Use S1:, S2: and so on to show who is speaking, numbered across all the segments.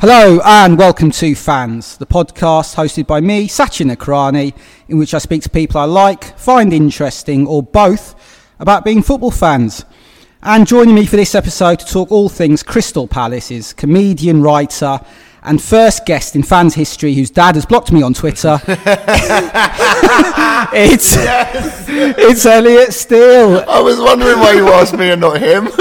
S1: Hello and welcome to Fans, the podcast hosted by me, Sachin Nakrani, in which I speak to people I like, find interesting, or both about being football fans. And joining me for this episode to talk all things Crystal Palace is comedian, writer, and first guest in fans history whose dad has blocked me on Twitter. it's it's Elliot Steel.
S2: I was wondering why you asked me and not him.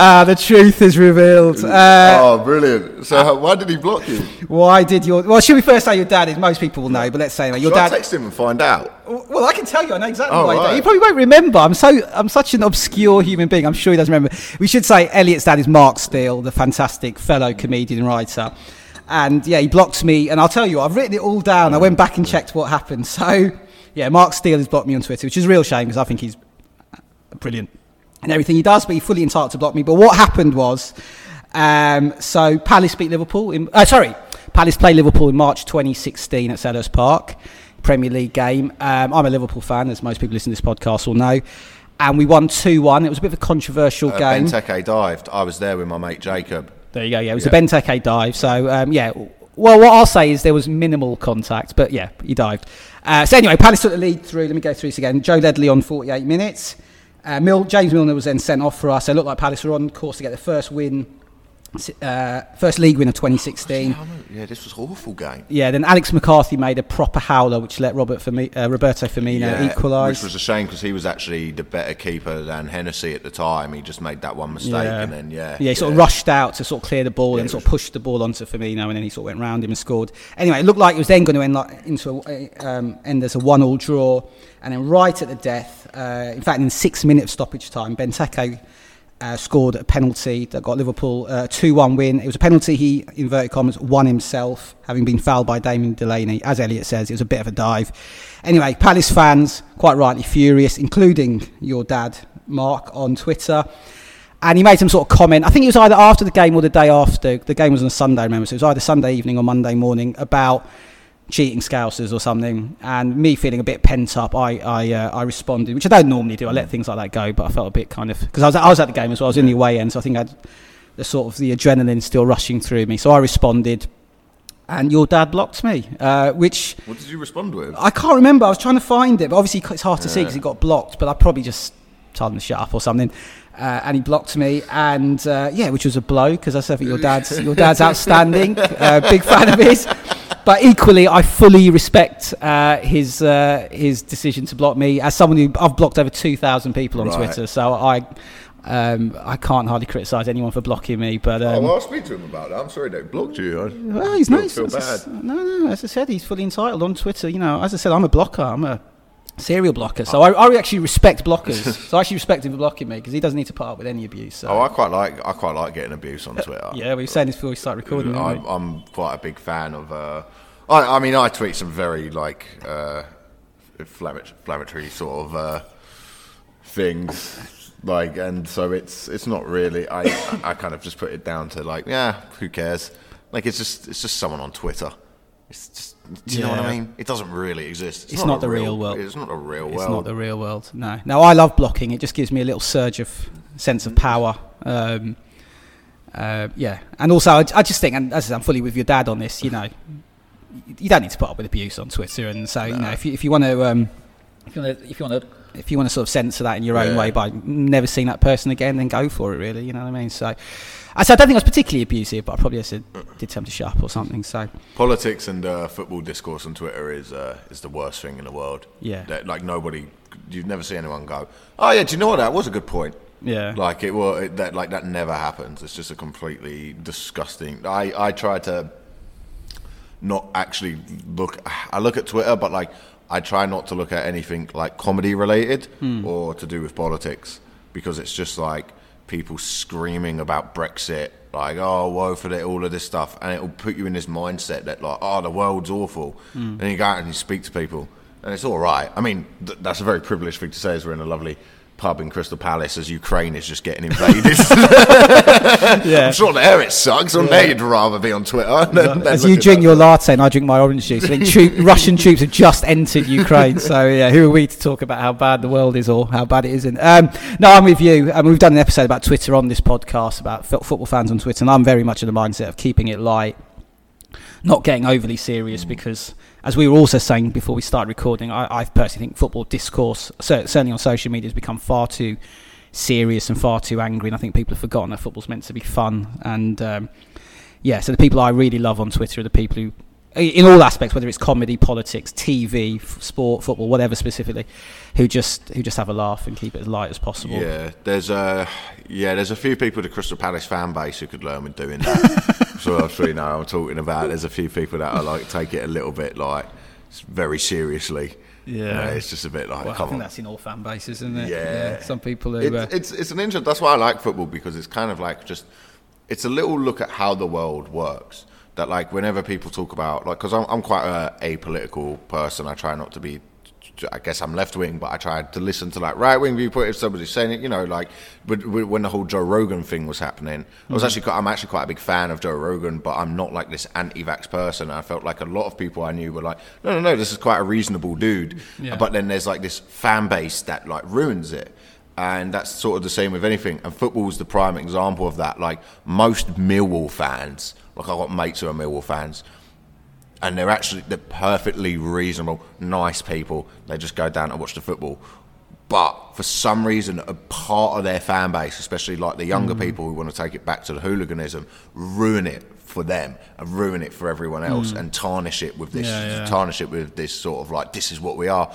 S1: Ah, the truth is revealed. Uh,
S2: oh, brilliant! So, how, why did he block you?
S1: why did your well? Should we first say your dad is? Most people will know, but let's say that your
S2: Should I
S1: dad.
S2: text him and find out?
S1: Well, I can tell you. I know exactly
S2: Oh,
S1: why. he
S2: right.
S1: You probably won't remember. I'm so I'm such an obscure human being. I'm sure he doesn't remember. We should say Elliot's dad is Mark Steel, the fantastic fellow comedian and writer. And yeah, he blocked me. And I'll tell you, I've written it all down. I went back and checked what happened. So yeah, Mark Steel has blocked me on Twitter, which is a real shame because I think he's brilliant and everything he does, but he's fully entitled to block me. But what happened was, um, so Palace beat Liverpool. In, uh, sorry, Palace played Liverpool in March 2016 at Selhurst Park, Premier League game. Um, I'm a Liverpool fan, as most people listening to this podcast will know. And we won 2 1. It was a bit of a controversial
S2: Uh,
S1: game.
S2: Benteke dived. I was there with my mate Jacob.
S1: There you go. Yeah, it was
S2: Yeah.
S1: a Benteke dive. So um, yeah. Well, what I'll say is there was minimal contact, but yeah, he dived. Uh, so anyway, Palace took the lead through. Let me go through this again. Joe Ledley on 48 minutes. Uh, Mil- James Milner was then sent off for us. It looked like Palace were on course to get the first win, uh, first league win of 2016.
S2: Yeah, Yeah, this was an awful game.
S1: Yeah, then Alex McCarthy made a proper howler, which let Robert Firmi- uh, Roberto Firmino
S2: Yeah,
S1: equalise.
S2: Which was a shame because he was actually the better keeper than Hennessy at the time. He just made that one mistake
S1: Yeah.
S2: and then, yeah.
S1: Yeah, he sort of rushed out to sort of clear the ball and sort of pushed the ball onto Firmino, and then he sort of went round him and scored. Anyway, it looked like it was then going to end like, into a, um, end as a one-all draw, and then right at the death, uh, in fact, in six minutes of stoppage time, Benteke uh, scored a penalty that got Liverpool a 2-1 win. It was a penalty he, inverted commas, won himself, having been fouled by Damien Delaney. As Elliot says, it was a bit of a dive. Anyway, Palace fans, quite rightly furious, including your dad, Mark, on Twitter. And he made some sort of comment. I think it was either after the game or the day after. The game was on a Sunday, remember? So it was either Sunday evening or Monday morning about cheating scousers or something. And me feeling a bit pent up, I I, uh, I responded, which I don't normally do. I let things like that go, but I felt a bit kind of because I was I was at the game as well. I was in the away end, so I think I had the sort of the adrenaline still rushing through me. So I responded, and your dad blocked me, uh, which
S2: What did you respond with?
S1: I can't remember. I was trying to find it, but obviously it's hard to see because it got blocked. But I probably just told him to shut up or something, uh, and he blocked me. And uh, yeah, which was a blow because I said that your dad's your dad's outstanding, uh, big fan of his. But equally, I fully respect uh, his uh, his decision to block me. As someone who I've blocked over two thousand people on
S2: Right.
S1: Twitter, so I. Um, I can't hardly criticise anyone for blocking me, but um,
S2: oh, well, I'll speak to him about that. I'm sorry they blocked you. I
S1: well, he's nice.
S2: feel
S1: As I s-
S2: bad.
S1: No, no. As I said, he's fully entitled on Twitter. You know, as I said, I'm a blocker. I'm a serial blocker. So I, I actually respect blockers. so I actually respect him for blocking me because he doesn't need to put up with any abuse. So.
S2: Oh, I quite like I quite like getting abuse on Twitter.
S1: yeah, we were saying this before we start recording.
S2: I,
S1: we?
S2: I'm quite a big fan of. Uh, I, I mean, I tweet some very like uh, inflammatory, inflammatory sort of uh, things, like, and so it's it's not really. I I kind of just put it down to like, yeah, who cares? Like, it's just it's just someone on Twitter. It's just, do you know what I mean? It doesn't really exist.
S1: It's not
S2: a
S1: the real world.
S2: It's not a real world.
S1: It's not the real world. No. No, I love blocking. It just gives me a little surge of sense of power. Um, uh, yeah, and also I, I just think, and as I I'm fully with your dad on this. You know, you don't need to put up with abuse on Twitter, and so you know, if you if you want to, um, if you want to, if you want to. If you want to sort of censor that in your own
S2: Yeah.
S1: way by never seeing that person again, then go for it. Really, you know what I mean. So, I said I don't think I was particularly abusive, but I probably just did tell him to shut up or something. So,
S2: Politics and uh, football discourse on Twitter is uh, is the worst thing in the world.
S1: Yeah.
S2: That, like nobody, you'd never see anyone go, "Oh yeah, do you know what? That was a good point."
S1: yeah,
S2: Like it was it, that like that never happens. It's just a completely disgusting. I I try to not actually look. I look at Twitter, but like I try not to look at anything like comedy related or to do with politics because it's just like people screaming about Brexit, like oh woe for it, all of this stuff, and it will put you in this mindset that like oh the world's awful, mm. and you go out and you speak to people, and it's all right. I mean th- that's a very privileged thing to say as we're in a lovely pub in Crystal Palace as Ukraine is just getting invaded.
S1: Yeah.
S2: I'm sure there it sucks. On there you'd rather be on Twitter. than- than
S1: As you drink your latte and I drink my orange juice, I think troop, Russian troops have just entered Ukraine. So yeah, who are we to talk about how bad the world is or how bad it isn't? Um, no, I'm with you. Um, we've done an episode about Twitter on this podcast about fo- football fans on Twitter, and I'm very much in the mindset of keeping it light, not getting overly serious because. As we were also saying before we started recording, I, I personally think football discourse, certainly on social media, has become far too serious and far too angry. And I think people have forgotten that football's meant to be fun. And um, yeah, so the people I really love on Twitter are the people who, in all aspects, whether it's comedy, politics, TV, f- sport, football, whatever specifically, who just who just have a laugh and keep it as light as possible.
S2: Yeah, there's a yeah, there's a few people in the Crystal Palace fan base who could learn with doing that. so I'm sure you know I'm talking about. There's a few people that are like take it a little bit like very seriously.
S1: Yeah.
S2: Uh, it's just a bit like
S1: Well, I
S2: come
S1: think
S2: on.
S1: that's in all fan bases, isn't it?
S2: Yeah.
S1: Some people who.
S2: It's,
S1: uh,
S2: it's it's an interest. That's why I like football because it's kind of like just it's a little look at how the world works. That like whenever people talk about like because I'm I'm quite a apolitical person. I try not to be. I guess I'm left wing, but I try to listen to like right wing viewpoint. If somebody's saying it, you know, like when the whole Joe Rogan thing was happening, I was mm-hmm. actually quite, I'm actually quite a big fan of Joe Rogan, but I'm not like this anti-vax person. I felt like a lot of people I knew were like, no, no, no, this is quite a reasonable dude.
S1: Yeah.
S2: But then there's like this fan base that like ruins it and that's sort of the same with anything. And football's the prime example of that. Like most Millwall fans, like I've got mates who are Millwall fans, and they're actually they're perfectly reasonable, nice people. They just go down and watch the football. But for some reason, a part of their fan base, especially like the younger
S1: Mm.
S2: people who want to take it back to the hooliganism, ruin it for them and ruin it for everyone else and tarnish it with this
S1: Mm. Yeah, yeah.
S2: tarnish it with this sort of like this is what we are,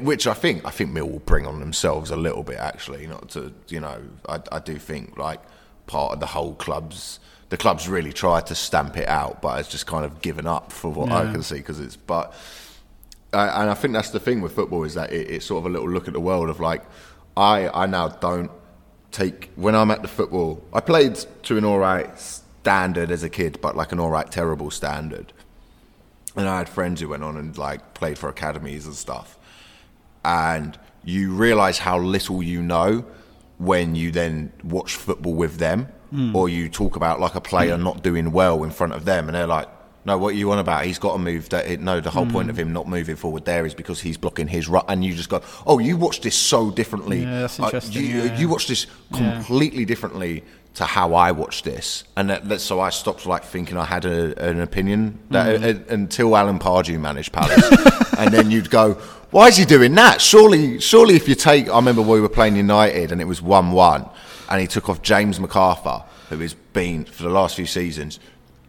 S2: which I think I think Millwall bring on themselves a little bit actually. Not to you know, I, I do think like part of the whole club's the club's really tried to stamp it out, but it's just kind of given up for what I can see because it's but. Uh, and I think that's the thing with football is that it, it's sort of a little look at the world of like, I I now don't take when I'm at the football. I played to an all right standard as a kid, but like an all right terrible standard. And I had friends who went on and like played for academies and stuff. And you realise how little you know when you then watch football with them, hmm. or you talk about like a player hmm. not doing well in front of them, and they're like, "No, what are you on about? He's got to move." That it no, the whole point of hmm. him not moving forward there is because he's blocking his run. And you just go, "Oh, you watch this so differently.
S1: Yeah, that's
S2: Uh,
S1: interesting,
S2: you,
S1: yeah.
S2: you watch this completely differently." To how I watch this, and that, that, so I stopped like thinking I had a, an opinion that, uh, until Alan Pardew managed Palace, and then you'd go, "Why is he doing that? Surely, surely, if you take, I remember we were playing United and it was one-one, and he took off James McArthur, who has been for the last few seasons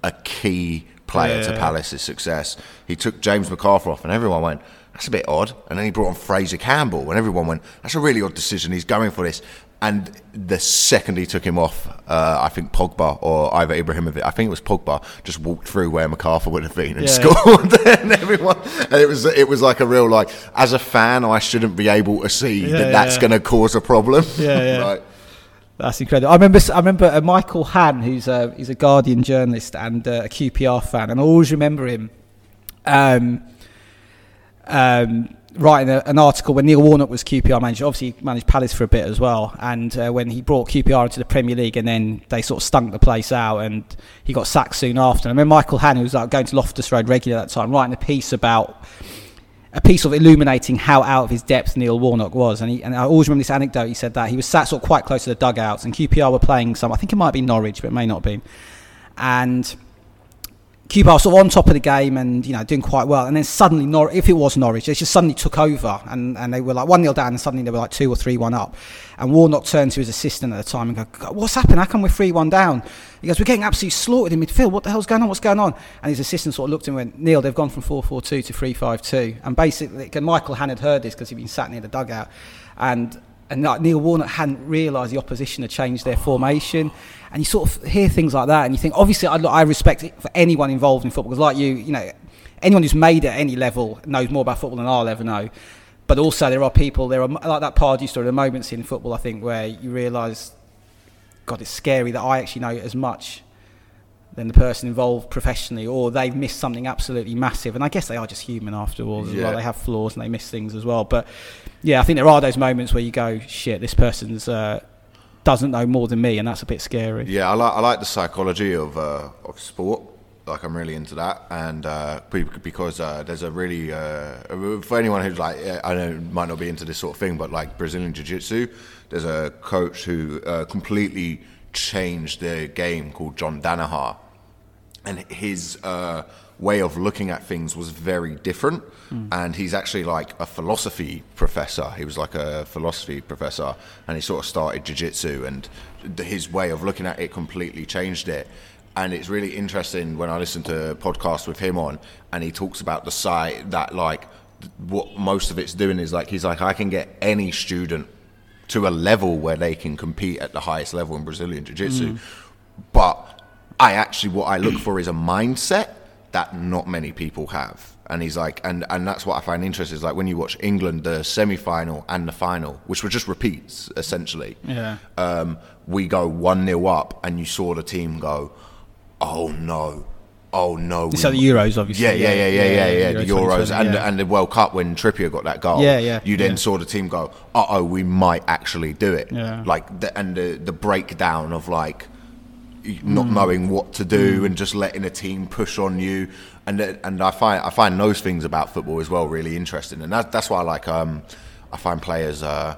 S2: a key player to Palace's success. He took James McArthur off, and everyone went, "That's a bit odd." And then he brought on Fraser Campbell, and everyone went, "That's a really odd decision. He's going for this." And the second he took him off, uh, I think Pogba or either Ibrahimovic, I think it was Pogba, just walked through where McArthur would have been and
S1: Yeah.
S2: scored. and everyone, and it was it was like a real like, as a fan, I shouldn't be able to see
S1: Yeah,
S2: that that's
S1: yeah.
S2: going to cause a problem.
S1: Yeah, yeah.
S2: Right.
S1: That's incredible. I remember. I remember uh, Michael Hann, who's a he's a Guardian journalist and uh, a QPR fan, and I always remember him um, um, writing a, an article when Neil Warnock was QPR manager. Obviously, he managed Palace for a bit as well, and uh, when he brought QPR into the Premier League, and then they sort of stunk the place out, and he got sacked soon after. And I remember Michael Hann, who was like going to Loftus Road regularly at that time, writing a piece about a piece of illuminating how out of his depth Neil Warnock was. And, he, and I always remember this anecdote. He said that he was sat sort of quite close to the dugouts, and QPR were playing some. I think it might be Norwich, but it may not have been. And Was sort of on top of the game and you know doing quite well. And then suddenly, Nor- if it was Norwich, they just suddenly took over, and, and they were like one 0 down, and suddenly they were like two or three one up. And Warnock turned to his assistant at the time and go, "What's happened? How come we're three one down?" He goes, "We're getting absolutely slaughtered in midfield. What the hell's going on? What's going on?" And his assistant sort of looked and went, "Neil, they've gone from four four two to three five two. And basically, and Michael Hann had heard this because he'd been sat near the dugout, and and like Neil Warnock hadn't realised the opposition had changed their formation. And you sort of hear things like that, and you think, obviously, I, I respect it for anyone involved in football because, like you, you know, anyone who's made it at any level knows more about football than I'll ever know. But also, there are people, there are like that Pardew story, are moments in football, I think, where you realise, God, it's scary that I actually know as much than the person involved professionally, or they've missed something absolutely massive. And I guess they are just human after all as
S2: Yeah.
S1: well. They have flaws and they miss things as well. But yeah, I think there are those moments where you go, shit, this person's uh, doesn't know more than me, and that's a bit scary.
S2: Yeah, I like I like the psychology of uh, of sport. Like I'm really into that, and uh, because uh, there's a really uh, for anyone who's like I know might not be into this sort of thing, but like Brazilian Jiu-Jitsu, there's a coach who uh, completely changed the game called John Danaher, and his uh, way of looking at things was very different. Hmm. And he's actually like a philosophy professor. He was like a philosophy professor, and he sort of started jiu-jitsu, and his way of looking at it completely changed it. And it's really interesting when I listen to podcasts with him on, and he talks about the site that like what most of it's doing is like he's like I can get any student to a level where they can compete at the highest level in Brazilian jiu-jitsu. Hmm. But I actually what I look for is a mindset that not many people have. And he's like, and, and that's what I find interesting is like when you watch England, the semi final and the final, which were just repeats essentially.
S1: Yeah.
S2: Um, we go 1 0 up, and you saw the team go, oh no, oh no.
S1: Like the Euros, obviously.
S2: yeah, yeah, yeah, yeah, yeah, yeah. The
S1: Euro
S2: Euros and
S1: yeah.
S2: and the World Cup when Trippier got that goal.
S1: Yeah, yeah,
S2: You then
S1: yeah.
S2: saw the team go, uh oh, we might actually do it.
S1: Yeah.
S2: Like the, and the the breakdown of like not
S1: Mm.
S2: knowing what to do and just letting a team push on you. And and I find I find those things about football as well really interesting. And that, that's why I like um I find players. Uh,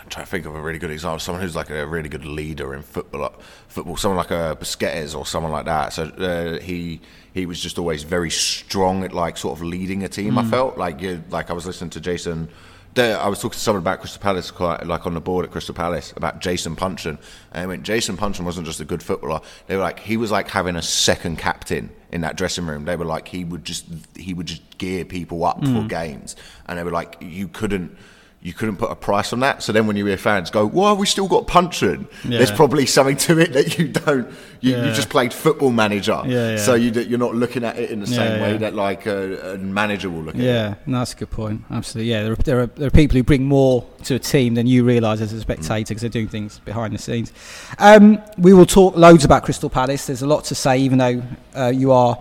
S2: I'm trying to think of a really good example. Someone who's like a really good leader in football. Football, someone like a Busquets or someone like that. So uh, he he was just always very strong at like sort of leading a team. I felt like you like I was listening to Jason. There, I was talking to someone about Crystal Palace, quite like on the board at Crystal Palace, about Jason Puncheon, and I went, Jason Puncheon wasn't just a good footballer. They were like he was like having a second captain in that dressing room. They were like he would just he would just gear people up for hmm. games, and they were like you couldn't you couldn't put a price on that. So then when you hear fans go, "Well, we still got Puncheon," there's probably something to it that you don't. You, you just played football manager,
S1: Yeah, yeah.
S2: so you, you're not looking at it in the
S1: Yeah,
S2: same way
S1: yeah.
S2: that like a, a manager will look at it.
S1: Yeah, no, that's a good point. Absolutely. Yeah, there are, there are, there are people who bring more to a team than you realise as a spectator because they're doing things behind the scenes. Um, we will talk loads about Crystal Palace. There's a lot to say, even though uh, you are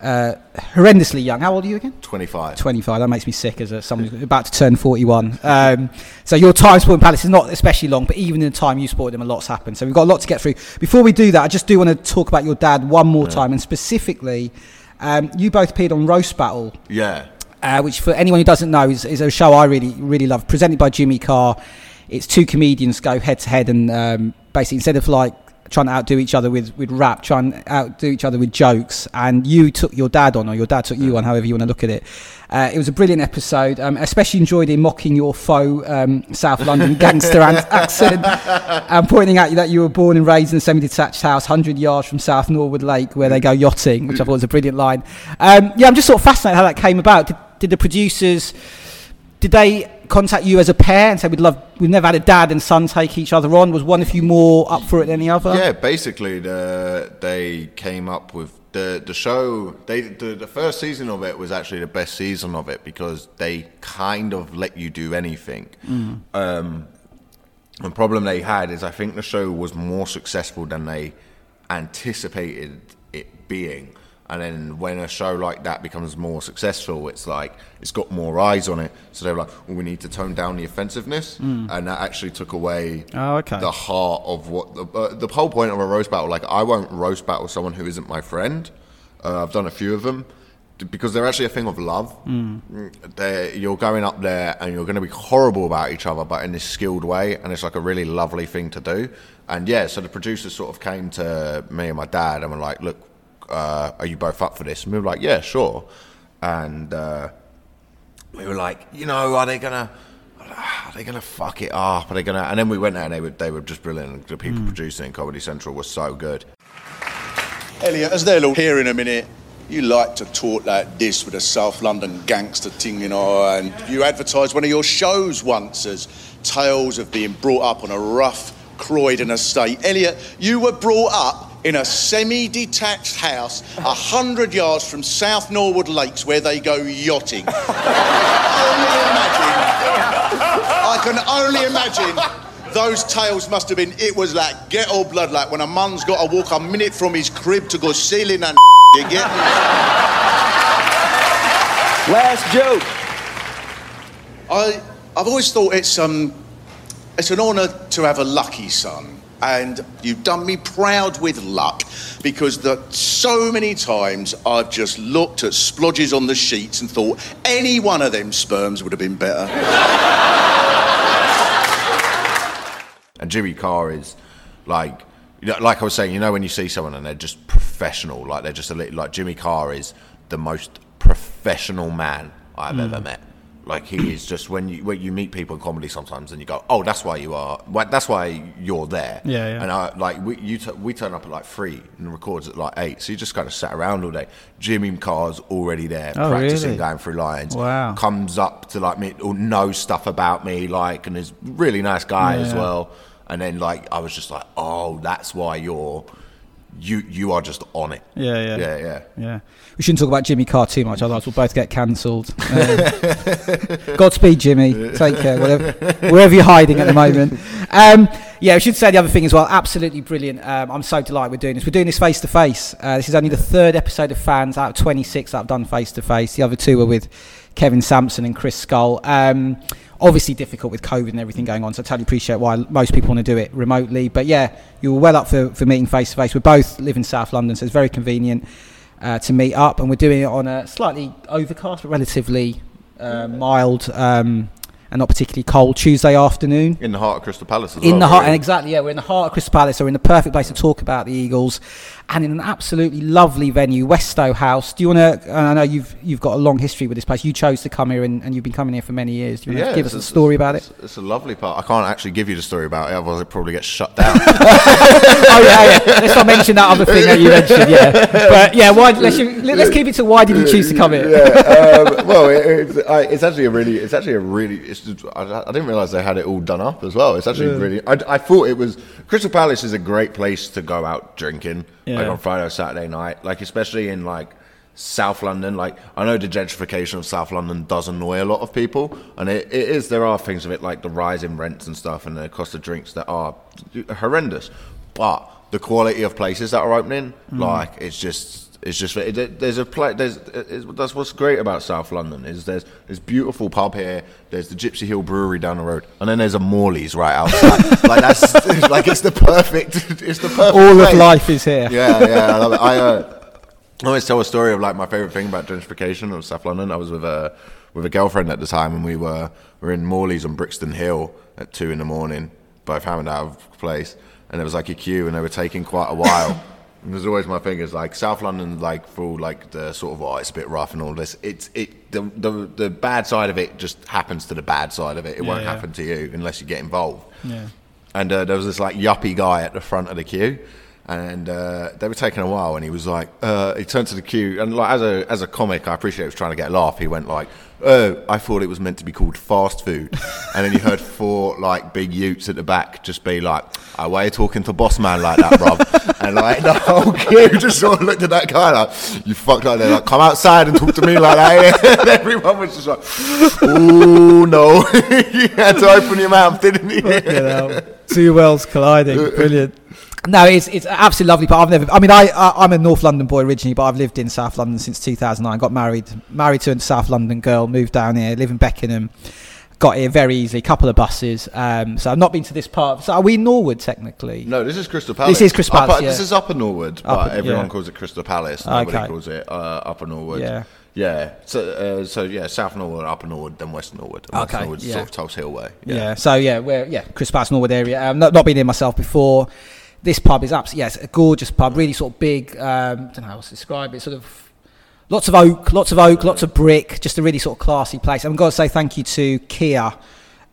S1: uh, horrendously young. How old are you again?
S2: 25.
S1: 25. That makes me sick as a, someone who's about to turn 41. Um, so your time supporting Palace is not especially long, but even in the time you supported them, a lot's happened. So we've got a lot to get through. Before we do that, I just do want to talk about your dad one more time, and specifically, um, you both appeared on Roast Battle
S2: Yeah.
S1: uh, which for anyone who doesn't know is, is a show I really really love, presented by Jimmy Carr. It's two comedians go head to head, and um, basically instead of like trying to outdo each other with, with rap, trying to outdo each other with jokes. And you took your dad on, or your dad took you on, however you want to look at it. Uh, it was a brilliant episode. Um, especially enjoyed him mocking your faux um, South London gangster accent and pointing out that you were born and raised in a semi-detached house 100 yards from South Norwood Lake where they go yachting, which I thought was a brilliant line. Um, yeah, I'm just sort of fascinated how that came about. Did, did the producers, did they contact you as a pair and say we'd love, we've never had a dad and son take each other on? Was one of you more up for it than the other?
S2: Yeah, basically, the, they came up with the the show. They the, the first season of it was actually the best season of it because they kind of let you do anything. Um, the problem they had is I think the show was more successful than they anticipated it being. And then when a show like that becomes more successful, it's like it's got more eyes on it. So they're like, well, we need to tone down the offensiveness, and that actually took away
S1: Oh, okay.
S2: the heart of what the uh, the whole point of a roast battle. Like I won't roast battle someone who isn't my friend. Uh, I've done a few of them because they're actually a thing of love. Mm. You're going up there and you're going to be horrible about each other, but in this skilled way, and it's like a really lovely thing to do. And yeah, so the producers sort of came to me and my dad and were like, "Look, uh, are you both up for this?" And we were like, "Yeah, sure." And uh, we were like, you know, are they gonna? Are they gonna fuck it up? Are they gonna? And then we went there, and they were they were just brilliant. The people producing in Comedy Central were so good.
S3: Elliot, as they'll all hear in a minute, you like to talk like this with a South London gangster thing, you know, and you advertised one of your shows once as tales of being brought up on a rough Croydon estate. Elliot, you were brought up in a semi-detached house a hundred yards from South Norwood Lakes where they go yachting. I can only imagine I can only imagine those tales must have been. It was like ghetto blood, like when a man's got to walk a minute from his crib to go sailing and. You get?
S4: Last joke.
S3: I, I've always thought it's um, it's an honour to have a lucky son, and you've done me proud with luck because the, so many times I've just looked at splodges on the sheets and thought any one of them sperms would have been better.
S2: And Jimmy Carr is like, you know, like I was saying, you know, when you see someone and they're just professional, like they're just a little, like Jimmy Carr is the most professional man I've hmm. ever met. Like he is just when you when you meet people in comedy sometimes and you go, oh, that's why you are, that's why you're there.
S1: Yeah, yeah.
S2: And I like we you t- we turn up at like three and records at like eight, so you just kind of sat around all day. Jimmy Carr's already there
S1: Oh,
S2: practicing
S1: really?
S2: going through lines.
S1: Wow.
S2: Comes up to like me or knows stuff about me, like, and is really nice guy as
S1: Yeah.
S2: well. And then like I was just like, oh, that's why you're you you are just on it.
S1: Yeah, yeah.
S2: yeah, yeah.
S1: Yeah. We shouldn't talk about Jimmy Carr too much, otherwise we'll both get cancelled. Um, Godspeed, Jimmy. Take care, whatever, wherever you're hiding at the moment. Um, yeah, we should say the other thing as well. Absolutely brilliant. Um, I'm so delighted we're doing this. We're doing this face to face. This is only the third episode of Fans out of 26 that I've done face to face. The other two were with Kevin Sampson and Chris Skull. Obviously difficult with COVID and everything going on, so I totally appreciate why most people want to do it remotely. But yeah, you were well up for, for meeting face to face. We both live in South London, so it's very convenient uh, to meet up, and we're doing it on a slightly overcast but relatively uh, mild um, and not particularly cold Tuesday afternoon.
S2: In the heart of Crystal Palace as
S1: In
S2: well.
S1: the heart,
S2: really.
S1: and exactly, yeah, we're in the heart of Crystal Palace, so we're in the perfect place to talk about the Eagles, and in an absolutely lovely venue, Westow House. Do you want to? I know you've you've got a long history with this place. You chose to come here, and, and you've been coming here for many years. Do you want to give us a story about it?
S2: it's- a lovely part. I can't actually give you the story about it, otherwise it probably gets shut down.
S1: oh yeah, yeah. Let's not mention that other thing that you mentioned. Yeah, but yeah, why? Let's let's keep it to why did you choose to come here?
S2: yeah, um, well, it, it's, I, it's actually a really, it's actually a really. It's just, I, I didn't realize they had it all done up as well. It's actually really. I, I thought it was Crystal Palace is a great place to go out drinking, like on Friday or Saturday night, like especially in like South London. Like I know the gentrification of South London does annoy a lot of people, and it, it is. There are things of it like the rise in rents and stuff, and the cost of drinks that are horrendous, but the quality of places that are opening, mm. like it's just it's just it, there's a play there's it's, that's what's great about South London is there's this beautiful pub here there's the Gypsy Hill Brewery down the road and then there's a Morley's right outside. Like that's it's like it's the perfect it's the perfect
S1: All of life is here.
S2: yeah yeah I love it. I uh, I always tell a story of like my favorite thing about gentrification of South London. I was with a with a girlfriend at the time and we were we were in Morley's on Brixton Hill at two in the morning both having out of place. And there was like a queue and they were taking quite a while And There's always my thing is like South London, like for like the sort of oh, it's a bit rough and all this. It's it the the the bad side of it just happens to the bad side of it. It won't
S1: yeah.
S2: happen to you unless you get involved.
S1: Yeah.
S2: And uh, there was this like yuppie guy at the front of the queue, and uh, they were taking a while. And he was like, uh, he turned to the queue, and like as a as a comic, I appreciate he was trying to get a laugh. He went like, "Oh, I thought it was meant to be called fast food," and then you heard four like big utes at the back just be like, "Oh, why are you talking to boss man like that, bruv?" and like the whole queue just sort of looked at that guy like, "You fucked like that." Like, come outside and talk to me like that. and everyone was just like, "Oh no!" you had to open your mouth, didn't you?
S1: you two worlds colliding. Brilliant. No, it's it's absolutely lovely part. I've never. I mean, I, I I'm a North London boy originally, but I've lived in South London since 2009. Got married, married to a South London girl, moved down here, live in Beckenham. Got here very easily, couple of buses. Um, so I've not been to this part. So are we in Norwood technically?
S2: No, this is Crystal Palace.
S1: This is Crystal Palace,
S2: Upper, This is Upper Norwood, but everyone
S1: yeah.
S2: calls it Crystal Palace. Nobody
S1: Okay.
S2: calls it uh, Upper Norwood.
S1: Yeah.
S2: Yeah. So, uh, so yeah, South Norwood, Upper Norwood, then West Norwood. And West
S1: Okay,
S2: Norwood's
S1: yeah.
S2: sort of Tulse Hill way.
S1: Yeah. So yeah, we're yeah, Chris Palace, Norwood area. Um, not not been here myself before. This pub is absolutely yes, a gorgeous pub, really sort of big. Um, don't know how else to describe it. Sort of lots of oak, lots of oak, lots of brick. Just a really sort of classy place. I've got to say thank you to Kia.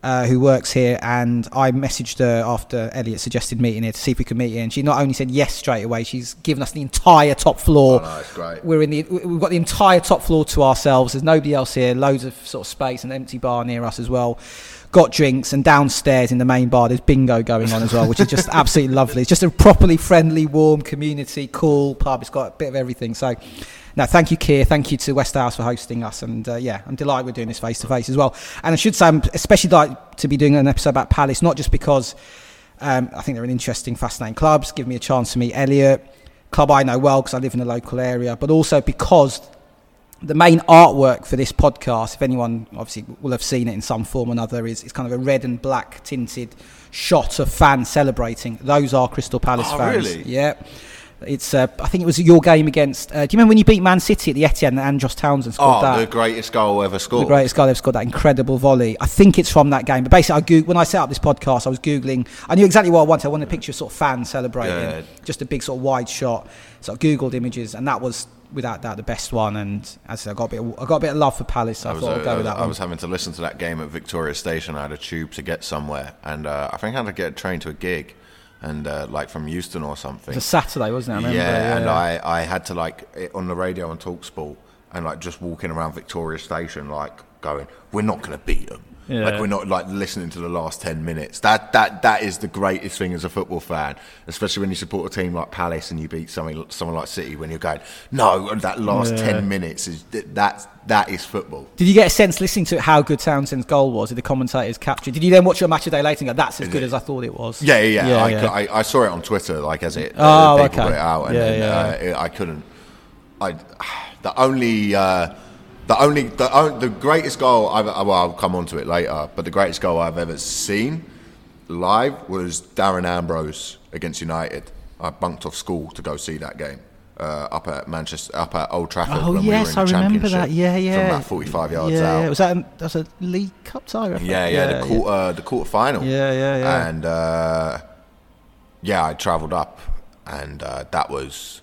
S1: Uh, who works here and I messaged her after Elliot suggested meeting here to see if we could meet here and she not only said yes straight away she's given us the entire top floor
S2: Oh, no, it's great.
S1: we're in the we've got the entire top floor to ourselves. There's nobody else here. Loads of sort of space, an empty bar near us as well. Got drinks and downstairs in the main bar there's bingo going on as well, which is just absolutely lovely. It's just a properly friendly, warm community, cool pub. It's got a bit of everything. So no, thank you, Keir. Thank you to Westow House for hosting us, and uh, yeah, I'm delighted we're doing this face to face as well. And I should say, I'm especially like to be doing an episode about Palace, not just because um, I think they're an interesting, fascinating clubs, give me a chance to meet Elliot, club I know well because I live in the local area, but also because the main artwork for this podcast, if anyone obviously will have seen it in some form or another, is, is kind of a red and black tinted shot of fans celebrating. Those are Crystal Palace
S2: Oh,
S1: fans.
S2: really?
S1: Yeah. It's. Uh, I think it was your game against. Uh, do you remember when you beat Man City at the Etihad and Andros Townsend scored
S2: Oh,
S1: that?
S2: the greatest goal ever scored.
S1: the greatest goal they've scored that incredible volley. I think it's from that game. But basically, I Goog- when I set up this podcast, I was googling. I knew exactly what I wanted. I wanted a picture of sort of fans celebrating,
S2: Yeah.
S1: just a big sort of wide shot. So I googled images, and that was without doubt the best one. And as I said, I got a bit, of, I got a bit of love for Palace. So I,
S2: I
S1: thought
S2: uh,
S1: I'd go with that
S2: I
S1: one.
S2: was having to listen to that game at Victoria Station. I had a tube to get somewhere, and uh, I think I had to get a train to a gig, and uh, like from Euston or something.
S1: it was a Saturday, wasn't it? I remember.
S2: yeah, and I, I had to like it on the radio on Talksport and like just walking around Victoria Station, like going, "We're not going to beat them."
S1: Yeah.
S2: Like we're not like listening to the last ten minutes. That that that is the greatest thing as a football fan, especially when you support a team like Palace and you beat something someone like City. When you're going, no, that last
S1: Yeah.
S2: ten minutes is that that is football.
S1: Did you get a sense listening to how good Townsend's goal was? Did the commentators capture? Did you then watch your match a day later and go, "That's as good as I thought it was"?
S2: Yeah, yeah, yeah. I,
S1: yeah.
S2: I, I saw it on Twitter, like as it
S1: Oh,
S2: uh, people
S1: okay.
S2: put it out, and
S1: Yeah,
S2: then,
S1: yeah.
S2: Uh, it, I couldn't. I the only uh, the only the on- the greatest goal I've well I'll come on to it later, but the greatest goal I've ever seen live was Darren Ambrose against United. I bunked off school to go see that game. Uh, up at Manchester, up at Old Trafford.
S1: Oh yes,
S2: we
S1: I remember that. Yeah, yeah.
S2: From about forty-five yards
S1: yeah,
S2: out.
S1: Was that a, that a League Cup tie? Think.
S2: Yeah, yeah, the quarter, the quarter final.
S1: Yeah, yeah, yeah.
S2: And uh, yeah, I travelled up, and uh, that was,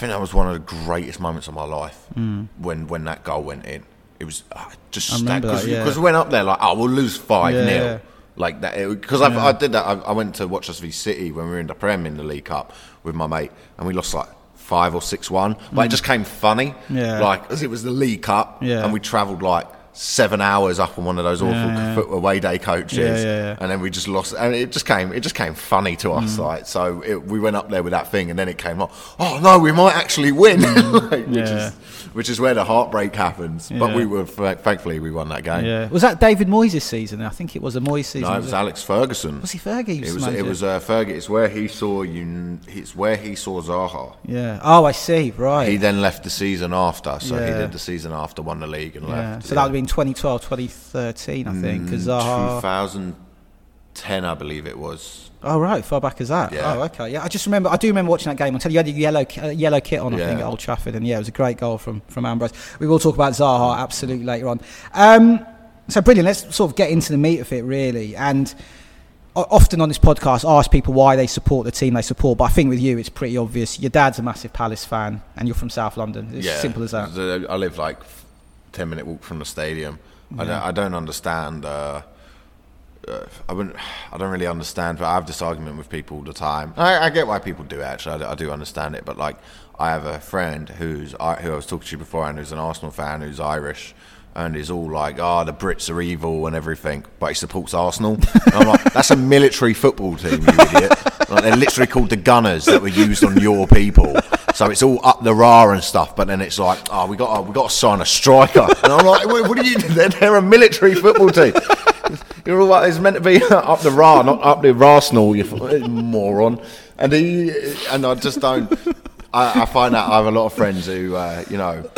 S2: think that was one of the greatest moments of my life when when that goal went in. It was uh, just
S1: Hmm.
S2: Because
S1: yeah.
S2: we went up there like, oh, we'll lose five
S1: Yeah,
S2: 0
S1: yeah.
S2: like that because I I did that. I, I went to watch us v City when we were in the Prem in the League Cup with my mate, and we lost like. Five or six one, but it just came funny,
S1: Hmm. Yeah.
S2: like as it was the League Cup,
S1: Yeah.
S2: and we travelled like seven hours up on one of those awful
S1: Yeah, yeah.
S2: away day coaches,
S1: Yeah,
S2: and then we just lost, and it just came, it just came funny to us,
S1: Mm.
S2: like so. It, we went up there with that thing, and then it came off. Oh no, we might actually win, like, which.
S1: Yeah.
S2: is which is where the heartbreak happens. But we were thankfully we won that game.
S1: Yeah. Was that David Moyes' season? I think it was a Moyes season.
S2: No, it was Alex Ferguson.
S1: Was he Fergie?
S2: It was. It was uh, Fergie. It's where he saw you. It's where he saw Zaha.
S1: Yeah. Oh, I see. Right.
S2: He then left the season after, so he did the season after, won the league, and
S1: yeah.
S2: left.
S1: So that would have been 2012, 2013, I think. Because
S2: Mm,
S1: Zaha.
S2: 2010, I believe it was.
S1: Oh right, far back as that.
S2: Yeah.
S1: Oh okay, yeah. I just remember. I do remember watching that game. I tell you, you had a yellow uh, yellow kit on. I think at Old Trafford, and yeah, it was a great goal from from Ambrose. We will talk about Zaha absolutely later on. Um, so brilliant. Let's sort of get into the meat of it really. And often on this podcast, I ask people why they support the team they support. But I think with you, it's pretty obvious. Your dad's a massive Palace fan, and you're from South London. It's
S2: yeah,
S1: simple as that.
S2: I live like ten minute walk from the stadium. I, don't, I don't understand. Uh, uh, I wouldn't. I don't really understand. But I have this argument with people all the time. I, I get why people do it. Actually, I, do- I do understand it. But like, I have a friend who's I- who I was talking to you before, and who's an Arsenal fan, who's Irish. And is all like, oh, the Brits are evil and everything, but he supports Arsenal. And I'm like, that's a military football team, you idiot. Like, they're literally called the Gunners that were used on your people. So it's all up the rah and stuff, but then it's like, oh, we got, we got to sign a striker. And I'm like, what, what are you? They're, they're a military football team. You're all like, it's meant to be up the rah, not up the Arsenal, you moron. And he, and I just don't. I, I find out I have a lot of friends who, uh, you know,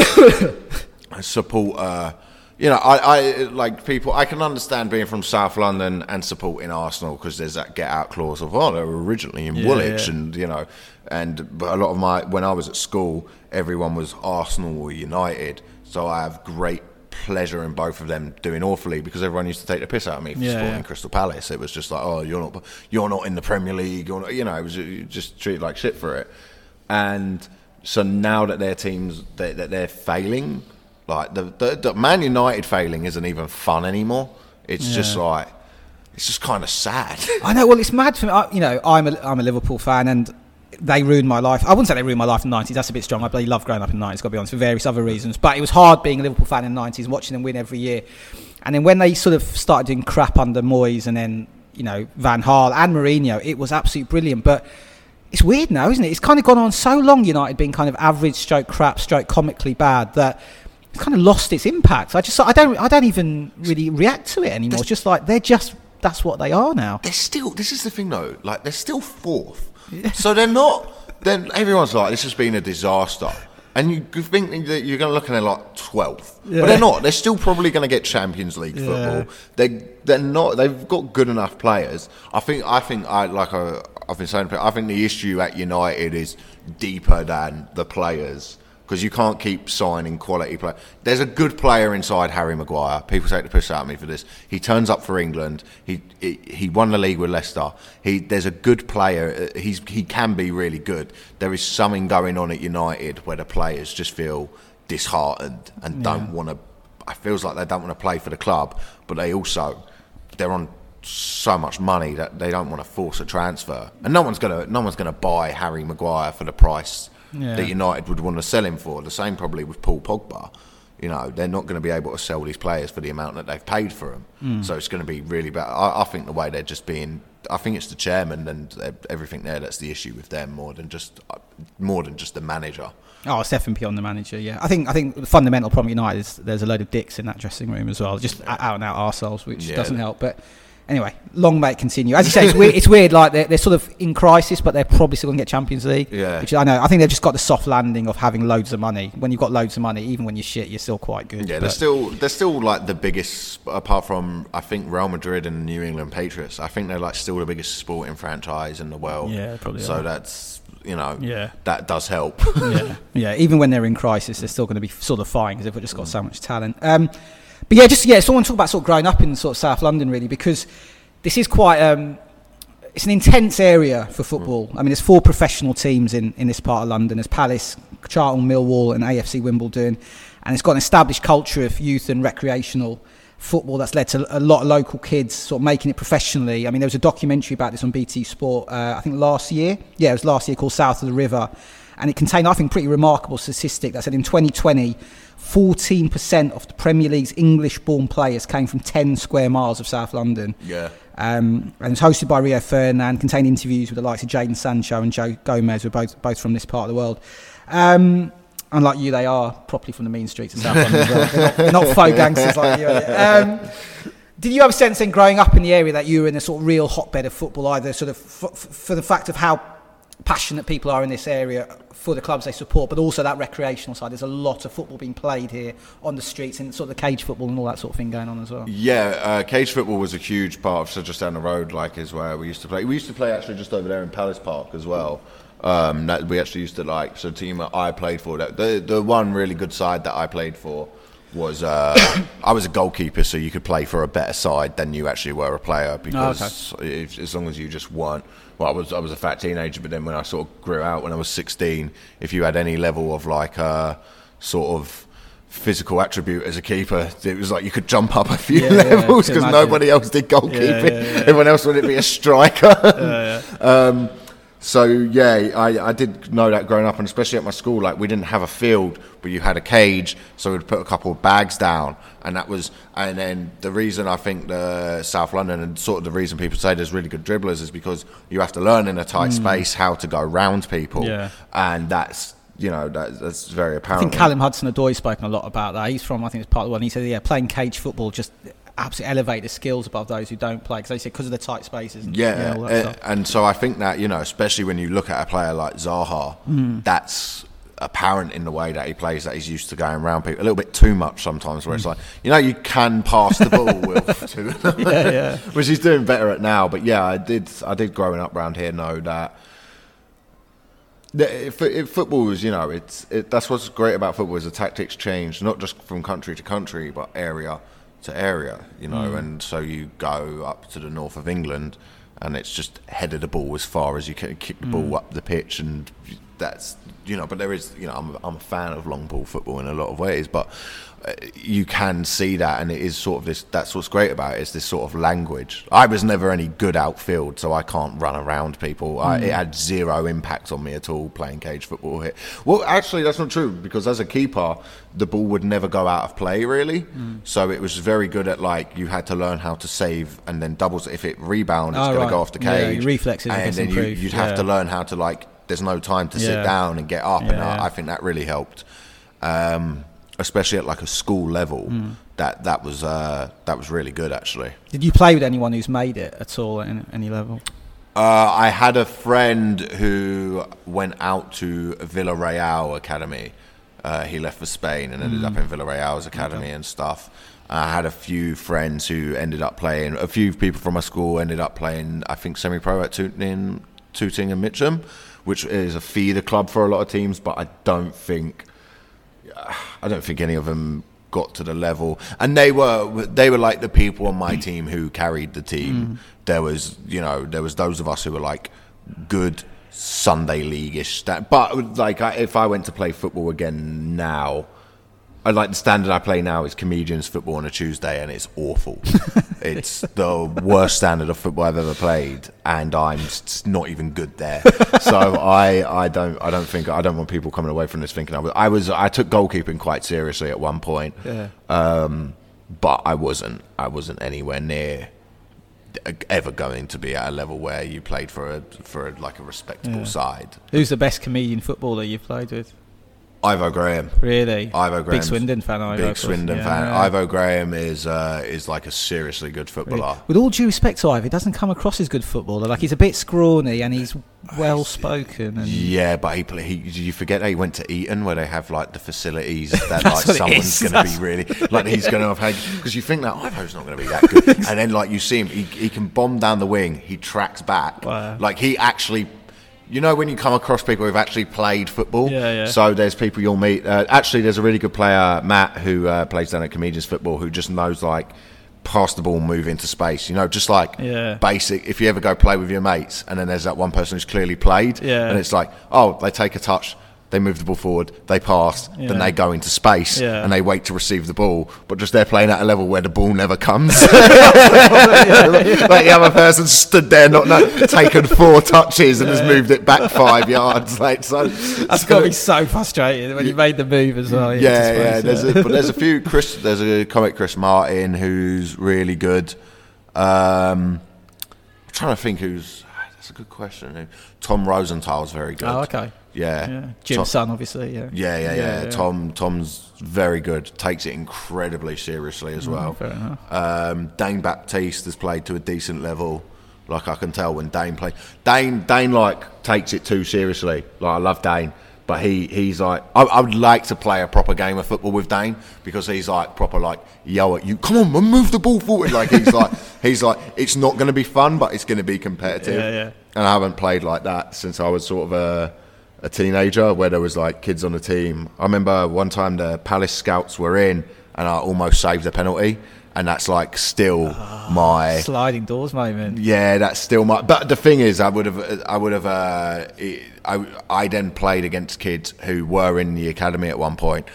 S2: support. Uh, you know, I, I like people. I can understand being from South London and supporting Arsenal because there's that get out clause of oh they were originally in
S1: Yeah,
S2: Woolwich
S1: yeah.
S2: and you know, and but a lot of my when I was at school, everyone was Arsenal or United. So I have great pleasure in both of them doing awfully because everyone used to take the piss out of me for
S1: Yeah,
S2: supporting. Crystal Palace. It was just like oh you're not you're not in the Premier League. You're not, you know it was just treated like shit for it. And so now that their teams that, that they're failing, like the, the the Man United failing isn't even fun anymore. It's just like it's just kind of sad.
S1: I know. Well, it's mad for me. I, you know, I'm a, I'm a Liverpool fan, and they ruined my life. I wouldn't say they ruined my life in the 90s. That's a bit strong. I bloody love growing up in the 90s, got to be honest, for various other reasons. But it was hard being a Liverpool fan in the 90s, watching them win every year. And then when they sort of started doing crap under Moyes and then, you know, Van Gaal and Mourinho, it was absolutely brilliant. But it's weird now, isn't it? It's kind of gone on so long. United being kind of average, stroke crap, stroke comically bad that it's kind of lost its impact. I just I don't I don't even really react to it anymore. It's just like they're just that's what they are now.
S2: They're still. This is the thing, though. Like they're still fourth, so they're not. Then everyone's like, this has been a disaster. And you think that you're going to look at it like 12th,
S1: Yeah.
S2: but they're not. They're still probably going to get Champions League football. They they're not. They've got good enough players. I think. I think. I like. I, I've been saying. I think the issue at United is deeper than the players because you can't keep signing quality players. There's a good player inside Harry Maguire. People take the piss out of me for this. He turns up for England. He he, he won the league with Leicester. He there's a good player. Uh, He's he can be really good. There is something going on at United where the players just feel disheartened and don't want to. It feels like they don't want to play for the club, but they also they're on so much money that they don't want to force a transfer, and no one's gonna no one's gonna buy Harry Maguire for the price
S1: Yeah.
S2: that United would want to sell him for. The same probably with Paul Pogba. You know, they're not going to be able to sell these players for the amount that they've paid for them.
S1: Hmm.
S2: So it's going to be really bad. I, I think the way they're just being, I think it's the chairman and everything there that's the issue with them more than just more than just the manager.
S1: Oh, it's definitely on the manager. Yeah, I think I think the fundamental problem at United is there's a load of dicks in that dressing room as well, just out and out arseholes, which
S2: Yeah.
S1: doesn't help. But anyway, long may it continue. As you say, it's weird. It's weird. Like they're, they're sort of in crisis, but they're probably still going to get Champions League.
S2: Yeah.
S1: which I know. I think they've just got the soft landing of having loads of money. When you've got loads of money, even when you're shit, you're still quite good.
S2: Yeah,
S1: But-
S2: they're still they're still like the biggest apart from I think Real Madrid and New England Patriots. I think they're like still the biggest sporting franchise in the world.
S1: Yeah, probably
S2: So
S1: are.
S2: that's you know
S1: Yeah.
S2: that does help.
S1: yeah, yeah. Even when they're in crisis, they're still going to be sort of fine because they've just got so much talent. Um, but yeah, just yeah, someone talk about sort of growing up in sort of South London really because this is quite. Um, it's an intense area for football. I mean, there's four professional teams in, in this part of London. There's Palace, Charlton, Millwall, and AFC Wimbledon, and it's got an established culture of youth and recreational football that's led to a lot of local kids sort of making it professionally. I mean, there was a documentary about this on BT Sport, uh, I think last year. Yeah, it was last year called South of the River, and it contained, I think, pretty remarkable statistic that said in 2020, 14% of the Premier League's English-born players came from 10 square miles of South London.
S2: yeah.
S1: Um, and it's hosted by Rio Ferdinand, contained interviews with the likes of Jadon Sancho and Joe Gomez, who are both, both from this part of the world. Um, unlike you, they are properly from the mean streets of South London as well. They're not, they're not faux gangsters like you. Um, did you have a sense in growing up in the area that you were in a sort of real hotbed of football, either sort of f- f- for the fact of how passionate people are in this area for the clubs they support, but also that recreational side? There's a lot of football being played here on the streets and sort of the cage football and all that sort of thing going on as well.
S2: Yeah, uh, cage football was a huge part of so just down the road, like is where we used to play. We used to play actually just over there in Palace Park as well. Um, that we actually used to like. So team I played for, the the one really good side that I played for was uh, I was a goalkeeper, so you could play for a better side than you actually were a player because if, as long as you just weren't. Well, I was I was a fat teenager, but then when I sort of grew out when I was 16, if you had any level of like uh, sort of physical attribute as a keeper, it was like you could jump up a few
S1: Yeah, yeah,
S2: levels because
S1: imagine.
S2: nobody else did goalkeeping.
S1: yeah, yeah.
S2: Everyone else wanted to be a striker. um, so yeah, I, I did know that growing up, and especially at my school, like we didn't have a field, but you had a cage, so we'd put a couple of bags down, and that was. And then the reason I think the South London and sort of the reason people say there's really good dribblers is because you have to learn in a tight hmm. space how to go round people.
S1: Yeah.
S2: and that's you know that, that's very apparent.
S1: I think Callum Hudson-Odoi spoken a lot about that. He's from, I think it's part of the one. He said, yeah, playing cage football just absolutely elevate the skills above those who don't play. Because they say because of the tight spaces. And,
S2: Yeah,
S1: all that
S2: uh, and so I think that you know, especially when you look at a player like Zaha,
S1: Hmm.
S2: that's apparent in the way that he plays. That he's used to going around people a little bit too much sometimes.
S1: Hmm.
S2: Where it's like, you know, you can pass the ball with to,
S1: yeah, yeah.
S2: which he's doing better at now. But yeah, I did. I did growing up around here know that. that If, if football is, you know, it's it, that's what's great about football is the tactics change, not just from country to country, but area to area, you know. Hmm. And so you go up to the north of England, and it's just header the ball as far as you can, kick the ball hmm. up the pitch, and that's you know, but there is you know I'm I'm a fan of long ball football in a lot of ways, but you can see that, and it is sort of this. That's what's great about it is this sort of language. I was never any good outfield, so I can't run around people. I, it had zero impact on me at all playing cage football here. Well, actually, that's not true because as a keeper, the ball would never go out of play really. So it was very good at like you had to learn how to save and then doubles. If it rebound, it's
S1: Oh,
S2: going
S1: right.
S2: to go off the cage.
S1: your reflexes,
S2: and then you, you'd have to learn how to like. There's no time to
S1: Yeah.
S2: sit down and get up, and I. I think that really helped um, especially at like a school level.
S1: Hmm.
S2: That that was uh, that was really good actually.
S1: Did you play with anyone who's made it at all at any- level?
S2: Uh, I had a friend who went out to Villarreal Academy. Uh, he left for Spain and ended
S1: Hmm.
S2: up in Villarreal's academy and stuff. I had a few friends who ended up playing. A few people from my school ended up playing. I think semi-pro at Tooting, Tooting and Mitcham, which is a feeder club for a lot of teams. But I don't think I don't think any of them got to the level, and they were they were like the people on my team who carried the team. Mm. There was you know there was those of us who were like good Sunday leagueish, sta- but like I, if I went to play football again now. I like the standard I play now is comedians football on a Tuesday, and it's awful. it's the worst standard of football I've ever played, and I'm not even good there. so I, I don't, I don't think I don't want people coming away from this thinking I was. I was, I took goalkeeping quite seriously at one point,
S1: Yeah.
S2: um, but I wasn't. I wasn't anywhere near ever going to be at a level where you played for a for a, like a respectable
S1: Yeah.
S2: side.
S1: Who's the best comedian footballer you've played with?
S2: Ivo Graham.
S1: Really?
S2: Ivo Graham.
S1: Big Swindon fan, Ivo.
S2: Big. Swindon
S1: Yeah,
S2: fan.
S1: yeah.
S2: Ivo Graham is uh, is like a seriously good footballer.
S1: With all due respect to Ivo, he doesn't come across as good footballer. Like he's a bit scrawny and he's well spoken. And
S2: Yeah, but he, play, he you forget that he went to Eton where they have like the facilities that like
S1: That's what it
S2: someone's going to be really like he's going to have had because you think that Ivo's not going to be that good, and then like you see him, he, he can bomb down the wing, he tracks back,
S1: Wow.
S2: like he actually. You know when you come across people who've actually played football.
S1: Yeah, yeah.
S2: So there's people you'll meet. Uh, actually, there's a really good player, Matt, who uh, plays down at Comedians Football, who just knows like pass the ball, move into space. You know, just like
S1: Yeah.
S2: basic. If you ever go play with your mates, and then there's that one person who's clearly played,
S1: Yeah.
S2: and it's like, oh, they take a touch, they move the ball forward, they pass,
S1: Yeah.
S2: then they go into space,
S1: Yeah.
S2: and they wait to receive the ball, but just they're playing at a level where the ball never comes. like the other person stood there, not no, taken four touches, and has moved it back five yards. Like so,
S1: that's got to be so frustrating when you made the move as well.
S2: yeah, yeah. There's a, but there's a few. Chris, there's a comic Chris Martin who's really good. Um, I'm trying to think who's. That's a good question. Tom Rosenthal's very good.
S1: Oh, okay.
S2: Yeah.
S1: Yeah. Jim's son, obviously. Yeah.
S2: yeah, yeah, yeah, Tom, Tom's very good. Takes it incredibly seriously as well.
S1: Mm, fair enough.
S2: Um, Dane Baptiste has played to a decent level. Like I can tell when Dane plays. Dane, Dane like takes it too seriously. Like I love Dane, but he he's like I, I would like to play a proper game of football with Dane because he's like proper like yo at you. Come on, man, move the ball forward. Like he's like he's like it's not going to be fun, but it's going to be competitive.
S1: Yeah, yeah.
S2: And I haven't played like that since I was sort of a a teenager where there was like kids on the team. I remember one time the Palace scouts were in and I almost saved a penalty and that's like still
S1: Ah.
S2: my
S1: Sliding doors moment.
S2: yeah that's still my but the thing is I would have I would have uh, I, I then played against kids who were in the academy at one point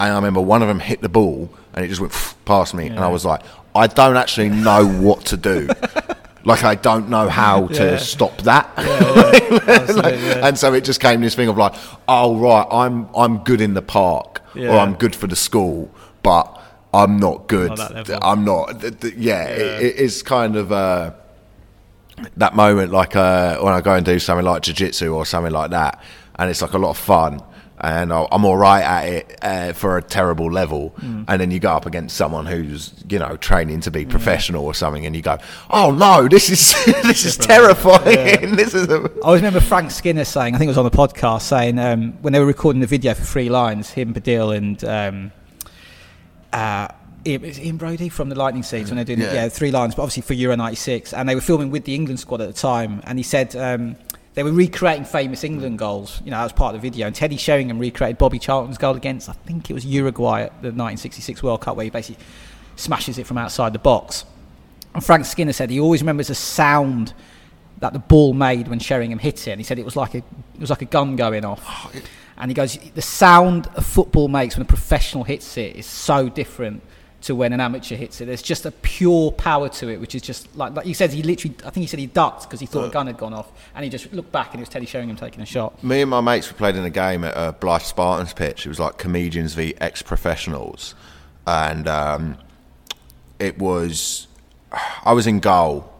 S2: and I remember one of them hit the ball and it just went past me and I was like I don't actually know what to do like I don't know how to
S1: Yeah.
S2: stop that
S1: Absolutely, yeah.
S2: and so it just came this thing of like, oh right, I'm I'm good in the park, or I'm good for the school, but I'm not good.
S1: Not.
S2: I'm not. th- th- yeah, It, it is kind of uh, that moment, like uh, when I go and do something like jiu-jitsu or something like that, and it's like a lot of fun. And I'm all right at it uh, for a terrible level,
S1: Mm.
S2: and then you go up against someone who's, you know, training to be professional or something, and you go, "Oh no, this is this is terrifying. this is a,
S1: I always remember Frank Skinner saying, I think it was on the podcast, saying um, when they were recording the video for Three Lions, him, Baddiel, and um, uh, Ian Broudie from the Lightning Seeds when they're doing
S2: Yeah.
S1: yeah. Three Lions, but obviously for Euro '96, and they were filming with the England squad at the time, and he said. Um, they were recreating famous England goals. You know, that was part of the video. And Teddy Sheringham recreated Bobby Charlton's goal against, I think it was Uruguay at the 1966 World Cup, where he basically smashes it from outside the box. And Frank Skinner said he always remembers the sound that the ball made when Sheringham hit it. And he said it was like a it was like a gun going off.
S2: Oh,
S1: And he goes, the sound a football makes when a professional hits it is so different to when an amateur hits it. There's just a pure power to it, which is just like, like he said. He literally, I think he said he ducked because he thought a gun had gone off, and he just looked back and it was Teddy Sheringham taking a shot.
S2: Me and my mates were played in a game at uh, Blyth Spartans pitch. It was like comedians v ex professionals, and um, it was I was in goal,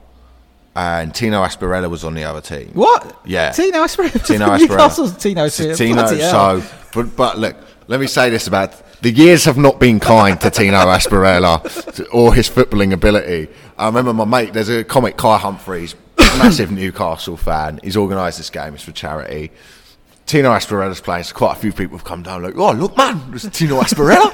S2: and Tino Asparella was on the other team.
S1: What?
S2: Yeah.
S1: Tino Asprilla.
S2: Tino Asparella.
S1: Newcastle's Tino.
S2: Tino. So, but, but look, let me say this about the years have not been kind to Tino Asparella or his footballing ability. I remember my mate. There's a comic, Kai Humphries, massive Newcastle fan. He's organised this game. It's for charity. Tino Asparella's playing, so quite a few people have come down like, oh, look, man, it's Tino Asparella.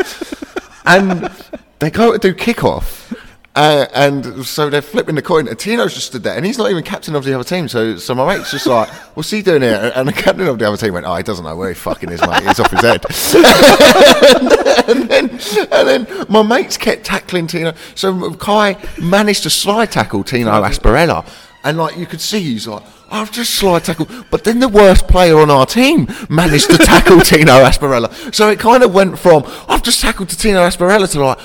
S2: and they go to do kickoff. Uh, and so they're flipping the coin, and Tino's just stood there, and he's not even captain of the other team. So, so my mate's just like, "What's he doing here?" And the captain of the other team went, "Oh, he doesn't know where he fucking is, mate. He's off his head." and, then, and then my mates kept tackling Tino. So Kai managed to slide tackle Tino Asparella, and like you could see, he's like, I've just slide tackled. But then the worst player on our team managed to tackle Tino Asparella. So it kind of went from, I've just tackled to Tino Asparella to like,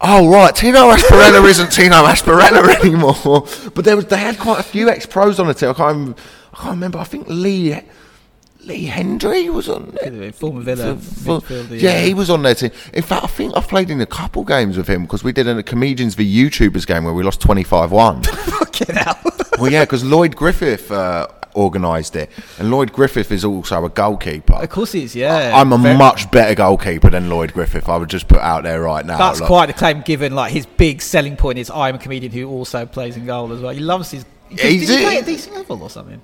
S2: oh right, Tino Asparella isn't Tino Asparella anymore. But there was, they had quite a few ex-pros on the team. I can't, remember, I can't remember. I think Lee, Lee Hendrie was on there.
S1: Could have been former Villa
S2: For-
S1: midfielder,
S2: yeah,
S1: yeah.
S2: he was on their team. In fact, I think I've played in a couple games with him because we did a comedians v YouTubers game where we lost 25-1.
S1: Fucking hell.
S2: well, yeah, because Lloyd Griffith uh, organised it, and Lloyd Griffith is also a goalkeeper.
S1: of course he is, yeah.
S2: I'm a
S1: Very-
S2: much better goalkeeper than Lloyd Griffith. I would just put out there right now.
S1: That's
S2: Like,
S1: quite a claim given like his big selling point is I'm a comedian who also plays in goal as well. He loves his. Did, did
S2: He's
S1: he play at a decent level or something?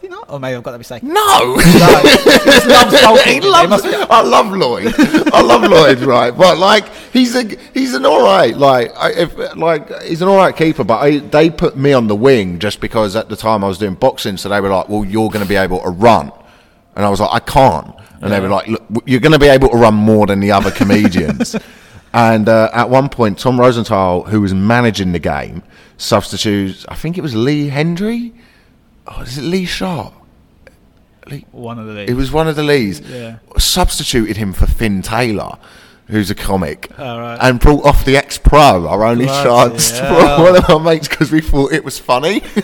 S1: Did he not? Or maybe I've got that mistaken.
S2: No,
S1: No, he just loves
S2: he loves.
S1: must be-
S2: I love Lloyd. I love Lloyd, right? But like, he's a he's an all right. Like, I, if like he's an all right keeper. But I, they put me on the wing just because at the time I was doing boxing, so they were like, "Well, you're going to be able to run," and I was like, "I can't." And they were like, "Look, you're going to be able to run more than the other comedians." and uh, at one point, Tom Rosenthal, who was managing the game, substitutes. I think it was Lee Hendrie. Oh, is it Lee Sharpe? Lee,
S1: One of the Lees.
S2: it was one of the leads.
S1: Yeah.
S2: Substituted him for Finn Taylor, who's a comic,
S1: Oh, right.
S2: and brought off the ex-pro, our only
S1: Bloody
S2: chance to
S1: hell.
S2: one of our mates because we thought it was funny.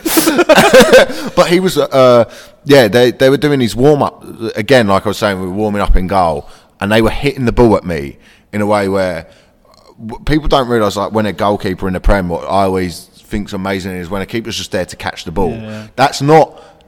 S2: but he was, uh, yeah, they they were doing his warm up again, like I was saying, we were warming up in goal, and they were hitting the ball at me in a way where people don't realise like when a goalkeeper in the Prem, what I always think's amazing is when a keeper's just there to catch the ball.
S1: Yeah.
S2: That's not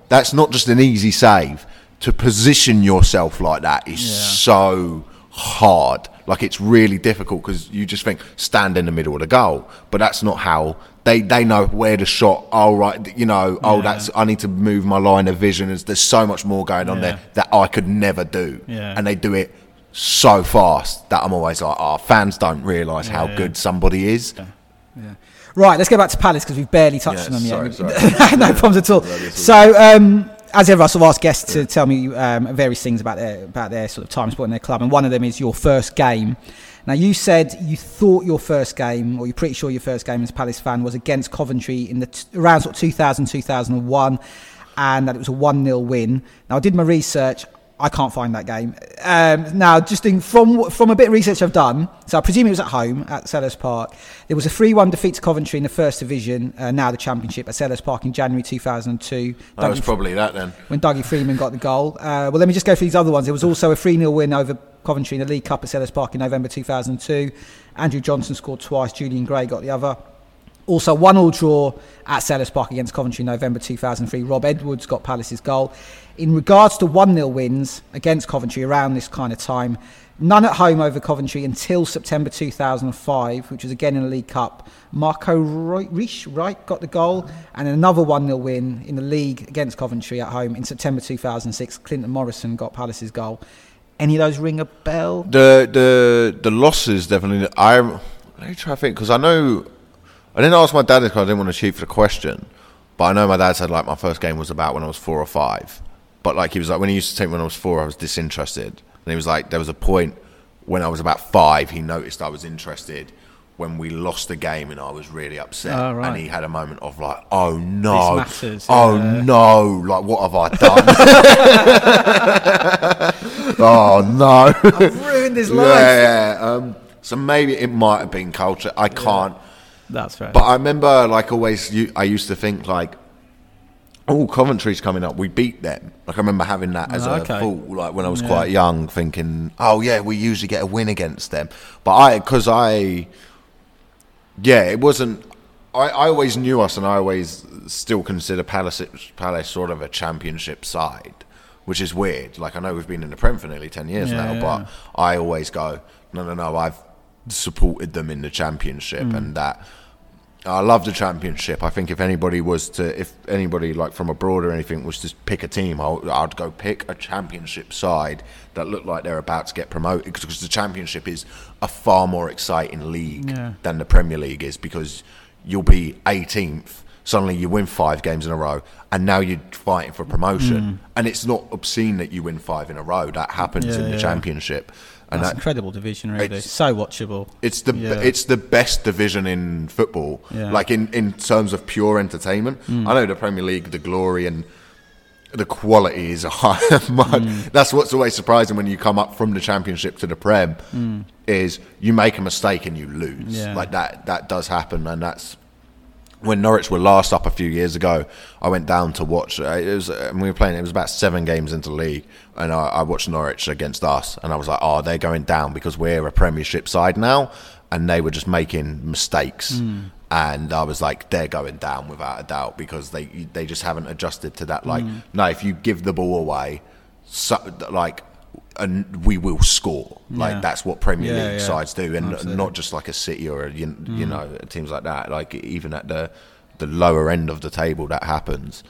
S2: that's not just an easy save. To position yourself like that is so hard. Like it's really difficult because you just think stand in the middle of the goal, but that's not how they they know where the shot. Oh right, you know. Oh,
S1: Yeah.
S2: that's I need to move my line of vision. There's, so much more going on
S1: Yeah.
S2: there that I could never do,
S1: Yeah.
S2: and they do it so fast that I'm always like, oh, fans don't realise how
S1: Yeah.
S2: good somebody is.
S1: Right, let's go back to Palace because we've barely touched
S2: Yeah,
S1: on them
S2: sorry,
S1: yet. no problems at all. So, um, as ever, I sort of ask guests to tell me um, various things about their about their sort of time spent in their club, and one of them is your first game. Now, you said you thought your first game, or you're pretty sure your first game as a Palace fan was against Coventry in the t- around sort of 2000 2001, and that it was a one 0 win. Now, I did my research. I can't find that game. Um, now, just in, from from a bit of research I've done, so I presume it was at home at Selhurst Park. There was a 3 1 defeat to Coventry in the First Division, uh, now the Championship, at Selhurst Park in January 2002.
S2: That was probably that then.
S1: when Dougie Freedman got the goal. Uh, well, let me just go through these other ones. There was also a 3 0 win over Coventry in the League Cup at Selhurst Park in November 2002. Andrew Johnson scored twice, Julian Gray got the other. Also, one all draw at Selhurst Park against Coventry in November 2003. Rob Edwards got Palace's goal. In regards to 1 0 wins against Coventry around this kind of time, none at home over Coventry until September 2005, which was again in the League Cup. Marco Reich Wright got the goal, and another 1 0 win in the league against Coventry at home in September 2006. Clinton Morrison got Palace's goal. Any of those ring a bell?
S2: The the the losses definitely. I let me try to think because I know I didn't ask my dad this because I didn't want to cheat for the question, but I know my dad said like my first game was about when I was four or five, but like he was like when he used to take me when I was four, I was disinterested, and he was like there was a point when I was about five, he noticed I was interested, when we lost the game and I was really upset.
S1: Oh, right.
S2: And he had a moment of like, oh no,
S1: matters,
S2: oh
S1: yeah.
S2: no, like what have I done? oh no.
S1: I've ruined his
S2: yeah, yeah. Um, so maybe it might have been culture. I can't.
S1: That's right.
S2: But I remember, like always, you, I used to think like, oh, Coventry's coming up. We beat them. Like I remember having that as
S1: Oh,
S2: a
S1: okay.
S2: thought, like when I was quite young, thinking, oh yeah, we usually get a win against them. But I, because I, yeah, it wasn't. I, I always knew us, and I always still consider Palace Palace sort of a championship side, which is weird. Like I know we've been in the Prem for nearly ten years
S1: Yeah,
S2: now,
S1: yeah.
S2: but I always go, no, no, no. I've supported them in the championship,
S1: Mm.
S2: and that I love the championship. I think if anybody was to, if anybody like from abroad or anything was to pick a team, I would- I'd go pick a championship side that looked like they're about to get promoted because the championship is a far more exciting league
S1: Yeah.
S2: than the Premier League is because you'll be 18th. Suddenly you win five games in a row, and now you're fighting for promotion. And it's not obscene that you win five in a row. That happens
S1: Mm. Yeah,
S2: in the
S1: yeah.
S2: championship, and
S1: That's
S2: that,
S1: incredible division, really.
S2: It's-
S1: so watchable.
S2: it's the
S1: Yeah.
S2: it's the best division in football.
S1: Yeah.
S2: Like in, in terms of pure entertainment. Hmm. I know the Premier League, the glory and the quality is a high. Hmm. That's what's always surprising when you come up from the Championship to the Prem. Hmm. Is you make a mistake and you lose.
S1: Yeah.
S2: Like that that does happen, and that's when Norwich were last up a few years ago, I went down to watch. uh, It was uh, and we were playing. It was about seven games into the league, and I, I watched Norwich against us, and I was like, "Oh, they're going down because we're a Premiership side now," and they were just making mistakes. And I was like, "They're going down without a doubt because they they just haven't adjusted to that. Like, no, if you give the ball away, so, like." And we will score. Like
S1: Yeah.
S2: that's what Premier
S1: Yeah,
S2: League
S1: yeah.
S2: sides do, and
S1: Absolutely.
S2: not just like a City or a, you, you mm. know teams like that. Like even at the the lower end of the table, that happens.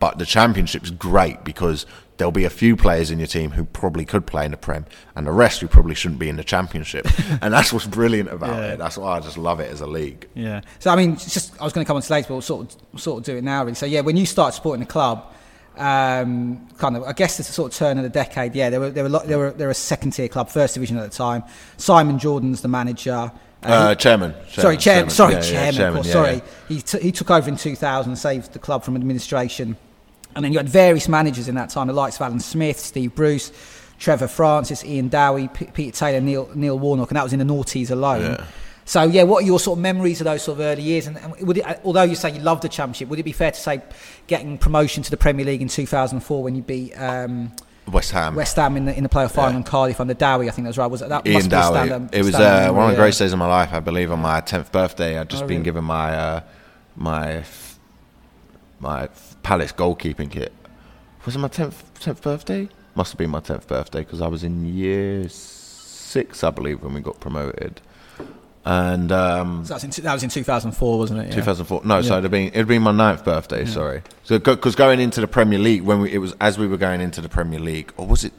S2: But the Championship's great because there'll be a few players in your team who probably could play in the Prem, and the rest who probably shouldn't be in the Championship. and that's what's brilliant about it. That's why I just love it as a league.
S1: Yeah. So I mean, it's just I was going to come on to later, but we'll sort of sort of do it now. Really. So yeah, when you start supporting the club, um, kind of I guess it's a sort of turn of the decade. Yeah, they were they were they were they were a second tier club, first division at the time. Simon Jordan's the manager.
S2: Uh, chairman,
S1: sorry, chairman.
S2: chairman,
S1: Sorry,
S2: Yeah, yeah,
S1: chairman. of course,
S2: yeah,
S1: sorry,
S2: yeah.
S1: he t- he took over in 2000, saved the club from administration, and then you had various managers in that time: the likes of Alan Smith, Steve Bruce, Trevor Francis, Ian Dowie, P- Peter Taylor, Neil Neil Warnock, and that was in the noughties alone. So yeah, what are your sort of memories of those sort of early years? And, and would it, although you say you loved the championship, would it be fair to say getting promotion to the Premier League in 2004 when you beat um,
S2: West Ham.
S1: West Ham in the in the playoff final
S2: Yeah.
S1: in Cardiff under Dowie? I think that was right. Was it that?
S2: Ian
S1: must be a
S2: Dowie.
S1: stand-
S2: It was uh, one of the greatest days of my life, I believe, on my tenth birthday. I'd just
S1: Oh,
S2: been
S1: really?
S2: given my uh, my my Palace goalkeeping kit. Was it my tenth tenth birthday? Must have been my tenth birthday because I was in year six, I believe, when we got promoted. And um,
S1: So that was in, that was in 2004, wasn't it? Yeah.
S2: 2004. No, so
S1: Yeah.
S2: it'd been it'd been my ninth birthday. Sorry. So because going into the Premier League when we, it was as we were going into the Premier League, or was it?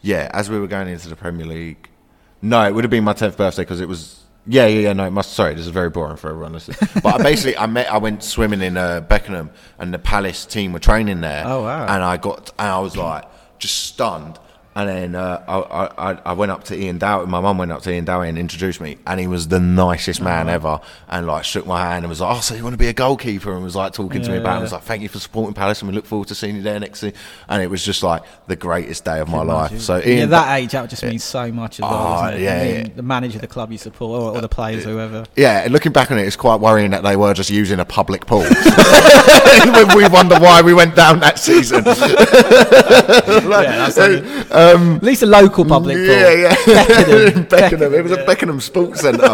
S2: Yeah, as we were going into the Premier League. No, it would have been my tenth birthday because it was. Yeah, yeah, yeah. No, it must. Sorry, this is very boring for everyone listening. But I basically, I met. I went swimming in uh, Beckenham, and the Palace team were training there.
S1: Oh, wow.
S2: And I got, and I was like, just stunned. And then uh, I, I, I went up to Ian Dowie. My mum went up to Ian Dowie and introduced me, and he was the nicest man ever. And like shook my hand and was like, "Oh, so you want to be a goalkeeper?" And was like talking to me
S1: Yeah,
S2: about. it.
S1: yeah.
S2: And was like, "Thank you for supporting Palace, and we look forward to seeing you there next season." And it was just like the greatest day of my life. So Ian,
S1: yeah, that age, that just means so much as well.
S2: Oh, yeah,
S1: I mean,
S2: yeah.
S1: The manager of the club you support, or, or the players, whoever.
S2: Yeah, looking back on it, it's quite worrying that they were just using a public pool. we wonder why we went down that season.
S1: yeah, that's At least a local public pool.
S2: Yeah, yeah.
S1: Beckenham.
S2: Beckenham. It was a Beckenham Sports Centre.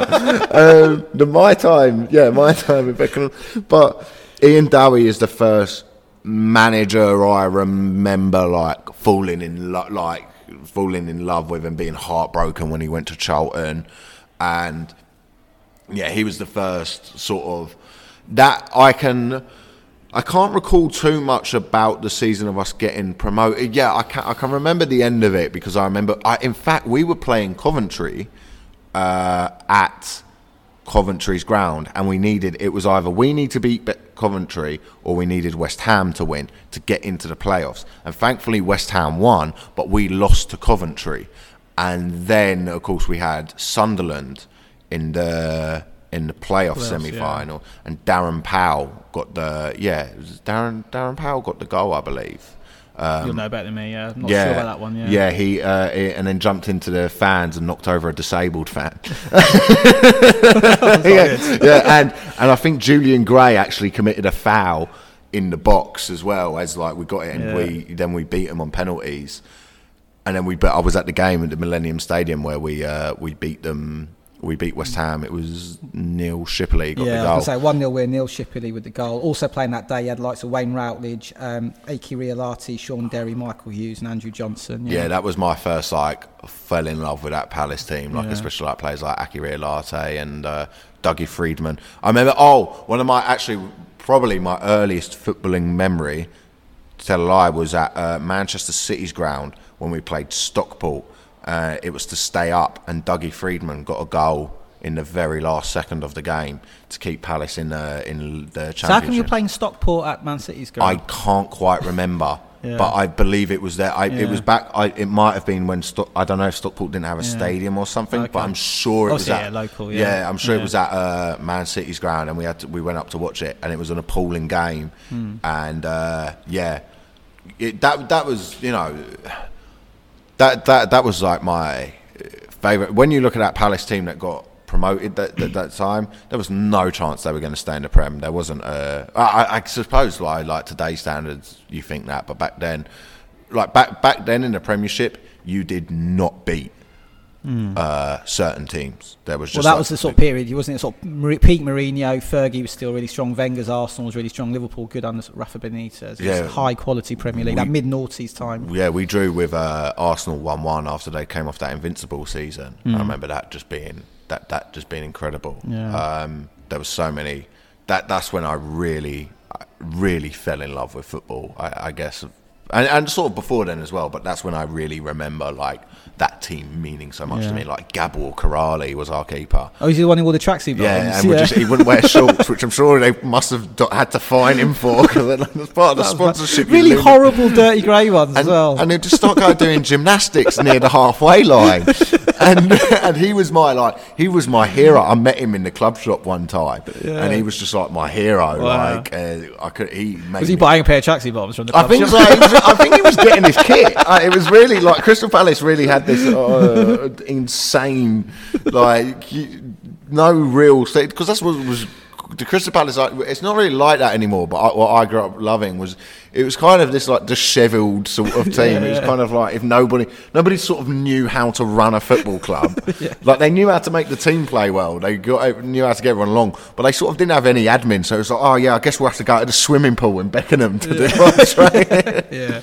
S2: um, the my time, yeah, my time in Beckenham. But Ian Dowie is the first manager I remember like falling in lo- like falling in love with and being heartbroken when he went to Charlton, and yeah, he was the first sort of that I can. I can't recall too much about the season of us getting promoted. Yeah, I can. I can remember the end of it because I remember. I, in fact, we were playing Coventry uh, at Coventry's ground, and we needed. It was either we need to beat Coventry or we needed West Ham to win to get into the playoffs. And thankfully, West Ham won, but we lost to Coventry. And then, of course, we had Sunderland in the in the playoff
S4: Playoffs,
S2: semi final, and Darren Powell got the yeah, was Darren Darren Powell got the goal, I believe.
S4: You'll know better than me. Yeah, I'm not sure about that one. Yeah.
S2: Um, yeah, he uh, he- and then jumped into the fans and knocked over a disabled fan. yeah, yeah, and and I think Julian Gray actually committed a foul in the box as well as like we got it and
S4: Yeah.
S2: we then we beat them on penalties, and then we but I was at the game at the Millennium Stadium where we uh, we beat them. We beat West Ham. It was Neil Shipperley got
S1: Yeah,
S2: the goal.
S1: was going to say 1 0 win, Neil Shipperley with the goal. Also playing that day, you had likes of Wayne Routledge, um, Aki Riihilahti, Shaun Derry, Michael Hughes, and Andrew Johnson.
S2: Yeah, that was my first like fell in love with that Palace team, like
S4: Yeah.
S2: especially like players like Aki Latte and uh, Dougie Freedman. I remember oh, one of my actually probably my earliest footballing memory, to tell a lie, was at uh, Manchester City's ground when we played Stockport. Uh, it was to stay up, and Dougie Freedman got a goal in the very last second of the game to keep Palace in the in the championship.
S1: So how come you're playing Stockport at Man City's ground?
S2: I can't quite remember,
S4: Yeah.
S2: but I believe it was there. I, It was back. I, it might have been when Stock, I don't know if Stockport didn't have a
S4: Yeah.
S2: stadium or something, but I'm sure it was at
S4: yeah, local, yeah.
S2: I'm sure
S4: Yeah.
S2: it was at uh, Man City's ground, and we had to, we went up to watch it, and it was an appalling game,
S4: Hmm.
S2: and uh, yeah, it, that that was you know that that that was like my uh, favorite. When you look at that Palace team that got promoted that that, that time, there was no chance they were going to stay in the Prem. There wasn't. A, I, I- I suppose like like today's standards, you think that, but back then, like back back then in the Premiership, you did not beat. Uh, certain teams. There was
S1: Hmm. Well, that
S2: like-
S1: was the sort of period, He wasn't it? Sort of peak Mourinho, Fergie was still really strong, Wenger's Arsenal was really strong, Liverpool good under Rafa Benitez.
S2: Yeah.
S1: high quality Premier League, that mid noughties time.
S2: Yeah, we drew with uh, Arsenal one one after they came off that invincible season. I remember that just being that that just being incredible.
S4: Yeah.
S2: Um, there was so many. That that's when I really really fell in love with football. I, I guess, and, and sort of before then as well. But that's when I really remember like that team meaning so much
S4: Yeah.
S2: to me. Like Gabor Kiraly was our keeper.
S1: Oh, he's the one who wore the tracksuit
S2: Yeah, and we just, he wouldn't wear shorts, which I'm sure they must have do- had to fine him for because that's part of the sponsorship.
S1: really horrible, dirty grey ones as well.
S2: and he'd just start going doing gymnastics near the halfway line, and and he was my like he was my hero. I met him in the club shop one time, and he was just like my hero.
S4: Wow.
S2: Like uh, I could he made
S1: was he
S2: me-
S1: buying a pair of tracksuit bottoms from the
S2: I
S1: club
S2: think
S1: shop?
S2: so. I think he was getting his kit. Uh, it was really like Crystal Palace really had this uh, insane, like no real state because that's what was the Crystal Palace. Like, it's not really like that anymore. But I, what I grew up loving was it was kind of this like dishevelled sort of team. It was kind of like if nobody nobody sort of knew how to run a football club. Like they knew how to make the team play well. They got knew how to get everyone along, but they sort of didn't have any admin. So it was like, oh yeah, I guess we'll have to go to the swimming pool in Beckenham to do what's right.
S1: yeah.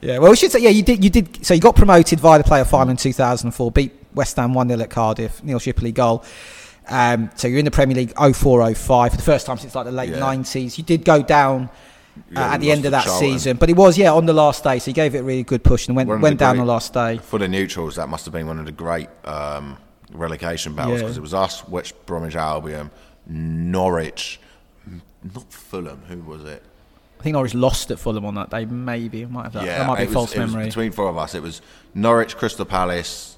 S1: Yeah, well, we should say, yeah, you did, you did. So you got promoted via the playoff final in 2004, beat West Ham 1 0 at Cardiff, Neil Shipperley goal. Um, so you're in the Premier League 04 05 for the first time since like the late
S2: Yeah.
S1: 90s. You did go down uh,
S2: Yeah,
S1: at the end of that
S2: Charlton.
S1: season, but it was, yeah, on the last day. So you gave it a really good push and went, went
S2: the
S1: down
S2: great-
S1: the last day.
S2: For the neutrals, that must have been one of the great um, relegation battles
S1: Yeah.
S2: because it was us, West Bromwich Albion, Norwich, not Fulham. Who was it?
S1: I think Norwich lost at Fulham on that day, maybe. It might have that. that might be
S2: was-
S1: false memory.
S2: between four of us, it was Norwich, Crystal Palace,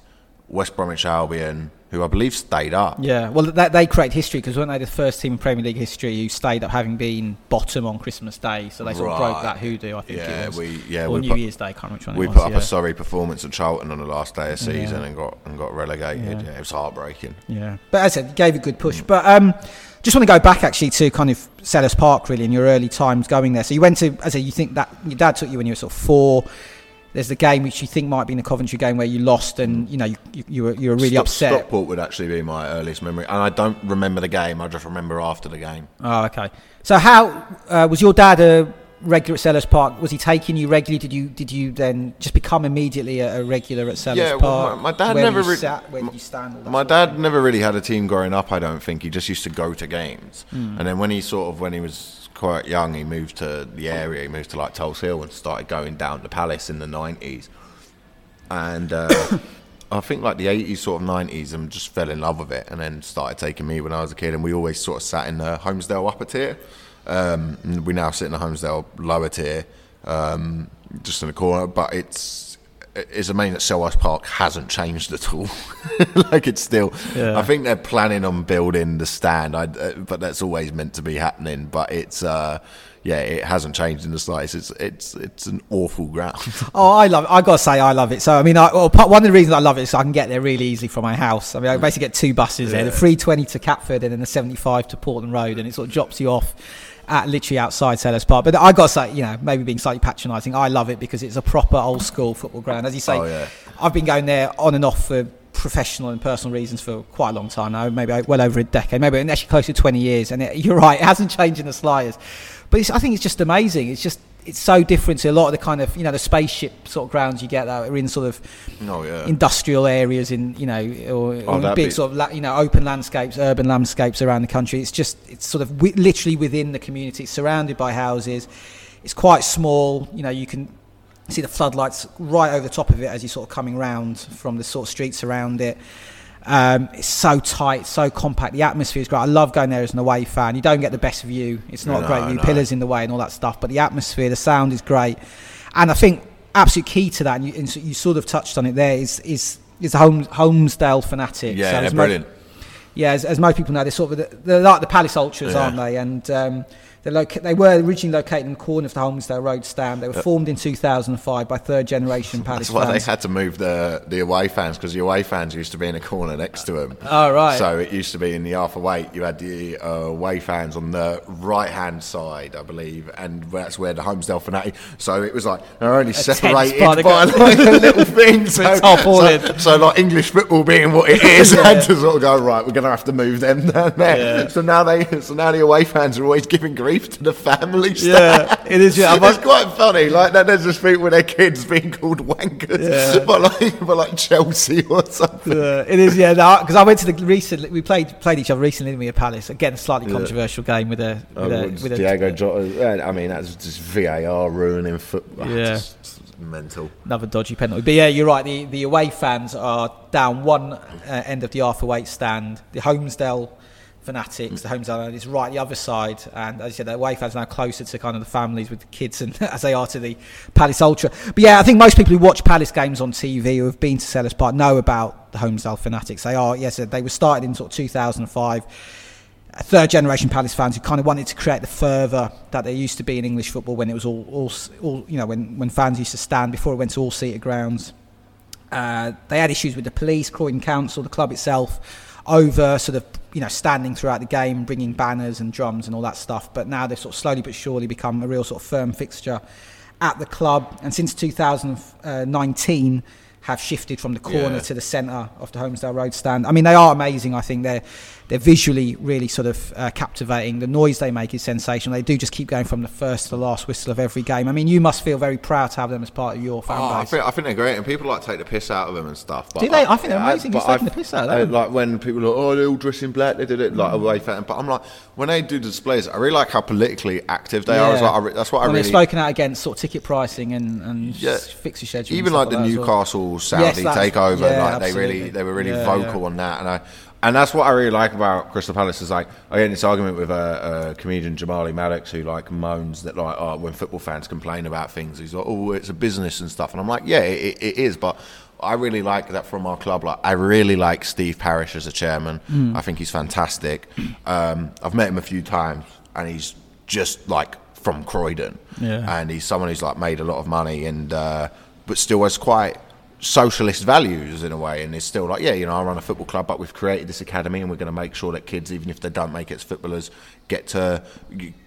S2: West Bromwich Albion, who I believe stayed up.
S1: Yeah, well, that, they create history because weren't they the first team in Premier League history who stayed up having been bottom on Christmas Day? So they sort of broke
S2: Right.
S1: that hoodoo, I think
S2: Yeah,
S1: it was.
S2: we- yeah,
S1: or
S2: we
S1: New
S2: put-
S1: Year's Day, I can't remember which one
S2: We
S1: was.
S2: put up
S1: yeah.
S2: a sorry performance at Charlton on the last day of season
S1: Yeah.
S2: and got and got relegated.
S1: Yeah.
S2: It was heartbreaking.
S1: Yeah, but as I said, gave a good push. But um, just want to go back actually to kind of Selhurst Park, really, in your early times going there. So you went to, as I said, you think that your dad took you when you were sort of four. There's the game which you think might be in the Coventry game where you lost, and you know you, you, you were you were really
S2: Stock-
S1: upset.
S2: Stockport would actually be my earliest memory, and I don't remember the game. I just remember after the game.
S1: Oh, okay. So how uh, was your dad a regular at Selhurst Park? Was he taking you regularly? Did you did you then just become immediately a, a regular at Selhurst
S2: Yeah, well,
S1: Park?
S2: my- my dad
S1: Where
S2: never
S1: you
S2: re-
S1: sat, where did you stand? all
S2: My dad never really had a team growing up. I don't think he just used to go to games,
S1: Hmm.
S2: and then when he sort of when he was quite young, he moved to the area. He moved to like Tulse Hill and started going down to Palace in the nineties, and. Uh, I think like the 80s, sort of 90s, and just fell in love with it, and then started taking me when I was a kid. And we always sort of sat in the Holmesdale upper tier. Um, we now sit in the Holmesdale lower tier, um, just in the corner. But it's is the main that Selhurst Park hasn't changed at all. like it's still. Yeah. I think they're planning on building the stand, I, uh, but that's always meant to be happening. But it's. Uh, yeah, it hasn't changed in the slightest. It's it's it's an awful ground.
S1: oh, I love. it. I gotta say, I love it. So I mean, I, well, one of the reasons I love it is I can get there really easily from my house. I mean, I basically get two buses yeah. there: the three twenty to Catford and then the seventy five to Portland Road, and it sort of drops you off at literally outside Selhurst Park. But I got to say, you know, maybe being slightly patronising, I love it because it's a proper old school football ground. As you say, oh, yeah. I've been going there on and off for professional and personal reasons for quite a long time now, maybe well over a decade, maybe actually close to 20 years. And it, you're right, it hasn't changed in the slightest. But I think it's just amazing. It's just it's so different to a lot of the kind of you know the spaceship sort of grounds you get that are in sort of
S2: oh, yeah.
S1: industrial areas in you know or, oh, or big be... sort of la- you know open landscapes, urban landscapes around the country. It's just it's sort of wi- literally within the community. It's surrounded by houses. It's quite small. You know you can see the floodlights right over the top of it as you're sort of coming round from the sort of streets around it. Um, it's so tight, so compact. The atmosphere is great. I love going there as an away fan. You don't get the best view. It's not no, great view. No. Pillars in the way and all that stuff. But the atmosphere, the sound is great. And I think absolute key to that, and you, and you sort of touched on it there, is is is the Holmes, Holmesdale fanatics.
S2: Yeah, so they're brilliant.
S1: yeah, as, as, most people know, they're sort of they're like the Palace Ultras, yeah. aren't they? And um, Loca- they were originally located in the corner of the Holmesdale Road stand. They were formed in 2005 by third generation Palace
S2: That's why
S1: fans.
S2: they had to move the, the away fans because the away fans used to be in a corner next to them.
S1: Oh, right.
S2: So it used to be in the Arthur Wait, you had the uh, away fans on the right hand side, I believe, and that's where the Holmesdale fanatic. So it was like they're only a separated by like a little thing. So, so, so, like English football being what it is, yeah. had to sort of go, right, we're going to have to move them down there. Yeah. So now they, so now the away fans are always giving grief to the family.
S1: Yeah, it is. Yeah,
S2: it's quite funny. Like that, there's just people where their kids being called wankers, yeah. but like, but like Chelsea or something.
S1: Yeah, it is. Yeah, because I went to the recently. We played played each other recently, we, at Palace? Again, a slightly controversial game with a with, oh, a, with
S2: Diego a, Jota. I mean, that's just VAR ruining football.
S1: Yeah.
S2: mental.
S1: Another dodgy penalty. But yeah, you're right. The the away fans are down one uh, end of the Arthur Wait stand. The Holmesdale fanatics, the home zone is right the other side, and as you said, the away fans are now closer to kind of the families with the kids and as they are to the Palace Ultra. But yeah, I think most people who watch Palace games on TV who have been to Selhurst Park know about the Holmesdale fanatics. They are, yes, they were started in sort of 2005. Third generation Palace fans who kind of wanted to create the fervour that there used to be in English football when it was all, all, all you know, when, when fans used to stand before it went to all seated grounds. Uh, they had issues with the police, Croydon Council, the club itself over sort of you know standing throughout the game, bringing banners and drums and all that stuff. But now they've sort of slowly but surely become a real sort of firm fixture at the club. And since 2019, have shifted from the corner yeah. to the centre of the Holmesdale Road stand. I mean, they are amazing. I think they're they're visually really sort of uh, captivating. The noise they make is sensational. They do just keep going from the first to the last whistle of every game. I mean, you must feel very proud to have them as part of your fan oh, base.
S2: I think, I think, they're great, and people like take the piss out of them and stuff.
S1: But do they? I, I think they're amazing. Just taking the piss out of them.
S2: Like when people are like, oh, they're all dressed in black. They did it like mm. away fan. But I'm like, when they do displays, I really like how politically active they yeah. are. As well. I, that's what
S1: when
S2: I really.
S1: They've spoken out against sort of ticket pricing and, and yeah. fixture schedule.
S2: Even like the Newcastle well. Saudi yes, takeover, yeah, like absolutely. they really they were really vocal on that, and I and that's what I really like about Crystal Palace is like I get in this argument with a, a comedian Jamali Maddix who like moans that like oh when football fans complain about things he's like oh it's a business and stuff. And I'm like yeah it, it is but I really like that from our club. Like I really like Steve Parish as a chairman. Mm. I think he's fantastic. Um, I've met him a few times and he's just like from Croydon. Yeah. and he's someone who's like made a lot of money and uh, but still has quite socialist values in a way and it's still like yeah you know I run a football club but we've created this academy and we're going to make sure that kids even if they don't make it as footballers get to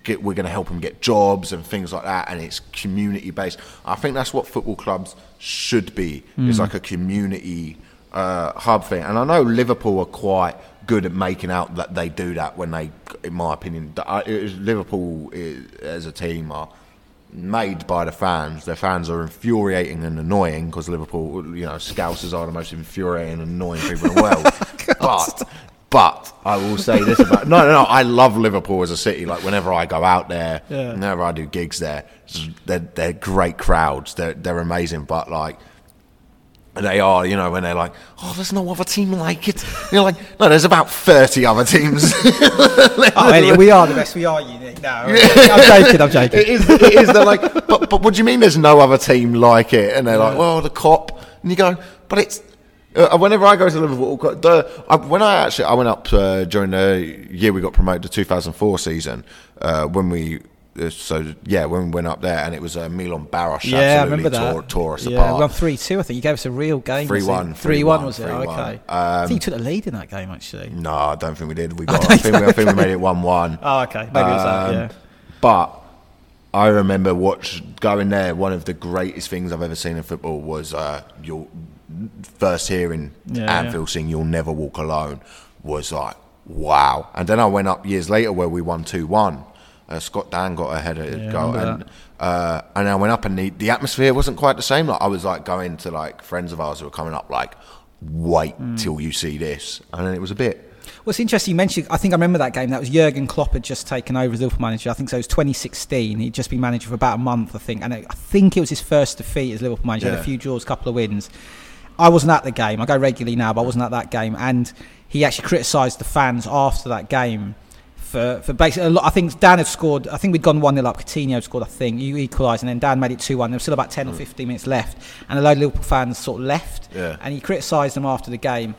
S2: get we're going to help them get jobs and things like that and it's community based I think that's what football clubs should be. Mm. is like a community uh, hub thing. And I know Liverpool are quite good at making out that they do that when they in my opinion Liverpool is, as a team are made by the fans. Their fans are infuriating and annoying because Liverpool, you know, Scousers are the most infuriating and annoying people in the world. Oh, but but I will say this about no, no, no. I love Liverpool as a city. Like whenever I go out there, yeah. whenever I do gigs there, they're they're great crowds. They're they're amazing. But like they are, you know, when they're like, oh, there's no other team like it. You're like, no, there's about 30 other teams.
S1: oh, Elliot, we are the best. We are unique. No, I'm joking. I'm joking.
S2: It is, it is. They're like, but, but what do you mean there's no other team like it? And they're like, well, the Kop. And you go, but it's, uh, whenever I go to Liverpool, the, I, when I actually I went up uh, during the year we got promoted to 2004 season, uh, when we so yeah, when we went up there, and it was uh, Milan Baros.
S1: Yeah, I remember that.
S2: Tore, tore us
S1: yeah,
S2: apart.
S1: we won three two. I think you gave us a real game.
S2: Three one.
S1: Three one was it?
S2: Three,
S1: okay. Um, I think you took the lead in that game actually.
S2: No, I don't think we did. We got. I, I, think, we, I think we made it one one.
S1: Oh, okay. Maybe um, it was that. Yeah.
S2: Um, but I remember watch going there. One of the greatest things I've ever seen in football was uh, your first hearing yeah, Anfield yeah. sing "You'll Never Walk Alone" was like wow. And then I went up years later where we won two one uh, Scott Dann got ahead of yeah, goal, and uh, and I went up, and the, the atmosphere wasn't quite the same. Like I was like going to like friends of ours who were coming up, like, wait mm. till you see this, and then it was a bit.
S1: Well, it's interesting you mentioned. I think I remember that game. That was Jurgen Klopp had just taken over as Liverpool manager. I think so. It was 2016. He'd just been manager for about a month, I think, and I think it was his first defeat as Liverpool manager. Yeah. Had a few draws, a couple of wins. I wasn't at the game. I go regularly now, but I wasn't at that game. And he actually criticised the fans after that game for, for basically, I think Dann had scored, I think we'd gone 1 0 up. Coutinho scored, I think. You equalised, and then Dann made it 2 1. There was still about 10 mm. or 15 minutes left, and a load of Liverpool fans sort of left.
S2: Yeah.
S1: And he criticised them after the game.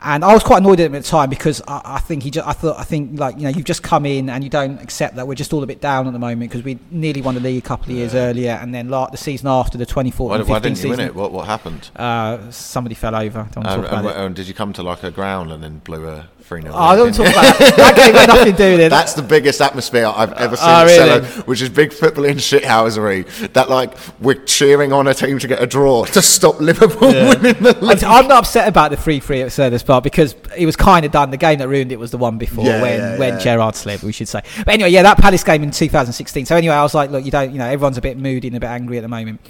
S1: And I was quite annoyed at him at the time because I, I, think he just, I thought, I think like, you know, you've just come in and you don't accept that we're just all a bit down at the moment because we nearly won the league a couple of years yeah. earlier and then like, the season after the 2014
S2: why, why didn't
S1: season,
S2: you win it? What, what happened?
S1: Uh, somebody fell over. Don't
S2: uh,
S1: and,
S2: and, did you come to like a ground and then blew a 3 0?
S1: Oh, I don't talk about that. That game had nothing to do with it.
S2: That's the biggest atmosphere I've ever ah, seen oh, really? which is big football in shithousery. That like we're cheering on a team to get a draw to stop Liverpool yeah. winning the league.
S1: I'm not upset about the 3 3 at Selhurst Park because it was kind of done. The game that ruined it was the one before yeah, when yeah, when Gerrard slipped, we should say. But anyway, yeah, that Palace game in 2016. So anyway, I was like, look, you don't, you know, everyone's a bit moody and a bit angry at the moment.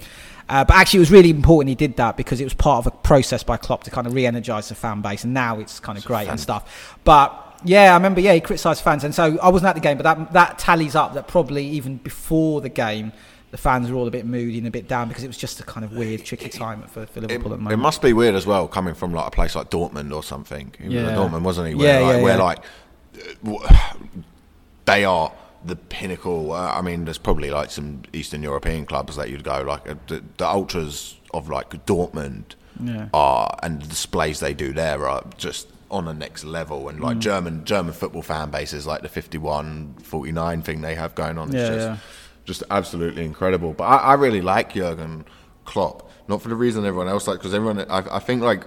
S1: Uh, but actually, it was really important he did that because it was part of a process by Klopp to kind of re-energise the fan base, and now it's kind of great and stuff. But yeah, I remember. Yeah, he criticised fans, and so I wasn't at the game, but that that tallies up that probably even before the game, the fans were all a bit moody and a bit down because it was just a kind of weird, tricky time for, for Liverpool
S2: it,
S1: at the moment.
S2: It must be weird as well, coming from like a place like Dortmund or something.
S1: Yeah.
S2: Dortmund wasn't he? Where,
S1: yeah,
S2: like,
S1: yeah,
S2: where
S1: yeah.
S2: like they are the pinnacle. Uh, I mean, there's probably like some Eastern European clubs that you'd go like uh, the, the ultras of like Dortmund
S1: yeah.
S2: are and the displays they do there are just on the next level and like
S1: Mm.
S2: German German football fan bases like the 51 49 thing they have going on
S1: Yeah,
S2: it's just
S1: yeah.
S2: just absolutely incredible but I, I really like Jurgen Klopp not for the reason everyone else like because everyone I, I think like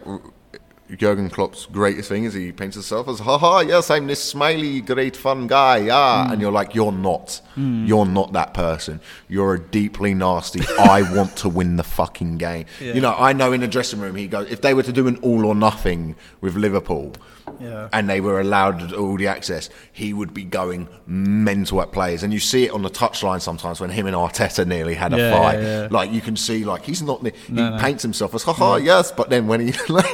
S2: Jurgen Klopp's greatest thing is he paints himself as haha yes I'm this smiley great fun guy yeah
S1: Mm.
S2: and you're like you're not. You're not that person. You're a deeply nasty I want to win the fucking game.
S1: Yeah.
S2: you know I know in the dressing room he goes if they were to do an all or nothing with Liverpool
S1: Yeah.
S2: and they were allowed all the access, he would be going mental at players. And you see it on the touchline sometimes when him and Arteta nearly had a
S1: Yeah,
S2: fight.
S1: yeah.
S2: Like you can see, like he's not. He
S1: No, no.
S2: paints himself as haha yes, but then when he, like,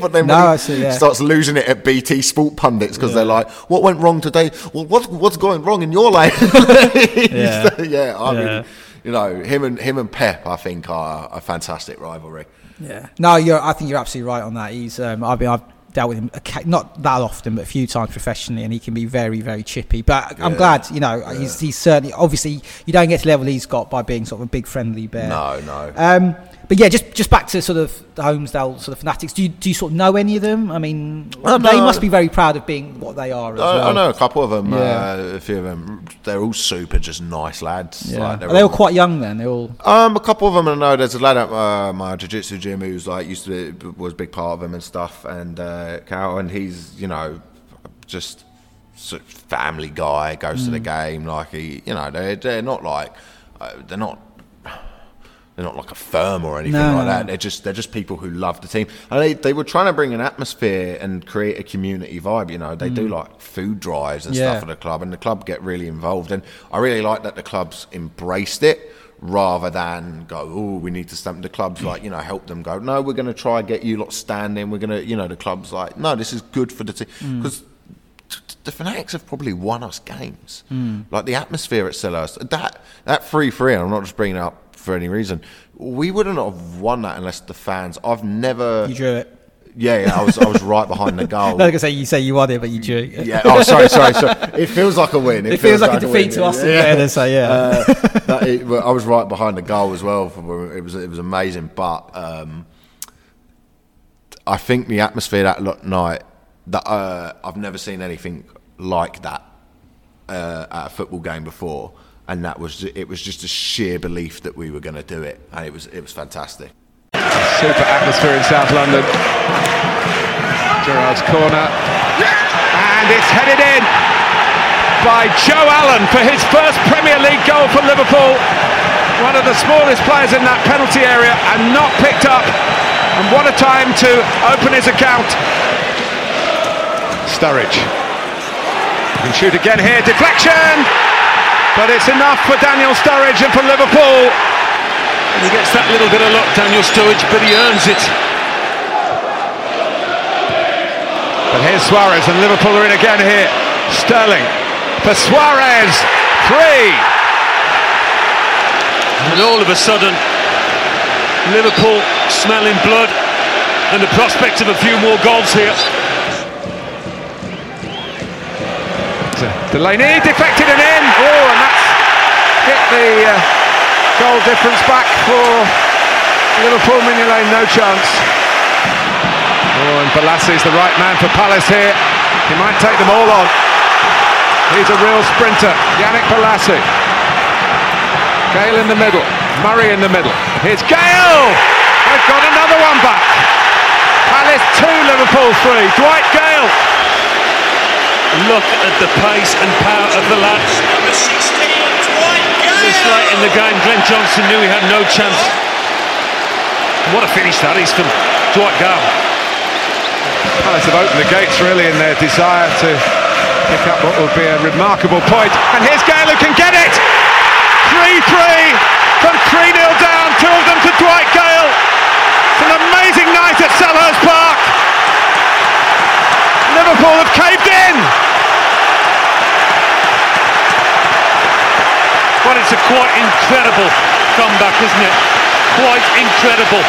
S2: but then
S1: No,
S2: when he
S1: see, yeah.
S2: starts losing it at BT Sport pundits because they're like, "What went wrong today? Well, what what's going wrong in your life?"
S1: Yeah.
S2: yeah, I really, you know, him and him and Pep, I think are a fantastic rivalry.
S1: Yeah. No, you're. I think you're absolutely right on that. He's. Um, I've been. I've dealt with him not that often, but a few times professionally, and he can be very, very chippy. But I'm
S2: Yeah.
S1: glad. You know, he's. He's certainly. Obviously, you don't get to the level he's got by being sort of a big friendly bear.
S2: No, no.
S1: Um, but yeah, just just back to sort of the Holmesdale sort of fanatics. Do you do you sort of know any of them? I mean,
S2: Well,
S1: they must be very proud of being what they are. As
S2: I,
S1: well.
S2: I know a couple of them.
S1: Yeah.
S2: Uh, a few of them. They're all super, just nice lads.
S1: Yeah.
S2: Like,
S1: Are they all quite young then? They're all.
S2: Um, a couple of them I know. There's a lad at uh, my jiu-jitsu gym who's like used to be, was a big part of them and stuff. And uh, Cal, and he's you know just sort of family guy. Goes to the game like he, you know, they they're not like uh, they're not. They're not like a firm or anything
S1: No,
S2: like
S1: no.
S2: that. They're just they're just people who love the team, and they, they were trying to bring an atmosphere and create a community vibe. You know, they do like food drives and
S1: Mm. Yeah.
S2: stuff at the club, and the club get really involved. And I really like that the clubs embraced it rather than go, oh, we need to stamp the clubs like you know help them go. No, we're going to try and get you lot standing. We're going to you know the clubs like no, this is good for the team
S1: Mm.
S2: because. the Fanatics have probably won us games. Mm. Like the atmosphere at Selhurst, that that three three. I'm not just bringing it up for any reason. We wouldn't have won that unless the fans. I've never.
S1: You drew it.
S2: Yeah, yeah, I was I was right behind the goal.
S1: I was gonna say you say you won it, but you drew. It.
S2: yeah. Oh, sorry, sorry, sorry. It feels like a win.
S1: It, it feels, feels, like, like a defeat to us. Yeah. yeah. So yeah. Uh,
S2: that, it, I was right behind the goal as well. It was it was amazing, but um, I think the atmosphere that night that uh, I've never seen anything like that uh, at a football game before, and that was it was just a sheer belief that we were going to do it, and it was it was fantastic.
S5: Super atmosphere in South London. Gerrard's corner. And it's headed in by Joe Allen for his first Premier League goal for Liverpool. One of the smallest players in that penalty area and not picked up. And what a time to open his account. Sturridge. Can shoot again here. Deflection! But it's enough for Daniel Sturridge and for Liverpool.
S6: And he gets that little bit of luck, Daniel Sturridge, but he earns it.
S5: But here's Suarez and Liverpool are in again here. Sterling for Suarez, three.
S6: And all of a sudden, Liverpool smelling blood and the prospect of a few more goals here.
S5: Delaney deflected and in. Oh, and that's hit the uh, goal difference back for Liverpool Mignolet, no chance. Oh, and Bolasie is the right man for Palace here. He might take them all on. He's a real sprinter, Yannick Bolasie. Gayle in the middle, Murray in the middle. Here's Gayle! They've got another one back. Palace 2, Liverpool 3. Dwight Gayle.
S6: Look at the pace and power of the lads. Number 16 right in the game, Glenn Johnson knew he had no chance. What a finish that is from Dwight Garb.
S5: Palace have opened the gates really in their desire to pick up what would be a remarkable point. And here's Gayle who can get it! 3 3 from 3 0 down, two of them to Dwight Gayle. It's an amazing night at Selhurst Park. Liverpool have caved in.
S6: Well, it's a quite incredible comeback, isn't it? Quite incredible.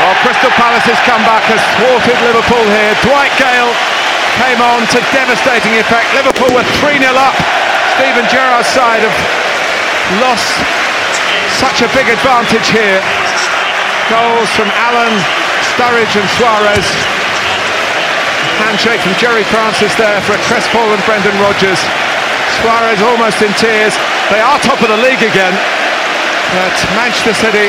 S5: Well, Crystal Palace's comeback has thwarted Liverpool here. Dwight Gayle came on to devastating effect. Liverpool were 3-0 up. Steven Gerrard's side have lost such a big advantage here. Goals from Allen, Sturridge and Suarez handshake from Gerry Francis there for a and Brendan Rodgers. Suarez almost in tears. They are top of the league again, but Manchester City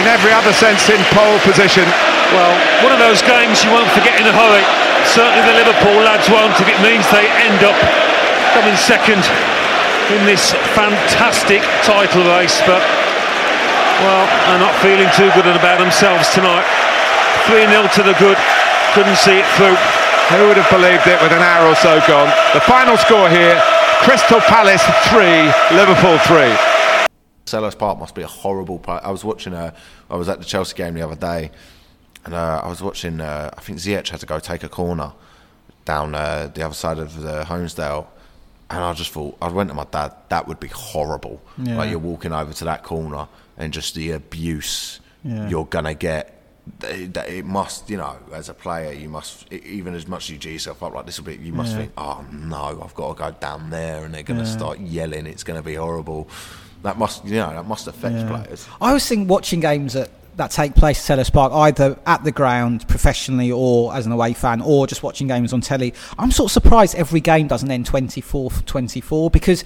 S5: in every other sense in pole position.
S6: Well, one of those games you won't forget in a hurry. Certainly the Liverpool lads won't if it means they end up coming second in this fantastic title race, but well, they're not feeling too good about themselves tonight. 3-0 to the good couldn't see it through.
S5: Who would have believed it with an hour or so gone? The final score here, Crystal Palace 3, Liverpool 3.
S2: Selhurst Park must be a horrible place. I was watching, uh, I was at the Chelsea game the other day, and uh, I was watching, uh, I think Ziyech had to go take a corner down uh, the other side of the Holmesdale. And I just thought, I went to my dad, that would be horrible. Yeah. Like you're walking over to that corner and just the abuse yeah. you're going to get that it must, you know, as a player, you must, even as much as you G yourself up like this, will be, you must yeah. think, oh no, I've got to go down there, and they're going to yeah. start yelling. It's going to be horrible. That must, you know, that must affect yeah. players.
S1: I was thinking watching games that that take place at Selhurst Park, either at the ground professionally or as an away fan, or just watching games on telly. I'm sort of surprised every game doesn't end 24 24 because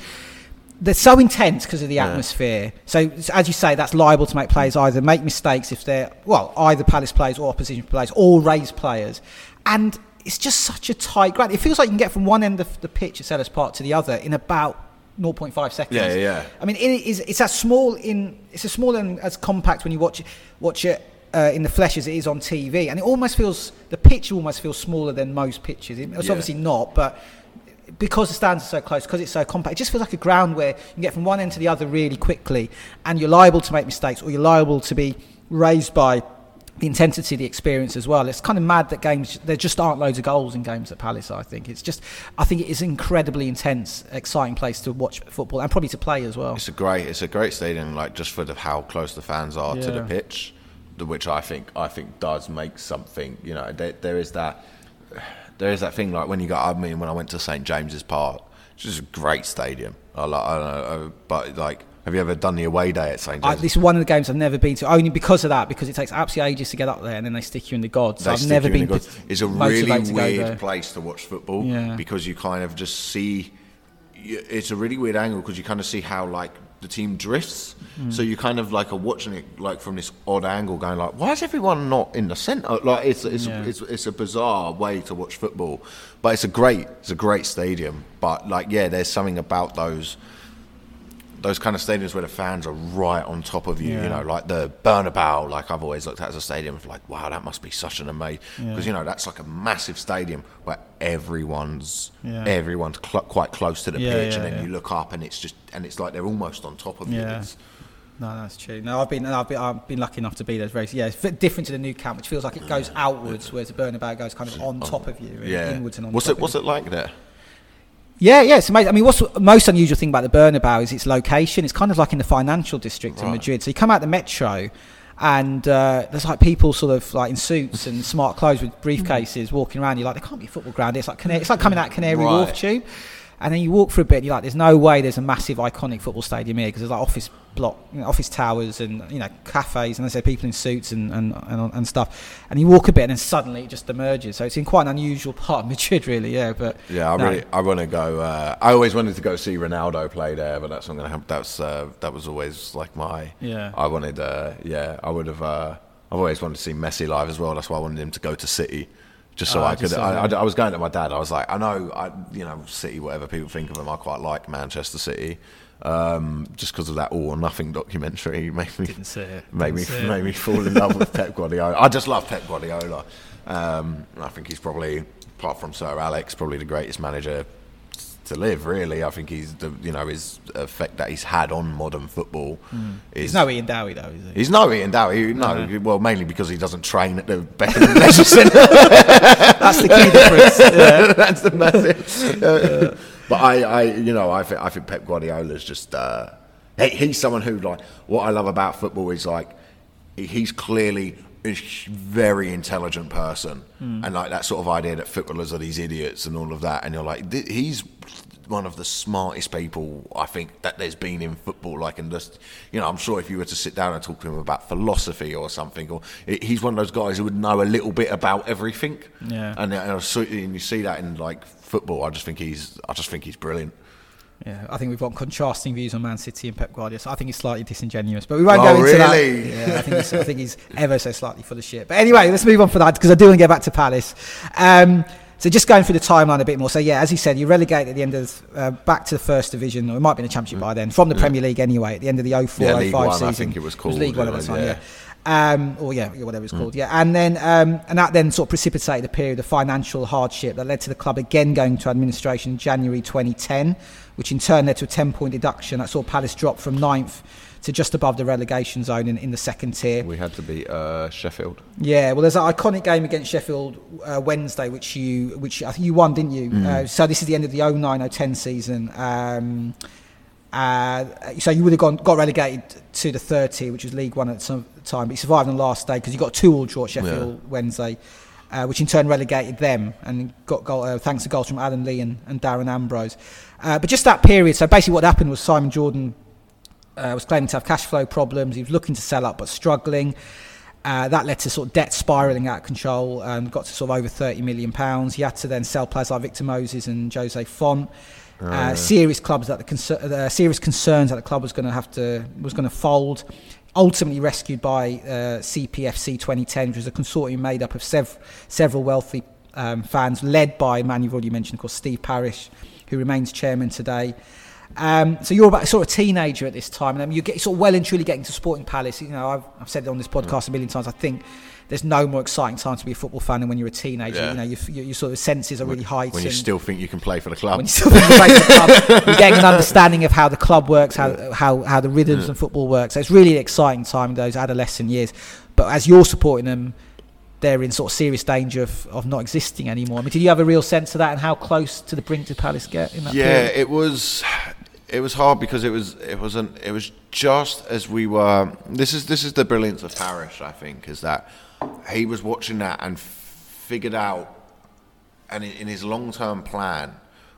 S1: they're so intense because of the atmosphere. So, as you say, that's liable to make players either make mistakes if they're well, either Palace players or opposition players or raised players, and it's just such a tight ground. It feels like you can get from one end of the pitch at Selhurst Park to the other in about 0.5 seconds.
S2: Yeah, yeah.
S1: I mean, it is, it's as small in it's as small and as compact when you watch it, watch it uh, in the flesh as it is on TV, and it almost feels the pitch almost feels smaller than most pitches. It's yeah. obviously not, but because the stands are so close, because it's so compact, it just feels like a ground where you can get from one end to the other really quickly, and you're liable to make mistakes, or you're liable to be raised by the intensity, of the experience as well. It's kind of mad that games there just aren't loads of goals in games at Palace. I think it's just I think it is an incredibly intense, exciting place to watch football and probably to play as well.
S2: It's a great it's a great stadium, like just for the, how close the fans are yeah. to the pitch, which I think I think does make something. You know, there, there is that there is that thing like when you got. I mean, when I went to St James's Park, which is a great stadium. I like, I don't know, but like have you ever done the away day at St James?
S1: this is one of the games I've never been to, only because of that, because it takes absolutely ages to get up there, and then they stick you in the gods. So I've never been.
S2: It's a really weird place to watch football yeah. because you kind of just see. It's a really weird angle because you kind of see how like the team drifts. Mm. So you kind of like are watching it like from this odd angle, going like, why is everyone not in the centre? Like it's it's, yeah. it's it's a bizarre way to watch football, but it's a great it's a great stadium. But like yeah, there's something about those those kind of stadiums where the fans are right on top of you, yeah. you know, like the Bernabeu, like I've always looked at as a stadium of like, wow, that must be such an amazing, because yeah. you know that's like a massive stadium where everyone's yeah. everyone's cl- quite close to the pitch, and then you look up and it's just and it's like they're almost on top of you. It's,
S1: no, that's true. No, I've been, I've been, I've been lucky enough to be there. Very, yeah, it's different to the Nou Camp, which feels like it goes outwards, whereas the Bernabeu goes kind of on top of you, yeah. inwards and on.
S2: What's it? What's it like there?
S1: Yeah, yeah, it's amazing. I mean, what's the most unusual thing about the Bernabeu is its location. It's kind of like in the financial district right. of Madrid. So you come out the metro, and uh, there's like people sort of like in suits and smart clothes with briefcases walking around. You're like, there can't be a football ground. It's like it's like coming out Canary right. Wharf tube. And then you walk for a bit, and you're like, there's no way there's a massive iconic football stadium here because there's like office block, you know, office towers, and you know cafes, and I say people in suits and, and, and and stuff. And you walk a bit, and then suddenly it just emerges. So it's in quite an unusual part of Madrid, really. Yeah, but
S2: yeah, I no. really I want to go. Uh, I always wanted to go see Ronaldo play there, but that's not going to happen. That's uh, that was always like my
S1: yeah.
S2: I wanted. Uh, yeah, I would have. Uh, I've always wanted to see Messi live as well. That's why I wanted him to go to City just so oh, I could. I, I, I, was going to my dad. I was like, I know, I you know, City, whatever people think of them, I quite like Manchester City. Um, just because of that all or nothing documentary made me
S1: Didn't see it.
S2: made me made me fall in love with Pep Guardiola. I just love Pep Guardiola. Um, I think he's probably, apart from Sir Alex, probably the greatest manager to live. Really, I think he's the you know his effect that he's had on modern football. Mm.
S1: Is, he's no Ian Dowie though, is he?
S2: He's no Ian Dowie. No, no, well, mainly because he doesn't train at the Beckenham Leisure Centre.
S1: That's the key difference.
S2: Yeah. That's the massive. Uh, but I, I, you know, I think I think Pep Guardiola's just. Uh, he, he's someone who like what I love about football is like he's clearly very intelligent person, mm. and like that sort of idea that footballers are these idiots and all of that, and you're like, he's one of the smartest people I think that there's been in football. Like, and just you know, I'm sure if you were to sit down and talk to him about philosophy or something, or he's one of those guys who would know a little bit about everything.
S1: Yeah,
S2: and, and you see that in like football. I just think he's, I just think he's brilliant.
S1: Yeah, I think we've got contrasting views on Man City and Pep Guardiola. So I think he's slightly disingenuous, but we won't
S2: oh,
S1: go into
S2: really?
S1: that. Yeah, I think, he's, I think he's ever so slightly full of shit. But anyway, let's move on for that because I do want to get back to Palace. Um, so just going through the timeline a bit more. So yeah, as you said, you relegate at the end of uh, back to the first division, or it might be in the championship mm. by then, from the yeah. Premier League anyway. At the end of the 04
S2: yeah,
S1: 05
S2: one,
S1: season, I
S2: think it was called.
S1: It was League One at the time. yeah. Um, or yeah, whatever it's mm. called, yeah, and then um, and that then sort of precipitated a period of financial hardship that led to the club again going to administration in January 2010, which in turn led to a 10-point deduction that saw Palace drop from ninth to just above the relegation zone in, in the second tier.
S2: We had to beat uh, Sheffield.
S1: Yeah, well, there's an iconic game against Sheffield uh, Wednesday, which you which I think you won, didn't you? Mm. Uh, so this is the end of the 09-010 season. Um, uh, so you would have gone got relegated to the third tier, which was League One at some time, but you survived on the last day because you got two all draw at Sheffield yeah. Wednesday, uh, which in turn relegated them and got goal, uh, thanks to goals from Alan Lee and, and Darren Ambrose. Uh, but just that period, so basically what happened was Simon Jordan uh, was claiming to have cash flow problems. He was looking to sell up but struggling. Uh, that led to sort of debt spiralling out of control. Um, got to sort of over 30 million pounds. He had to then sell players like Victor Moses and Jose Fonte. Uh, serious clubs that the concer- uh, serious concerns that the club was going to have to was going to fold. Ultimately rescued by uh, CPFC 2010, which was a consortium made up of sev- several wealthy um, fans, led by man you've already mentioned, of course, Steve Parish, who remains chairman today. Um, so you're about sort of a teenager at this time, and you get sort of well and truly getting to Sporting Palace. You know, I've, I've said it on this podcast a million times. I think there's no more exciting time to be a football fan than when you're a teenager. Yeah. You know, your, your, sort of senses are really heightened.
S2: When you still think you can play for the club.
S1: When you still think you can play for the club. You're getting an understanding of how the club works, how, how, how the rhythms yeah. and football works. So it's really an exciting time in those adolescent years. but as you're supporting them, they're in sort of serious danger of, of not existing anymore. I mean, did you have a real sense of that, and how close to the brink did Palace get in that?
S2: Yeah,
S1: period?
S2: it was. It was hard because it was it wasn't it was just as we were. This is this is the brilliance of Parish. I think is that he was watching that and figured out, and in, his long term plan,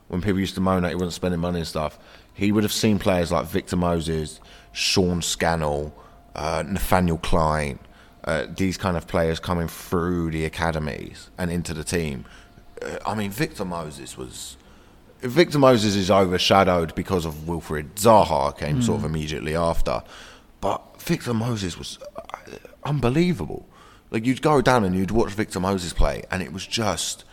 S2: when people used to moan that he wasn't spending money and stuff, he would have seen players like Victor Moses, Sean Scannell, uh, Nathaniel Clyne, uh, these kind of players coming through the academies and into the team. Uh, I mean, Victor Moses was. Victor Moses is overshadowed because of Wilfried Zaha came mm. sort of immediately after, but Victor Moses was uh, unbelievable. Like you'd go down and you'd watch Victor Moses play, and it was just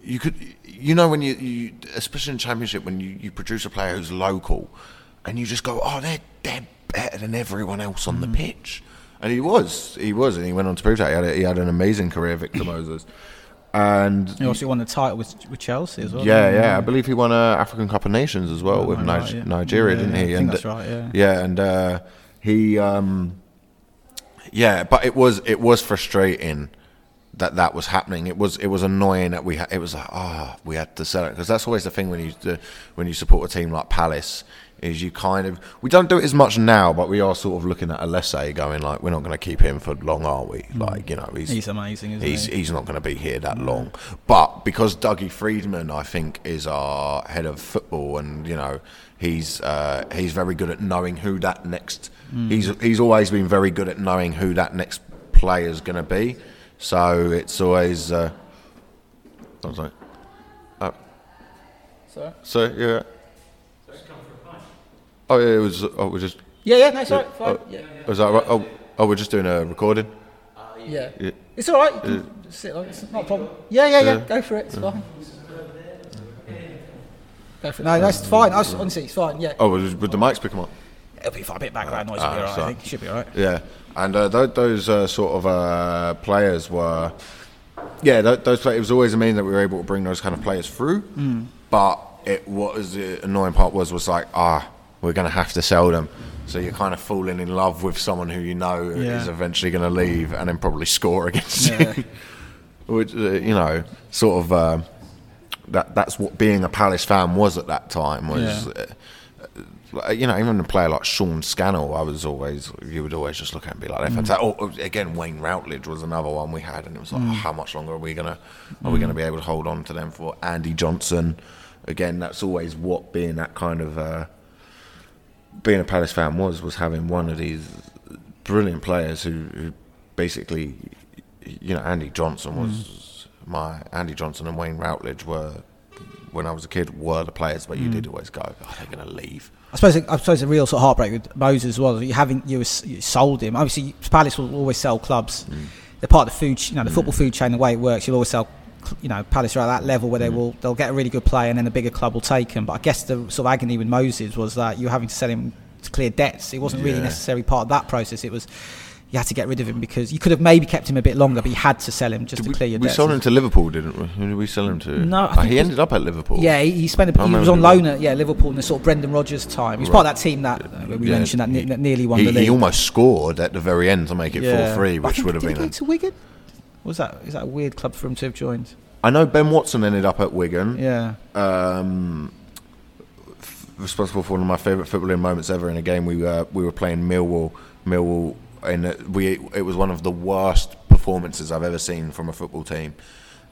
S2: you could you know when you, you especially in championship when you, you produce a player who's local, and you just go, oh, they're they're better than everyone else on mm. the pitch. And he was, he was, and he went on to prove that. He had, a, he had an amazing career, Victor Moses. And
S1: he also won the title with, with Chelsea as well.
S2: Yeah, yeah. I believe he won a African Cup of Nations as well oh, with right, yeah. Nigeria,
S1: yeah,
S2: didn't
S1: he?
S2: I
S1: think and that's right. Yeah.
S2: Yeah, and uh, he, um, yeah, but it was it was frustrating that that was happening. It was it was annoying that we ha- it was like ah oh, we had to sell it because that's always the thing when you do, when you support a team like Palace is you kind of we don't do it as much now, but we are sort of looking at Olise going like we're not going to keep him for long, are we? Mm. Like you know he's
S1: he's amazing.
S2: he's
S1: he?
S2: he's not going to be here that mm. long. But because Dougie Freedman, I think, is our head of football, and you know he's uh, he's very good at knowing who that next. Mm. He's he's always been very good at knowing who that next player is going to be. So it's always. Uh, I was like, oh.
S1: Sorry.
S2: So yeah. Oh yeah, it was. Oh, we're just.
S1: Yeah, yeah, no, sorry, fine. Oh, yeah.
S2: Was that right? Oh, oh, we're just doing a recording.
S1: Uh, yeah. yeah. It's all right. You can sit like it's not a problem. Yeah, yeah, yeah. Go for it. It's fine. Go. No, that's fine. I was, honestly, it's fine. Yeah.
S2: Oh, would, the mics pick them up?
S1: It'll be fine. A bit background noise. will be ah, all right. I think. Should be all right.
S2: Yeah, and uh, th- those uh, sort of uh, players were. Yeah, th- those players, it was always a amazing that we were able to bring those kind of players through.
S1: Mm.
S2: But it what was the annoying part was was like ah we're going to have to sell them. So you're kind of falling in love with someone who you know yeah. is eventually going to leave and then probably score against yeah. you. Which uh, you know, sort of uh, that that's what being a Palace fan was at that time. Was yeah. uh, you know even a player like Sean Scannell, I was always you would always just look at and be like, mm. fantastic. Oh, again, Wayne Routledge was another one we had, and it was like, mm. oh, how much longer are we gonna are mm. we gonna be able to hold on to them for? Andy Johnson, again, that's always what being that kind of uh, being a Palace fan was was having one of these brilliant players who, who basically, you know, Andy Johnson was mm. My Andy Johnson and Wayne Routledge were when I was a kid were the players, but you mm. did always go, oh, they're going to leave.
S1: I suppose I suppose the real sort of heartbreak with Moses as well. You having you, you sold him. Obviously, Palace will always sell clubs. Mm. They're part of the food, you know, the mm. football food chain. The way it works, you'll always sell you know Palace are at that level where they mm. will they'll get a really good player and then the bigger club will take him. But I guess the sort of agony with Moses was that you were having to sell him to clear debts. It wasn't really necessarily part of that process. It was you had to get rid of him because you could have maybe kept him a bit longer, but you had to sell him just did to
S2: we,
S1: clear your
S2: we
S1: debts.
S2: sold him to Liverpool, didn't we? Who did we sell him to?
S1: No,
S2: oh, he ended up at Liverpool.
S1: Yeah, he, he spent. A, he was on loan at yeah Liverpool in the sort of Brendan Rodgers time. He was right. part of that team that uh, we yeah. mentioned that, he, that, nearly won
S2: he,
S1: the league.
S2: He almost scored at the very end to make it four yeah. three, which would have been.
S1: Did He a, to Wigan. Was that is that a weird club for him to have joined?
S2: I know Ben Watson ended up at Wigan.
S1: Yeah.
S2: Um, responsible for one of my favourite footballing moments ever in a game. We uh, we were playing Millwall. Millwall, and we it was one of the worst performances I've ever seen from a football team.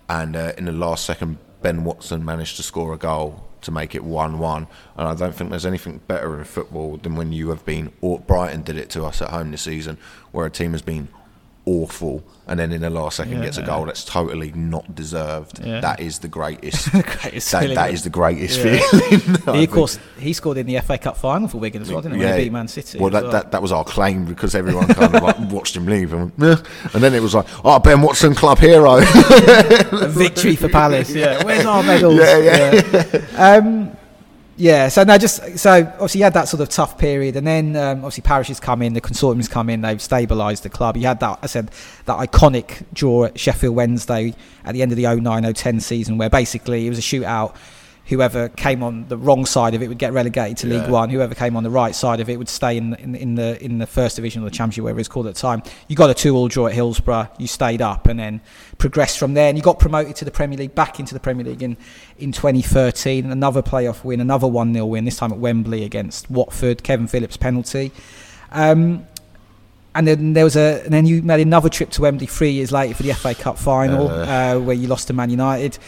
S2: And uh, in the last second, Ben Watson managed to score a goal to make it one-one. And I don't think there's anything better in football than when you have been. Or Brighton did it to us at home this season, where a team has been awful, and then in the last second yeah, gets a goal that's totally not deserved. Yeah. That is the greatest. greatest that, that is the greatest yeah. feeling.
S1: he, of course, he scored in the FA Cup final for Wigan as well, didn't he? Yeah. When he beat Man City.
S2: Well, that, well. that, that was our claim because everyone kind of like watched him leave, and, and then it was like, oh, Ben Watson, club hero.
S1: victory for Palace. Yeah, where's our medals?
S2: Yeah, yeah.
S1: Um, yeah, so no, just so obviously you had that sort of tough period, and then um, obviously Parish has come in, the consortium's come in, they've stabilised the club. You had that, I said, that iconic draw at Sheffield Wednesday at the end of the 09-010 season, where basically it was a shootout. Whoever came on the wrong side of it would get relegated to yeah. League One. Whoever came on the right side of it would stay in, in, in the in the first division or the Championship, whatever it's called at the time. You got a two-all draw at Hillsborough. You stayed up and then progressed from there, and you got promoted to the Premier League, back into the Premier League in in 2013. Another playoff win, another one 0 win. This time at Wembley against Watford. Kevin Phillips penalty. Um, and then there was a, and then you made another trip to Wembley three years later for the FA Cup final, uh, uh, where you lost to Man United.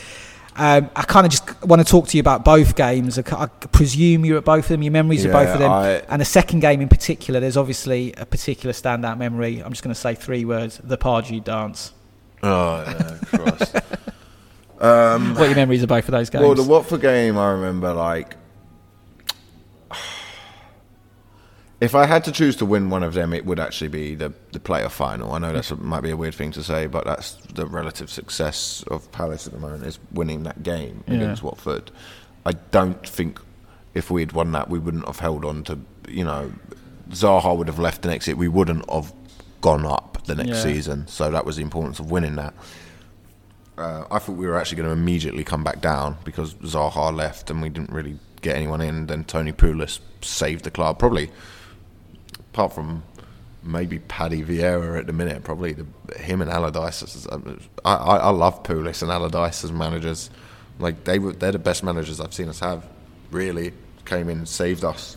S1: Um, I kind of just want to talk to you about both games. I, I presume you're at both of them. Your memories yeah, of both of them, I, and the second game in particular. There's obviously a particular standout memory. I'm just going to say three words: the Pardew dance.
S2: Oh, yeah, Christ.
S1: um, what are your memories of both of those games?
S2: Well, the Watford game, I remember like if I had to choose to win one of them, it would actually be the the player final. I know that might be a weird thing to say, but that's the relative success of Palace at the moment is winning that game yeah. against Watford. I don't think if we'd won that, we wouldn't have held on to you know Zaha would have left the next year. We wouldn't have gone up the next yeah. season. So that was the importance of winning that. Uh, I thought we were actually going to immediately come back down because Zaha left and we didn't really get anyone in. Then Tony Pulis saved the club. Probably apart from maybe Paddy Vieira at the minute, probably the, him and Allardyce. I, I, I love Pulis and Allardyce as managers. Like they were, they're the best managers I've seen us have. Really came in, and saved us.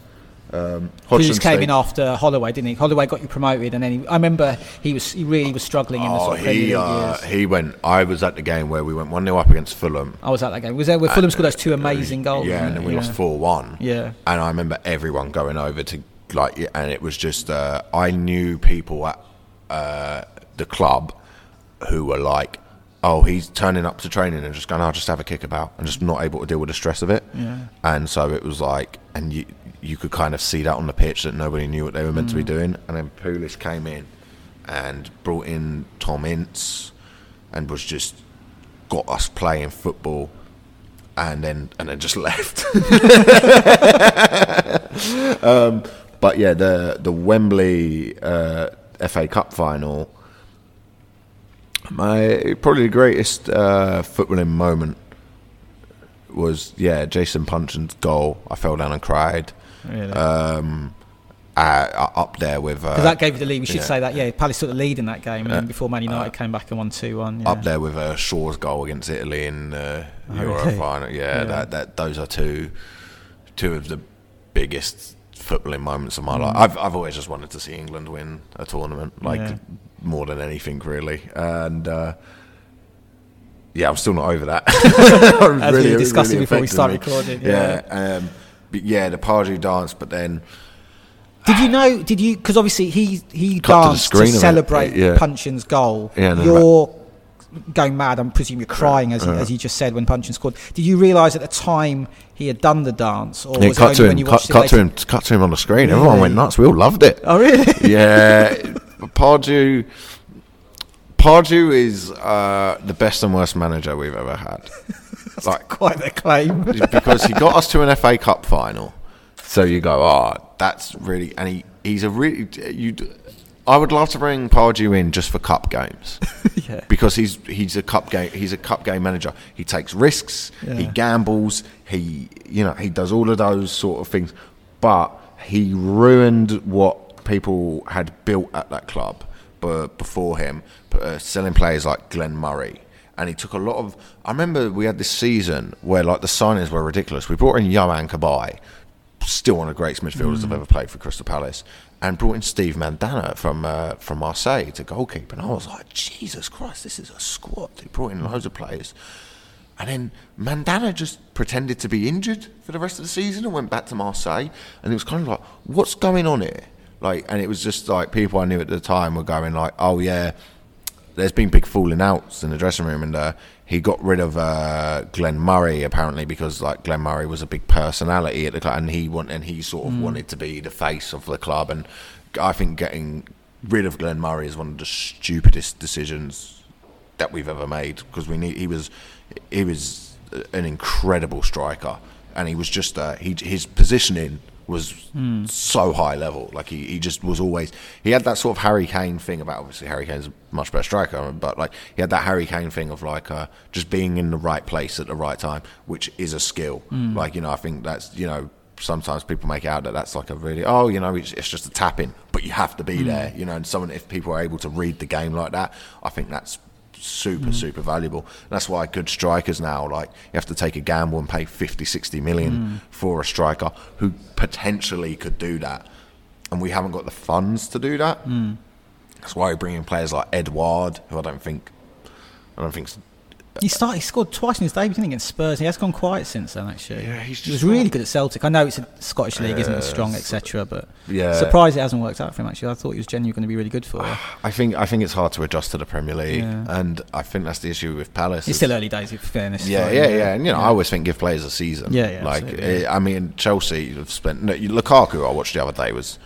S1: Um, he just came in after Holloway, didn't he? Holloway got you promoted, and then he, I remember he was he really was struggling in the
S2: oh,
S1: sort
S2: of he, uh, he went. I was at the game where we went one 0 up against Fulham.
S1: I was at that game. Was there where Fulham scored those two amazing goals?
S2: Yeah, and then we yeah. lost four one.
S1: Yeah,
S2: and I remember everyone going over to like, and it was just uh, I knew people at uh, the club who were like, "Oh, he's turning up to training and just going, I'll just have a kick about," and just not able to deal with the stress of it.
S1: Yeah.
S2: And so it was like, and you you could kind of see that on the pitch that nobody knew what they were meant mm. to be mm. doing. And then Pulis came in and brought in Tom Ince and was just got us playing football and then and then just left. um, but yeah, the the Wembley uh, FA Cup final, my probably the greatest uh, footballing moment was yeah Jason Puncheon's goal. I fell down and cried.
S1: Really?
S2: Um, uh, up there with
S1: because uh, that gave you the lead. We should yeah. say that yeah, Palace took the lead in that game, and uh, before Man United uh, came back and won two one. Yeah.
S2: Up there with uh, Shaw's goal against Italy in uh, oh, Euro really? final. Yeah, yeah, that that those are two two of the biggest footballing moments of my mm. life. I've I've always just wanted to see England win a tournament, like yeah. more than anything, really. And uh, yeah, I'm still not over that.
S1: As really, we discussed really before we started recording.
S2: Yeah, yeah, um, yeah the Pardew dance, but then.
S1: Did you know? Did you? Because obviously he he danced to, to celebrate yeah. Puncheon's goal.
S2: Yeah,
S1: Your going mad. I'm presuming you're crying as, uh, as you just said when Puncheon scored. Did you realise at the time he had done the dance, or
S2: yeah, was cut to him, cut, cut to him, cut to him on the screen? Really? Everyone went nuts. We all loved it.
S1: Oh really?
S2: yeah, Pardew. Pardew is uh, the best and worst manager we've ever had.
S1: like quite the claim
S2: because he got us to an FA Cup final. So you go, oh, that's really, and he, he's a really you I would love to bring Pardew in just for cup games.
S1: yeah.
S2: Because he's he's a cup game he's a cup game manager. He takes risks, yeah. he gambles, he you know, he does all of those sort of things. But he ruined what people had built at that club before him, uh, selling players like Glenn Murray. And he took a lot of. I remember we had this season where like the signings were ridiculous. We brought in Yohan Cabaye, still one of the greatest midfielders mm. I've ever played for Crystal Palace and brought in Steve Mandanda from uh, from Marseille to goalkeeper. And I was like, Jesus Christ, this is a squad. He brought in loads of players. And then Mandanda just pretended to be injured for the rest of the season and went back to Marseille. And it was kind of like, what's going on here? Like, and it was just like people I knew at the time were going like, oh yeah, there's been big falling outs in the dressing room, and uh, he got rid of uh, Glenn Murray apparently because like Glenn Murray was a big personality at the club, and he want and he sort of mm. wanted to be the face of the club, and I think getting rid of Glenn Murray is one of the stupidest decisions that we've ever made because we need he was he was an incredible striker, and he was just uh, he his positioning was mm. so high level. Like he, he just was always he had that sort of Harry Kane thing about obviously Harry Kane's a much better striker, but like he had that Harry Kane thing of like uh, just being in the right place at the right time, which is a skill. Mm. Like you know, I think that's you know sometimes people make out that that's like a really oh you know it's, it's just a tap in, but you have to be mm. there. You know, and someone if people are able to read the game like that, I think that's super, mm. super valuable. that's why good strikers now, like, you have to take a gamble and pay 50, 60 million mm. for a striker who potentially could do that. And we haven't got the funds to do that.
S1: Mm.
S2: That's why we bring in players like Edouard, who I don't think, I don't think
S1: he started. He scored twice in his debut against Spurs. He has gone quiet since then. Actually,
S2: yeah, he's just
S1: he was really good at Celtic. I know it's a Scottish league, isn't as strong, etc. But yeah, surprised it hasn't worked out for him. Actually, I thought he was genuinely going to be really good for. It.
S2: I think I think it's hard to adjust to the Premier League, yeah. and I think that's the issue with Palace.
S1: It's still early days, in fairness.
S2: Yeah, yeah, yeah, and you know, yeah. I always think give players a season.
S1: Yeah, yeah.
S2: Like, it, eh, I mean, Chelsea have spent. No, Lukaku, I watched the other day was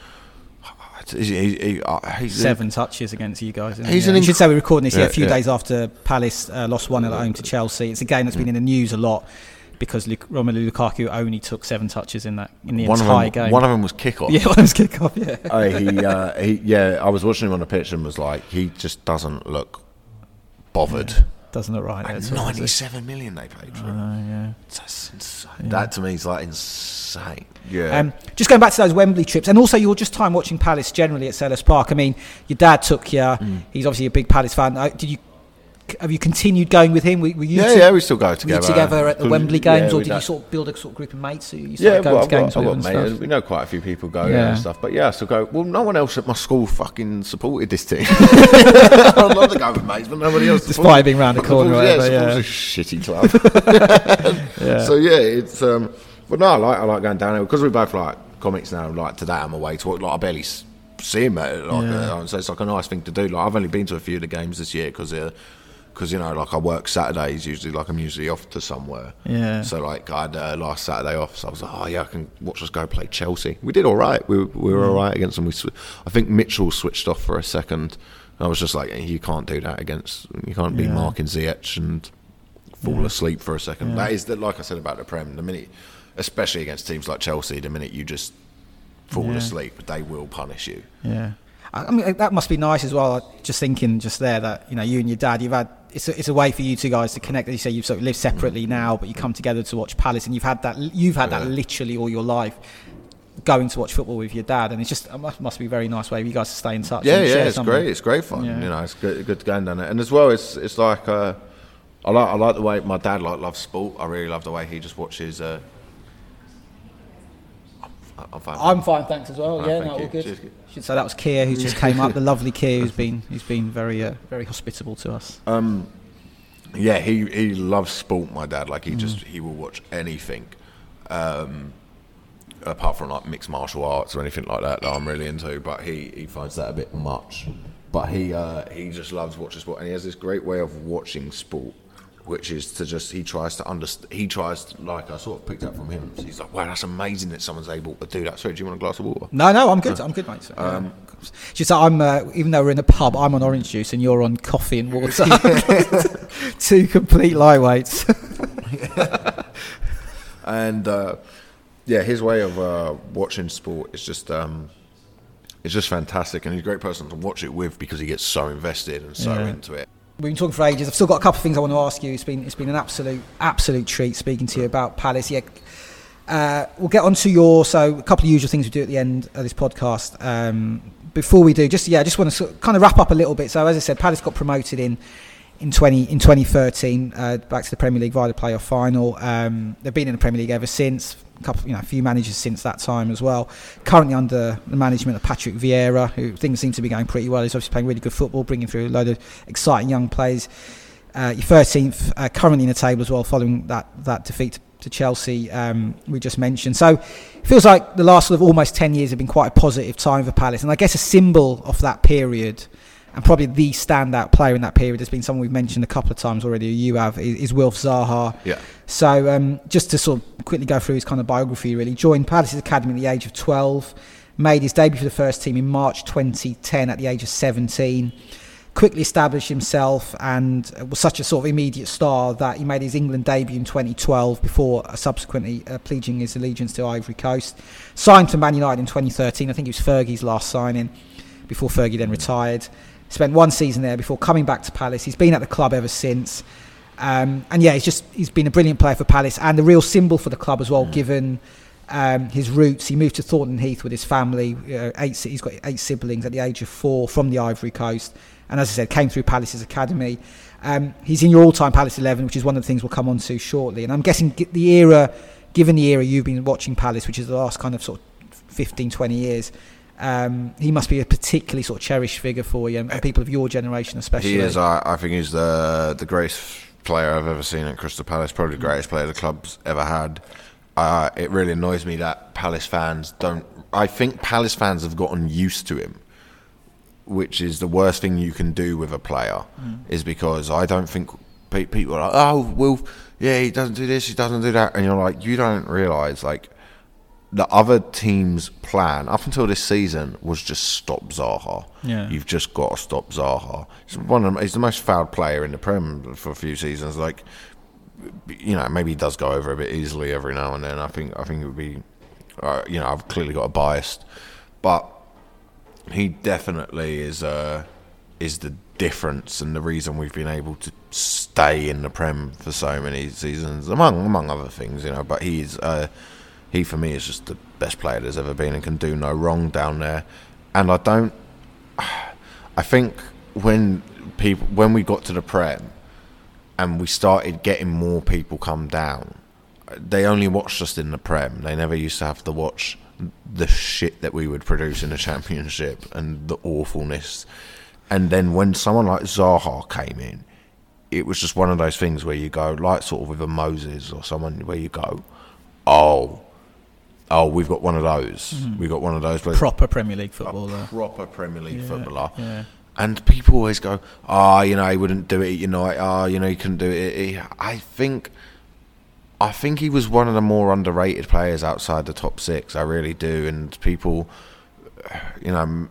S2: he, he, uh,
S1: seven touches against you guys. He's an inc- should say we're recording this yeah, a few yeah. days after Palace uh, lost one at home to Chelsea. It's a game that's been in the news a lot because Luke, Romelu Lukaku only took seven touches in that in the
S2: one
S1: entire
S2: them,
S1: game.
S2: One of them was kickoff.
S1: Yeah, one of them was kickoff. Yeah.
S2: oh, he, uh, he, yeah, I was watching him on the pitch and was like, he just doesn't look bothered. Yeah
S1: doesn't look right.
S2: And Ninety-seven million they paid for
S1: him. Yeah,
S2: that's insane. Yeah. That to me is like insane. Yeah. Um,
S1: just going back to those Wembley trips, and also your just time watching Palace generally at Selhurst Park. I mean, your dad took you. Mm. He's obviously a big Palace fan. Did you have you continued going with him? Were, were you
S2: yeah, yeah, we still go together.
S1: together at the Wembley games, yeah, or did you sort of build a sort of group of mates who you yeah, well, I've got, I've got mates.
S2: We know quite a few people go yeah. and stuff, but yeah, I still go. Well, no one else at my school fucking supported this team. I'd love to go with mates, but nobody else.
S1: Despite being round the corner,
S2: yeah, whatever, yeah. a shitty club. yeah. So yeah, it's um, but no, I like I like going down there because we both like comics now. Like today, I'm away to like I barely see him. Like, yeah. uh, so it's like a nice thing to do. Like I've only been to a few of the games this year because. Uh, because you know, like I work Saturdays usually. Like I'm usually off to somewhere.
S1: Yeah.
S2: So like I had uh, last Saturday off, so I was like, oh yeah, I can watch us go play Chelsea. We did all right. We, we were mm. all right against them. We, sw- I think Mitchell switched off for a second. I was just like, you can't do that against. You can't be yeah. marking Ziyech and fall yeah. asleep for a second. Yeah. That is the, like I said about the Prem. The minute, especially against teams like Chelsea, the minute you just fall asleep, they will punish you.
S1: Yeah. I mean, that must be nice as well. Just thinking just there that you know you and your dad, you've had it's a, it's a way for you two guys to connect. As you say, you've sort of lived separately now, but you come together to watch Palace, and you've had that you've had yeah. that literally all your life. Going to watch football with your dad, and it's just it must, must be a very nice way for you guys to stay in touch.
S2: Yeah, yeah, it's something. great. It's great fun. Yeah. You know, it's good, good to go and down there, and as well, it's it's like uh, I like I like the way my dad like loves sport. I really love the way he just watches. Uh,
S1: I'm fine. I'm fine, thanks as well. yeah, no, all good. Cheers. Should say that was Kia who just came up. The lovely Kia who's been who's been very uh, very hospitable to us.
S2: Um, yeah, he he loves sport. My dad, like he mm. just he will watch anything. Um, apart from like mixed martial arts or anything like that that I'm really into, but he, he finds that a bit much. But he uh, he just loves watching sport, and he has this great way of watching sport which is to just he tries to understand. He tries to, like I sort of picked up from him. So he's like, "Wow, that's amazing that someone's able to do that." Sorry, do you want a glass of water?
S1: No, no, I'm good. I'm good, mate. Um, Just I'm uh, even though we're in a pub, I'm on orange juice and you're on coffee and water. Two complete lightweights.
S2: and uh, yeah, his way of uh, watching sport is just. Um, it's just fantastic, and he's a great person to watch it with because he gets so invested and so yeah. into it.
S1: We've been talking for ages. I've still got a couple of things I want to ask you. It's been it's been an absolute absolute treat speaking to you about Palace. Yeah, uh, we'll get on to your so a couple of usual things we do at the end of this podcast. Um, before we do, just yeah, I just want to sort of kind of wrap up a little bit. So as I said, Palace got promoted in in 20 in 2013 uh, back to the Premier League via the playoff final. Um, they've been in the Premier League ever since a couple, you know, a few managers since that time as well. Currently under the management of Patrick Vieira, who things seem to be going pretty well. He's obviously playing really good football, bringing through a load of exciting young players. Uh, your 13th, uh, currently in the table as well, following that that defeat to Chelsea um, we just mentioned. So it feels like the last sort of almost 10 years have been quite a positive time for Palace, and I guess a symbol of that period and probably the standout player in that period has been someone we've mentioned a couple of times already. You have is, is Wilf Zaha.
S2: Yeah.
S1: So um, just to sort of quickly go through his kind of biography, really joined Palace's academy at the age of 12, made his debut for the first team in March 2010 at the age of 17. quickly established himself and was such a sort of immediate star that he made his England debut in 2012 before subsequently uh, pledging his allegiance to Ivory Coast. Signed to Man United in 2013. I think it was Fergie's last signing before Fergie then retired. Spent one season there before coming back to Palace. He's been at the club ever since. Um, and yeah, he's just he's been a brilliant player for Palace and a real symbol for the club as well, yeah. given um, his roots. He moved to Thornton Heath with his family. Uh, eight, he's got eight siblings at the age of four from the Ivory Coast, and as I said, came through Palace's academy. Um, he's in your all-time Palace eleven, which is one of the things we'll come on to shortly. And I'm guessing the era, given the era you've been watching Palace, which is the last kind of sort of 15, 20 years. Um, he must be a particularly sort of cherished figure for you and people of your generation, especially.
S2: He is. I, I think he's the the greatest player I've ever seen at Crystal Palace. Probably the greatest player the club's ever had. Uh, it really annoys me that Palace fans don't. I think Palace fans have gotten used to him, which is the worst thing you can do with a player. Mm. Is because I don't think people are like, oh, well, yeah, he doesn't do this, he doesn't do that, and you're like, you don't realise like the other team's plan up until this season was just stop Zaha.
S4: Yeah.
S2: You've just got to stop Zaha. He's one of them, he's the most fouled player in the Prem for a few seasons. Like, you know, maybe he does go over a bit easily every now and then. I think I think it would be, uh, you know, I've clearly got a bias, but he definitely is uh, is the difference and the reason we've been able to stay in the Prem for so many seasons, among among other things, you know. But he's. Uh, he for me is just the best player there's ever been and can do no wrong down there. And I don't. I think when people when we got to the prem and we started getting more people come down, they only watched us in the prem. They never used to have to watch the shit that we would produce in the championship and the awfulness. And then when someone like Zaha came in, it was just one of those things where you go, like sort of with a Moses or someone where you go, oh, oh, we've got one of those. Mm. We've got one of those.
S4: Players. Proper Premier League footballer.
S2: A proper Premier League yeah, footballer. Yeah. And people always go, oh, you know, he wouldn't do it at United. Oh, you know, he couldn't do it. He, I think, I think he was one of the more underrated players outside the top six. I really do. And people, you know,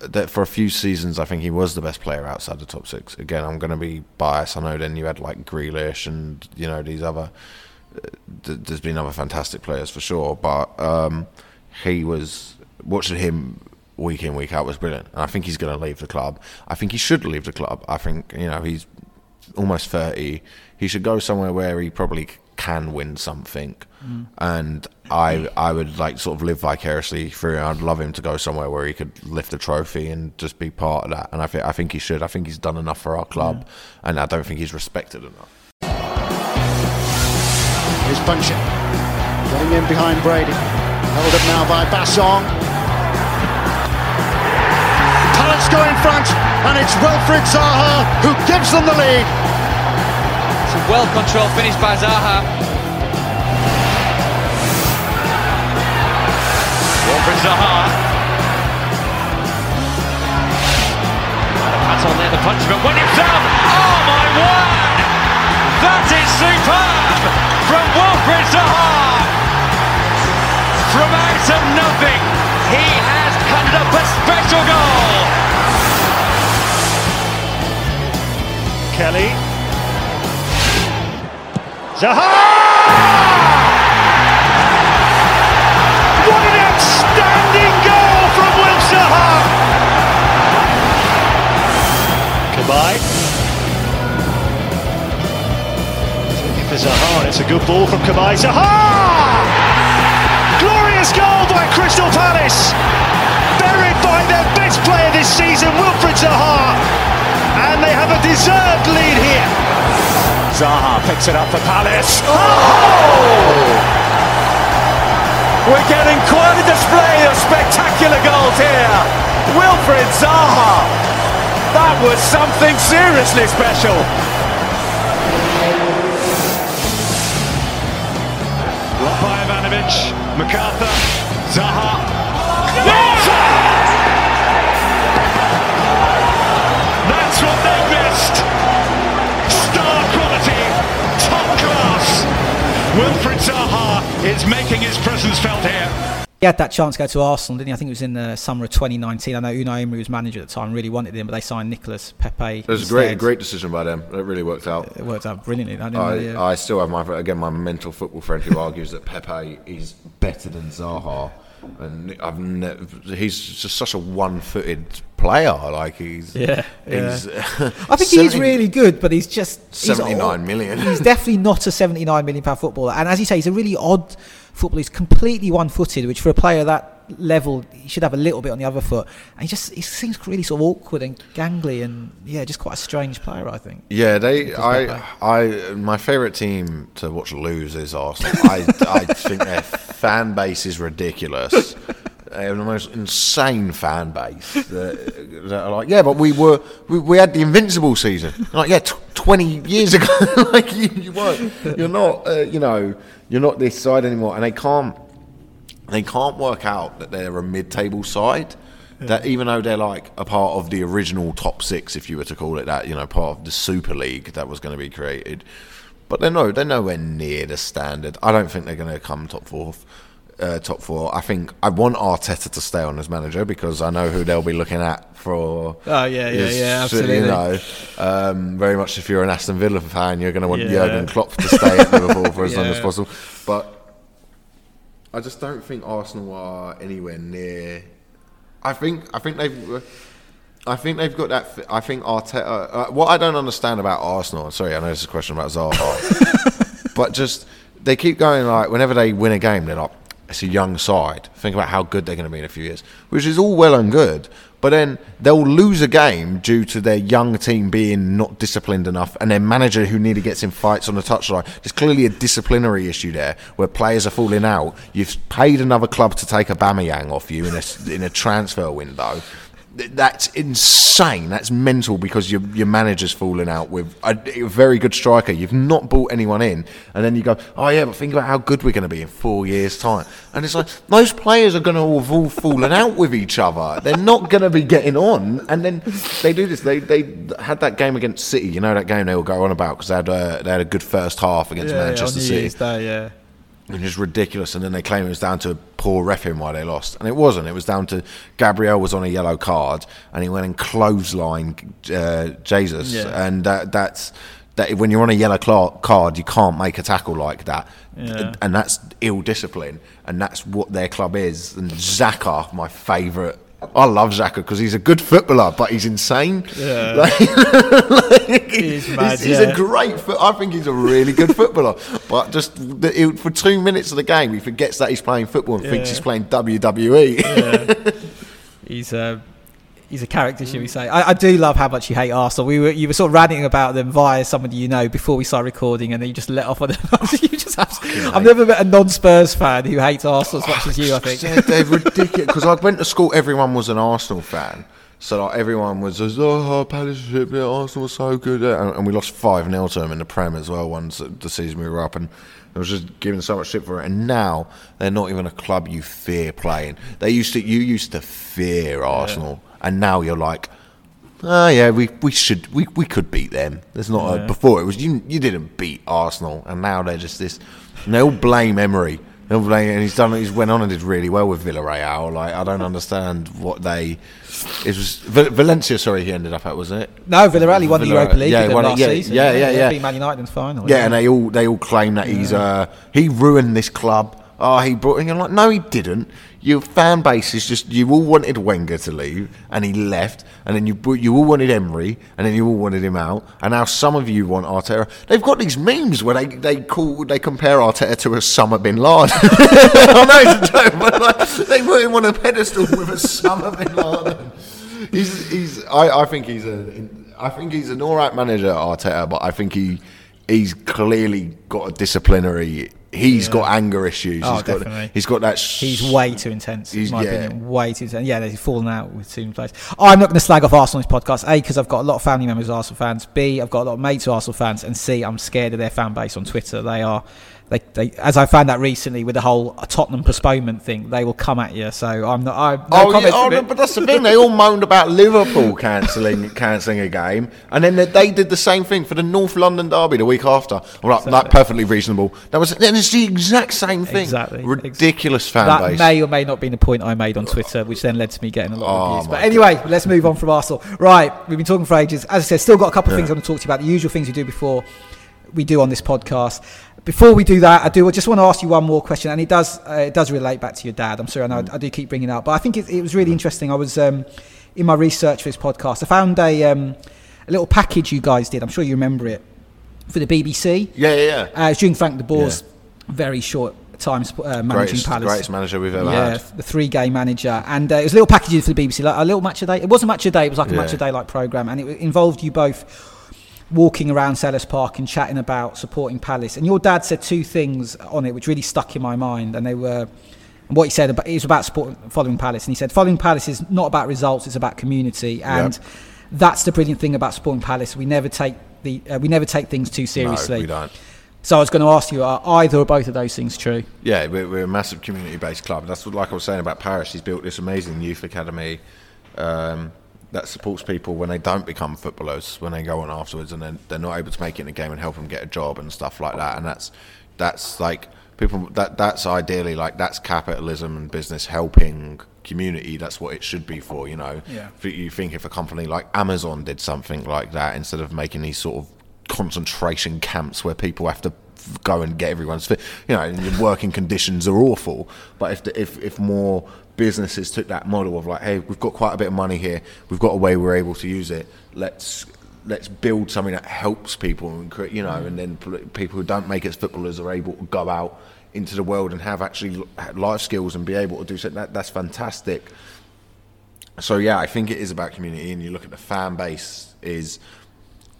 S2: that for a few seasons, I think he was the best player outside the top six. Again, I'm going to be biased. I know then you had like Grealish and you know these other there's been other fantastic players for sure, but um, he was watching him week in week out was brilliant, and I think he's going to leave the club. I think he should leave the club. I think you know he's almost thirty. He should go somewhere where he probably can win something, mm. and I I would like sort of live vicariously through. Him. I'd love him to go somewhere where he could lift a trophy and just be part of that. And I think I think he should. I think he's done enough for our club, yeah. and I don't think he's respected enough.
S7: Here's Puncheon getting in behind Brady. Held up now by Bassong. Palace go in front, and it's Wilfried Zaha who gives them the lead.
S8: It's a well-controlled finish by Zaha. Wilfried Zaha. On there, the punch, but when it's down, oh my word! That is superb! From Wilfried Zaha. From out of nothing, he has conjured up a special goal.
S6: Kelly. Zaha! Zaha, it's a good ball from Cabaye. Zaha! Glorious goal by Crystal Palace! Buried by their best player this season, Wilfried Zaha! And they have a deserved lead here.
S7: Zaha picks it up for Palace. Oh! oh!
S9: We're getting quite a display of spectacular goals here. Wilfried Zaha. That was something seriously special.
S6: Ivanovic, McArthur, Zaha. That's what they missed. Star quality, top class. Wilfried Zaha is making his presence felt here.
S1: He had that chance to go to Arsenal, didn't he? I think it was in the summer of 2019. I know Unai Emery was manager at the time, really wanted him, but they signed Nicolas Pepe.
S2: It was a great, great decision by them. It really worked out.
S1: It worked out brilliantly. I,
S2: I. I still have my again my mental football friend who argues that Pepe is better than Zaha, and I've never, he's just such a one-footed player. Like he's
S1: yeah, he's, yeah. I think he's really good, but he's just
S2: seventy-nine
S1: he's,
S2: million.
S1: He's definitely not a seventy-nine million pound footballer, and as you say, he's a really odd football. He's completely one-footed, which for a player that level, he should have a little bit on the other foot. And he just he seems really sort of awkward and gangly, and yeah, just quite a strange player, I think.
S2: Yeah, they. I, I, my favourite team to watch lose is Arsenal. I, I think their fan base is ridiculous. They have the most insane fan base that, that, are like, yeah, but we were we, we had the invincible season. like, yeah, t- twenty years ago, like you, you weren't. You're not. Uh, you know you're not this side anymore, and they can't they can't work out that they're a mid-table side. Yeah. That even though they're like a part of the original top six, if you were to call it that, you know, part of the Super League that was going to be created, but they're no, they're nowhere near the standard. I don't think they're going to come top four. Uh, top four. I think I want Arteta to stay on as manager because I know who they'll be looking at for.
S1: Oh yeah, yeah, yeah, absolutely. You know,
S2: um, very much if you're an Aston Villa fan, you're going to want yeah. Jurgen Klopp to stay at Liverpool for as yeah. long as possible. But I just don't think Arsenal are anywhere near. I think I think they've. I think they've got that. I think Arteta. Uh, what I don't understand about Arsenal. Sorry, I know this is a question about Zaha, but just they keep going like whenever they win a game, they're like, it's a young side. Think about how good they're going to be in a few years, which is all well and good. But then they'll lose a game due to their young team being not disciplined enough, and their manager who nearly gets in fights on the touchline. There's clearly a disciplinary issue there where players are falling out. You've paid another club to take Aubameyang off you in a in a transfer window that's insane. That's mental because your your manager's falling out with a, a, very good striker. You've not bought anyone in, and then you go, oh yeah, but think about how good we're going to be in four years' time. And it's like those players are going to have all fallen out with each other. They're not going to be getting on. And then they do this. They they had that game against City. You know that game they will go on about because they had a, they had a good first half against
S1: yeah,
S2: Manchester City.
S1: Day, yeah
S2: and just ridiculous. And then they claim it was down to poor refing why they lost, and it wasn't. It was down to Gabriel was on a yellow card, and he went and clothesline uh, Jesus, yeah. and that, that's. That when you're on a yellow card, you can't make a tackle like that, yeah. and that's ill discipline, and that's what their club is. And Xhaka, my favourite I love Xhaka because he's a good footballer, but he's insane. Yeah. Like, like, he's, mad, he's, he's yeah. a great. Fo- I think he's a really good footballer, but just the, for two minutes of the game, he forgets that he's playing football and yeah. thinks he's playing WWE.
S1: Yeah. he's. Uh, he's a character, should we say? I, I, do love how much you hate Arsenal. We were you were sort of ranting about them via somebody you know before we started recording, and then you just let off on them. you just have, I've never met a non-Spurs fan who hates Arsenal as much as you. I think
S2: they're, they're ridiculous. Because I went to school, everyone was an Arsenal fan. So like everyone was just, oh, Palace shit, yeah, Arsenal was so good, and, and we lost five 0 to them in the Prem as well. Once the season we were up, and I was just giving so much shit for it. And now they're not even a club you fear playing. They used to, you used to fear Arsenal. Yeah and now you're like, oh yeah, we we should we, we could beat them. There's not yeah. a, before it was you you didn't beat Arsenal, and now they're just this. And they all blame Emery. They'll blame, and he's done. He's went on and did really well with Villarreal. Like I don't understand what they. It was Valencia. Sorry, he ended up at was it?
S1: No, Villarreal. He won the Europa League yeah, won last
S2: yeah,
S1: season.
S2: Yeah, yeah, yeah. yeah.
S1: Beat Man United in the final.
S2: Yeah, and they all they all claim that he's uh he ruined this club. Oh, he brought. And you're like, no, he didn't your fan base is just you all wanted Wenger to leave and he left, and then you you all wanted Emery and then you all wanted him out, and now some of you want Arteta. They've got these memes where they they call they compare Arteta to Osama bin Laden. I know it's a joke, but like, they put him on a pedestal with Osama bin Laden. He's he's I, I think he's a I think he's an all right manager Arteta, but I think he he's clearly got a disciplinary he's yeah. got anger issues.
S1: Oh,
S2: he's
S1: definitely.
S2: got he's got that.
S1: Sh- he's way too intense. in my yeah. opinion, way too intense. Yeah, he's fallen out with many players. I'm not going to slag off Arsenal on this podcast. A, because I've got a lot of family members Arsenal fans. B, I've got a lot of mates who Arsenal fans. And C, I'm scared of their fan base on Twitter. They are they, they, as I found that recently with the whole Tottenham postponement thing, they will come at you. So I'm not. I, no
S2: oh, yeah, oh no, but that's the thing. They all moaned about Liverpool cancelling cancelling a game, and then they, they, did the same thing for the North London derby the week after. Well, exactly. like perfectly reasonable. That was. And it's the exact same thing.
S1: Exactly.
S2: Ridiculous fan
S1: that
S2: base.
S1: may or may not be the point I made on Twitter, which then led to me getting a lot of oh, views. But anyway, God. let's move on from Arsenal. Right, we've been talking for ages. As I said, still got a couple of yeah. things I want to talk to you about. The usual things we do before we do on this podcast. Before we do that, I do I just want to ask you one more question, and it does uh, it does relate back to your dad. I'm sorry, I know mm. I, I, do keep bringing it up, but I think it, it was really interesting. I was um, in my research for this podcast. I found a um, a little package you guys did. I'm sure you remember it for the BBC.
S2: Yeah, yeah, yeah. Uh,
S1: during Frank de Boer's yeah. very short time uh, managing
S2: greatest,
S1: Palace.
S2: Greatest manager we've ever
S1: yeah,
S2: had.
S1: the three game manager, and uh, it was a little package for the BBC, like a little match a day. It wasn't match a day; it was like a yeah. match a day like program, and it involved you both walking around Selhurst Park and chatting about supporting Palace. And your dad said two things on it which really stuck in my mind, and they were what he said about it was about supporting, following Palace, and he said following Palace is not about results; it's about community, and yep. that's the brilliant thing about supporting Palace. We never take the uh, we never take things too seriously.
S2: No, we don't.
S1: So I was going to ask you, are either or both of those things true?
S2: Yeah, we're, we're a massive community-based club. That's what, like I was saying about Parish. He's built this amazing youth academy. Um, that supports people when they don't become footballers, when they go on afterwards, and then they're not able to make it in the game and help them get a job and stuff like that. And that's that's like people that that's ideally like that's capitalism and business helping community. That's what it should be for. You know,
S1: yeah.
S2: If you think if a company like Amazon did something like that instead of making these sort of concentration camps where people have to go and get everyone's fit. You know, and working conditions are awful. But if the, if if more businesses took that model of like, hey, we've got quite a bit of money here, we've got a way we're able to use it. Let's let's build something that helps people and create, you know, and then people who don't make it as footballers are able to go out into the world and have actually life skills and be able to do something. That, that's fantastic. So yeah, I think it is about community, and you look at the fan base is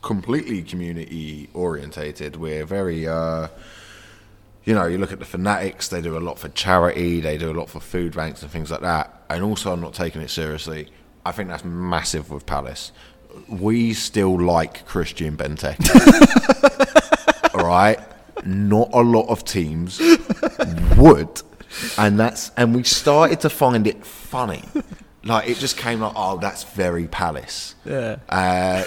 S2: completely community orientated. We're very. Uh, you know, you look at the fanatics, they do a lot for charity, they do a lot for food banks and things like that. And also, I'm not taking it seriously. I think that's massive with Palace. We still like Christian Benteke. All right? Not a lot of teams would. And that's and we started to find it funny like it just came like, oh, that's very Palace.
S1: Yeah. Uh,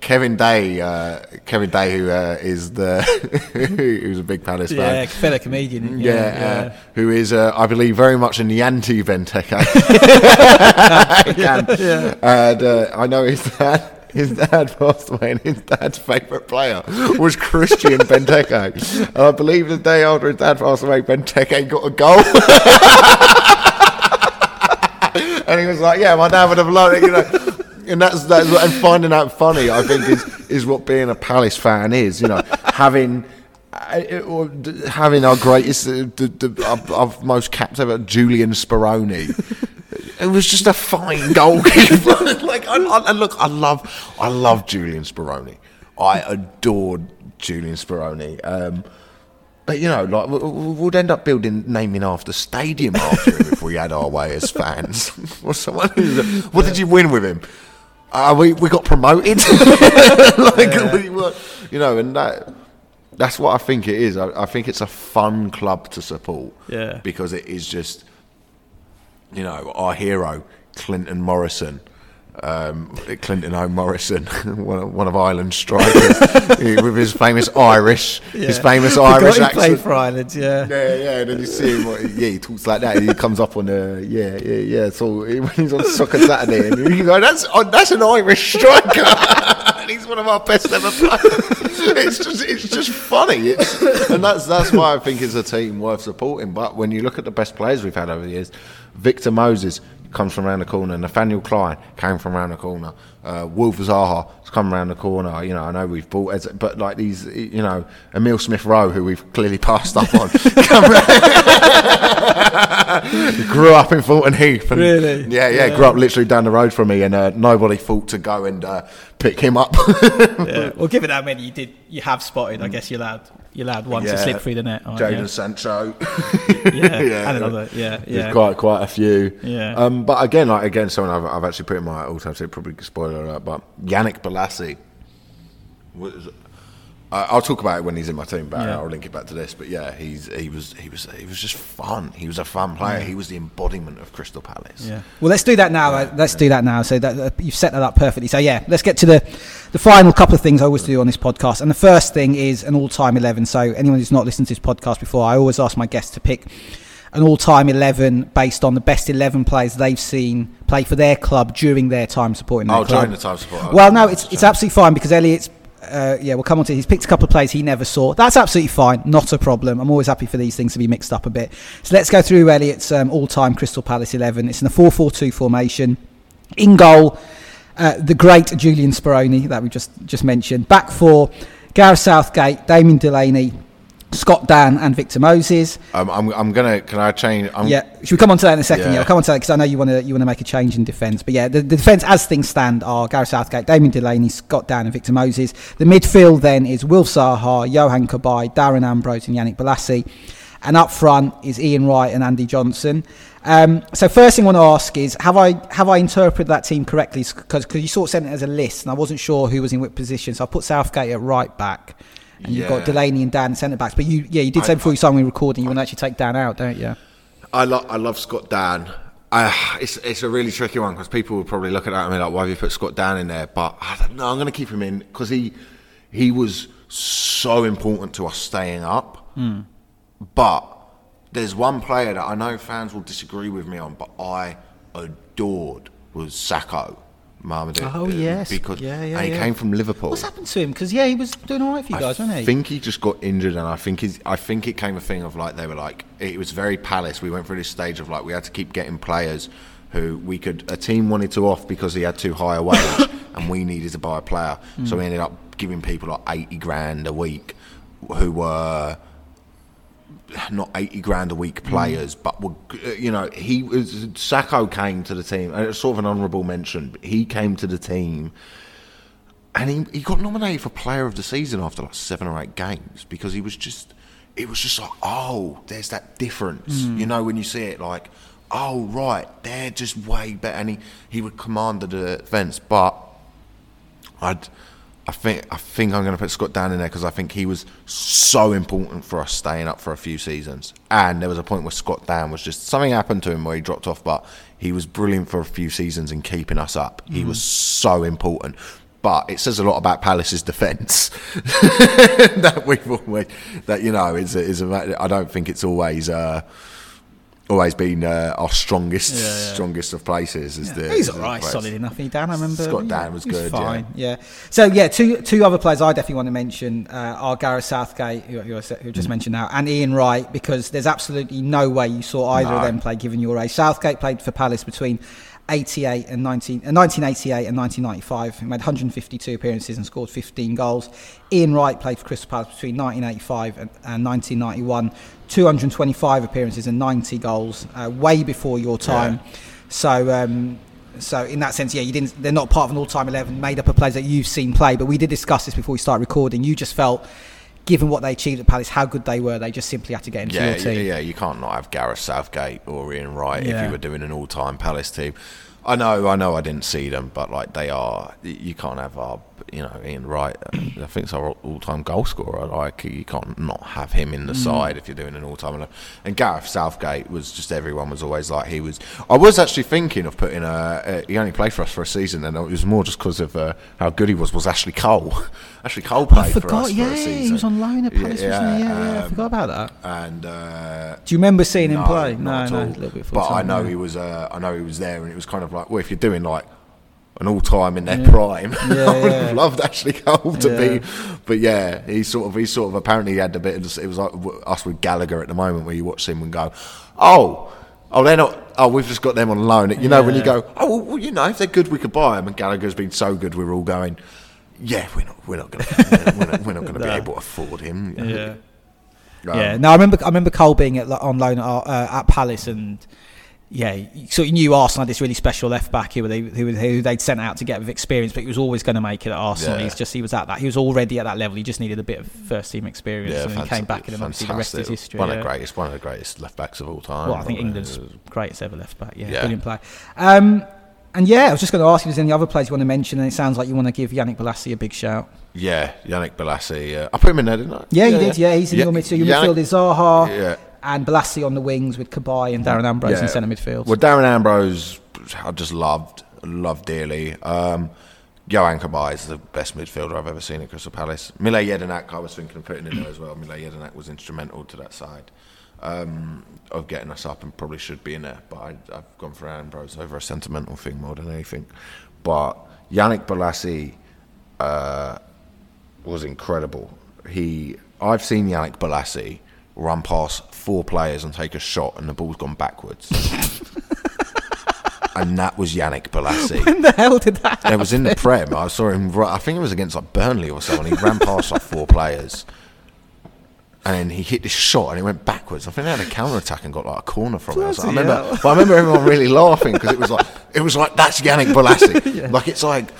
S2: Kevin Day, uh, Kevin Day, who uh, is the who's a big Palace
S1: yeah,
S2: fan,
S1: yeah, fellow comedian,
S2: yeah, yeah, yeah. Uh, who is, uh, I believe, very much in the anti-Benteke. yeah. And uh, I know his dad. His dad passed away, and his dad's favourite player was Christian Benteke. And I believe the day after his dad passed away, Benteke got a goal and he was like, "Yeah, my dad would have loved it," you know. And that's that's and finding that funny, I think, is is what being a Palace fan is. You know, having uh, having our greatest, uh, the, the, our, our, most capped ever, Julian Speroni. It was just a fine goalkeeper. like, I, I, and look, I love, I love Julian Speroni. I adored Julian Speroni. Um, but you know, like we'd end up building naming after stadium after him if we had our way as fans. what did you win with him? Uh, we we got promoted. like yeah. we were, you know, and that that's what I think it is. I, I, think it's a fun club to support.
S1: Yeah,
S2: because it is just, you know, our hero Clinton Morrison um, Clinton O'Morrison, one of Ireland's strikers, with his famous Irish, yeah. his famous Irish accent.
S1: Played for Ireland, yeah.
S2: Yeah, yeah. And then you see him, yeah, he talks like that. he comes up on the, yeah, yeah, yeah. So when he's on Soccer Saturday, and you go, that's oh, that's an Irish striker, and he's one of our best ever players. it's just it's just funny, it's, and that's that's why I think it's a team worth supporting. But when you look at the best players we've had over the years, Victor Moses comes from around the corner. Nathaniel Clyne came from around the corner. Uh, Wilf Zaha has come around the corner. You know, I know we've bought, but like these, you know, Emil Smith Rowe, who we've clearly passed up on, grew up in Thornton Heath.
S1: And, really?
S2: Yeah, yeah, yeah, grew up literally down the road from me, and uh, nobody thought to go and uh, pick him up.
S1: yeah. Well, given how many you did, you have spotted, I guess you're allowed you're allowed one yeah. to slip through the net.
S2: Jadon you? Sancho.
S1: yeah, yeah, and another. Yeah, yeah.
S2: There's quite quite a few.
S1: Yeah.
S2: Um, but again, like again, someone I've, I've actually put in my auto tip, probably spoiler alert, but Yannick Bolasie. I'll talk about it when he's in my team, but yeah. I'll link it back to this. But yeah, he's he was he was he was just fun. He was a fun player. Yeah. He was the embodiment of Crystal Palace.
S1: Yeah. Well, let's do that now. Yeah. Let's do that now. So that uh, you've set that up perfectly. So yeah, let's get to the the final couple of things I always do on this podcast. And the first thing is an all-time eleven. So anyone who's not listened to this podcast before, I always ask my guests to pick an all-time 11 based on the best 11 players they've seen play for their club during their time supporting their
S2: oh,
S1: club.
S2: during the time support.
S1: Well, no, it's it's absolutely fine because Elliot's uh, yeah, we'll come on to. He's picked a couple of plays he never saw. That's absolutely fine, not a problem. I'm always happy for these things to be mixed up a bit. So let's go through Elliot's um, all-time Crystal Palace eleven. It's in a four-four-two formation. In goal, uh, the great Julian Speroni that we just just mentioned. Back four, Gareth Southgate, Damien Delaney, Scott Dann and Victor Moses.
S2: Um, I'm, I'm gonna. Can I change? I'm,
S1: yeah, should we come on to that in a second? Yeah, yeah I'll come on to that because I know you want to you want to make a change in defence. But yeah, the, the defence as things stand are Gareth Southgate, Damien Delaney, Scott Dann, and Victor Moses. The midfield then is Wilf Zaha, Johan Cabaye, Darren Ambrose, and Yannick Bolasie. And up front is Ian Wright and Andy Johnson. Um, so first thing I want to ask is, have I have I interpreted that team correctly? Because you sort of sent it as a list, and I wasn't sure who was in which position. So I put Southgate at right back and yeah. you've got Delaney and Dann centre backs. But you, yeah, you did say before you started recording you want to actually take Dann out, don't you?
S2: I love, I love Scott Dann. Uh, it's it's a really tricky one because people will probably look at that and be like, "Why have you put Scott Dann in there?" But I don't know. I'm going to keep him in because he he was so important to us staying up.
S1: Mm.
S2: But there's one player that I know fans will disagree with me on, but I adored was Sakho. Mamadou.
S1: Oh yes, because yeah, yeah,
S2: and he
S1: yeah.
S2: came from Liverpool.
S1: What's happened to him? Because yeah, he was doing all right for you guys,
S2: I
S1: wasn't he?
S2: I think he just got injured, and I think he's. I think it came a thing of like they were like it was very Palace. We went through this stage of like we had to keep getting players who we could. A team wanted to off because he had too high a wage, and we needed to buy a player. Mm. So we ended up giving people like eighty grand a week, who were not 80 grand a week players, mm. but were, you know, he was Sakho came to the team, and it's sort of an honourable mention. But he came to the team, and he, he got nominated for Player of the Season after like seven or eight games because he was just, it was just like, oh, there's that difference, mm. you know, when you see it, like, oh right, they're just way better, and he he would command the defence, but I'd I think I think I'm going to put Scott Dann in there because I think he was so important for us staying up for a few seasons. And there was a point where Scott Dann was just something happened to him where he dropped off, but he was brilliant for a few seasons in keeping us up. Mm-hmm. He was so important. But it says a lot about Palace's defence that we've always that you know is a, is a, I don't think it's always. Uh, always been uh, our strongest, yeah, yeah. strongest of places. Is
S1: yeah.
S2: the,
S1: he's all right, solid enough. He Dann, I remember.
S2: Scott Dann was good.
S1: Fine, yeah. So yeah, two two other players I definitely want to mention uh, are Gareth Southgate, who, who, who just mm. mentioned now, and Ian Wright, because there's absolutely no way you saw either no. of them play given your age. Southgate played for Palace between 88 and 19, uh, 1988 and 1995. He made 152 appearances and scored 15 goals. Ian Wright played for Crystal Palace between 1985 and, and 1991. 225 appearances and 90 goals, uh, way before your time. Yeah. So, um, so in that sense, yeah, you didn't. They're not part of an all-time eleven made up of players that you've seen play. But we did discuss this before we started recording. You just felt, given what they achieved at Palace, how good they were, they just simply had to get into
S2: yeah,
S1: your team.
S2: Yeah, yeah, you can't not have Gareth Southgate or Ian Wright yeah. if you were doing an all-time Palace team. I know, I know, I didn't see them, but like they are, you can't have our, you know, Ian Wright. I think it's our all-time goal scorer. Like you can't not have him in the mm. side if you're doing an all-time. And Gareth Southgate was just everyone was always like he was. I was actually thinking of putting a. a he only played for us for a season, and it was more just because of uh, how good he was. Was Ashley Cole? Ashley Cole played
S1: for us
S2: yeah,
S1: for a season. he was on loan at Palace, yeah, wasn't he? Yeah, um, yeah, I forgot about that.
S2: And uh,
S1: do you remember seeing him
S2: no,
S1: play?
S2: No, no, a little bit. But I know he was. Uh, I know he was there, and it was kind of like, well, if you're doing like an all time in their yeah. prime. Yeah, I would have loved Ashley Cole to be, but yeah, he sort of he sort of apparently he had a bit. Of, it was like us with Gallagher at the moment where you watch him and go, oh. Oh, they're not. Oh, we've just got them on loan. You know, when you go, oh, well, you know, if they're good, we could buy them. And Gallagher's been so good, we're all going, yeah, we're not, we're not going to, we're not, not going to be able to afford him.
S1: Yeah. Um, yeah. No, I remember, I remember Cole being at, on loan at, uh, at Palace and yeah, so you knew Arsenal had this really special left back who, they, who, who they'd sent out to get with experience, but he was always going to make it at Arsenal. Yeah. He's just he was at that. He was already at that level. He just needed a bit of first team experience, yeah, and he came back, and then obviously the rest is history.
S2: One
S1: yeah.
S2: of the greatest, one of the greatest left backs of all time.
S1: Well, I think England's greatest ever left back. Yeah, brilliant player. Um, and yeah, I was just going to ask you, is there any other players you want to mention? And it sounds like you want to give Yannick Bolasie a big shout.
S2: Yeah, Yannick Bolasie. Uh, I put him in there, didn't I?
S1: Yeah, you did. Yeah, he's in
S2: yeah.
S1: your midfield. Your midfield is Zaha
S2: Yeah.
S1: And Bolasie on the wings with Cabaye and Darren Ambrose in centre midfield.
S2: Well, Darren Ambrose, I just loved, loved dearly. Um, Johan Cabaye is the best midfielder I've ever seen at Crystal Palace. Mile Jedinak, I was thinking of putting in there as well. Mile Jedinak was instrumental to that side um, of getting us up and probably should be in there. But I, I've gone for Ambrose over a sentimental thing more than anything. But Yannick Bolasie uh, was incredible. He, I've seen Yannick Bolasie run past four players and take a shot, and the ball's gone backwards. and that was Yannick Bolasie.
S1: when the hell did that? happen?
S2: It was in the Prem. I saw him. I think it was against like Burnley or someone. He ran past like four players, and then he hit this shot and it went backwards. I think they had a counter attack and got like a corner from it. I, like- I remember, but I remember everyone really laughing because it was like it was like that's Yannick Bolasie. Like it's like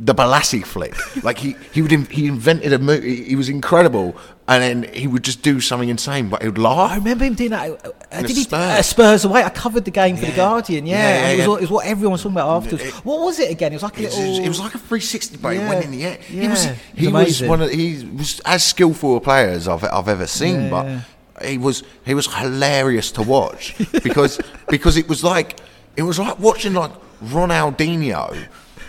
S2: the Bolasie flick. Like he he would in, he invented a move. He, was incredible, and then he would just do something insane, but he would laugh.
S1: I remember him doing that. Uh, did
S2: it's
S1: he
S2: Spurs.
S1: uh, Spurs away? I covered the game for the Guardian. Yeah,
S2: Yeah,
S1: and it, was, what- it was what everyone was talking about afterwards.
S2: It-
S1: what was it again? It was like a
S2: It was,
S1: little.
S2: it was like a 360, but it went in the air. He was
S1: yeah,
S2: he
S1: was
S2: one of he was as skillful a player as I've I've ever seen,
S1: Yeah,
S2: but
S1: yeah.
S2: he was he was hilarious to watch because because it was like it was like watching like Ronaldinho.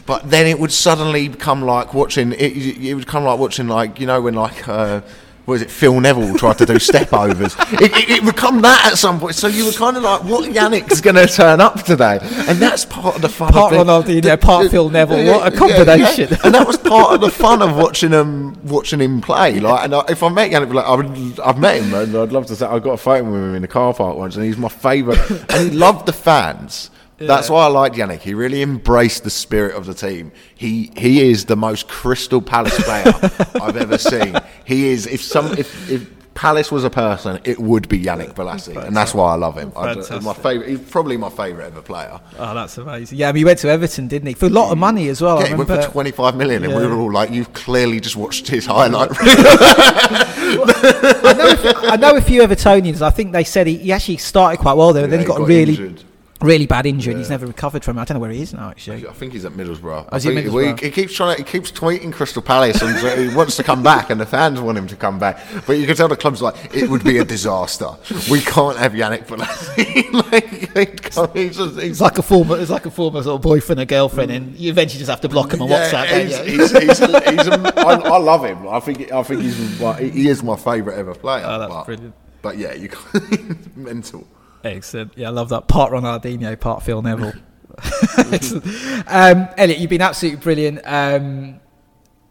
S2: But then it would suddenly become like watching. It, it would come like watching, like you know, when like uh, what is it? Phil Neville tried to do step overs. It, it, it would come that at some point. So you were kind of like, what Yannick's going to turn up today? And that's part of the fun.
S1: Part
S2: of.
S1: Ronaldinho, part Phil Neville. What a combination.
S2: and that was part of the fun of watching him watching him play. Like, and I, if I met Yannick, like, I would, I've met him, and I'd love to say I got a photo with him in the car park once, and he's my favourite. and he loved the fans. That's why I liked Yannick. He really embraced the spirit of the team. He he is the most Crystal Palace player I've ever seen. He is. If some if. if Palace was a person, it would be Yannick Bolasie, and that's why I love him.
S1: Fantastic.
S2: my favorite, he's probably my favourite ever player.
S1: Oh, that's amazing. Yeah, I mean, he went to Everton, didn't he? For a lot of money as well.
S2: Yeah, he went for 25 million, and we were all like, "You've clearly just watched his highlight."
S1: I, know a few, I know a few Evertonians. I think they said he, he actually started quite well there, and then he got,
S2: got
S1: really,
S2: injured.
S1: Really bad injury, and he's never recovered from it. I don't know where he is now, actually.
S2: I think he's at Middlesbrough.
S1: Oh, is he
S2: think- well, he, he keeps trying to, he keeps tweeting Crystal Palace and he wants to come back, and the fans want him to come back. But you can tell the club's like, it would be a disaster. We can't have Yannick Bolasie. like, he's just, he's
S1: like a former, it's like a former sort of boyfriend or girlfriend, and you eventually just have to block him on WhatsApp. don't
S2: he's,
S1: you?
S2: he's, a, I, I love him. I think I think he's my- he is my favourite ever player.
S1: Oh, that's
S2: but,
S1: brilliant.
S2: But yeah, you mental.
S1: Excellent. Yeah, I love that. Part Ronaldinho, part Phil Neville. Excellent. um, Elliot, you've been absolutely brilliant. Um,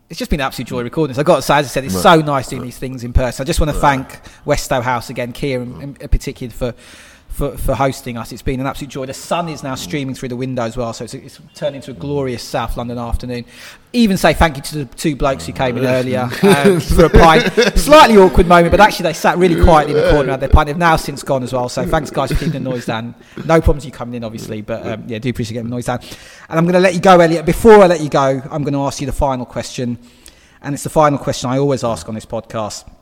S1: it's just been an absolute joy recording this. I've got to say, as I said, it's so nice doing these things in person. I just want to thank Westow House again, Kieran in, in particular, for, for, for hosting us. It's been an absolute joy. The sun is now streaming through the window as well, so it's, it's turned into a glorious South London afternoon. Even say thank you to the two blokes who came in earlier um, for a pint. Slightly awkward moment, but actually they sat really quietly in the corner at their pint. They've now since gone as well, so thanks guys for keeping the noise down. No problems you coming in, obviously, but um, yeah, do appreciate getting the noise down. And I'm going to let you go, Elliot. Before I let you go, I'm going to ask you the final question, and it's the final question I always ask on this podcast.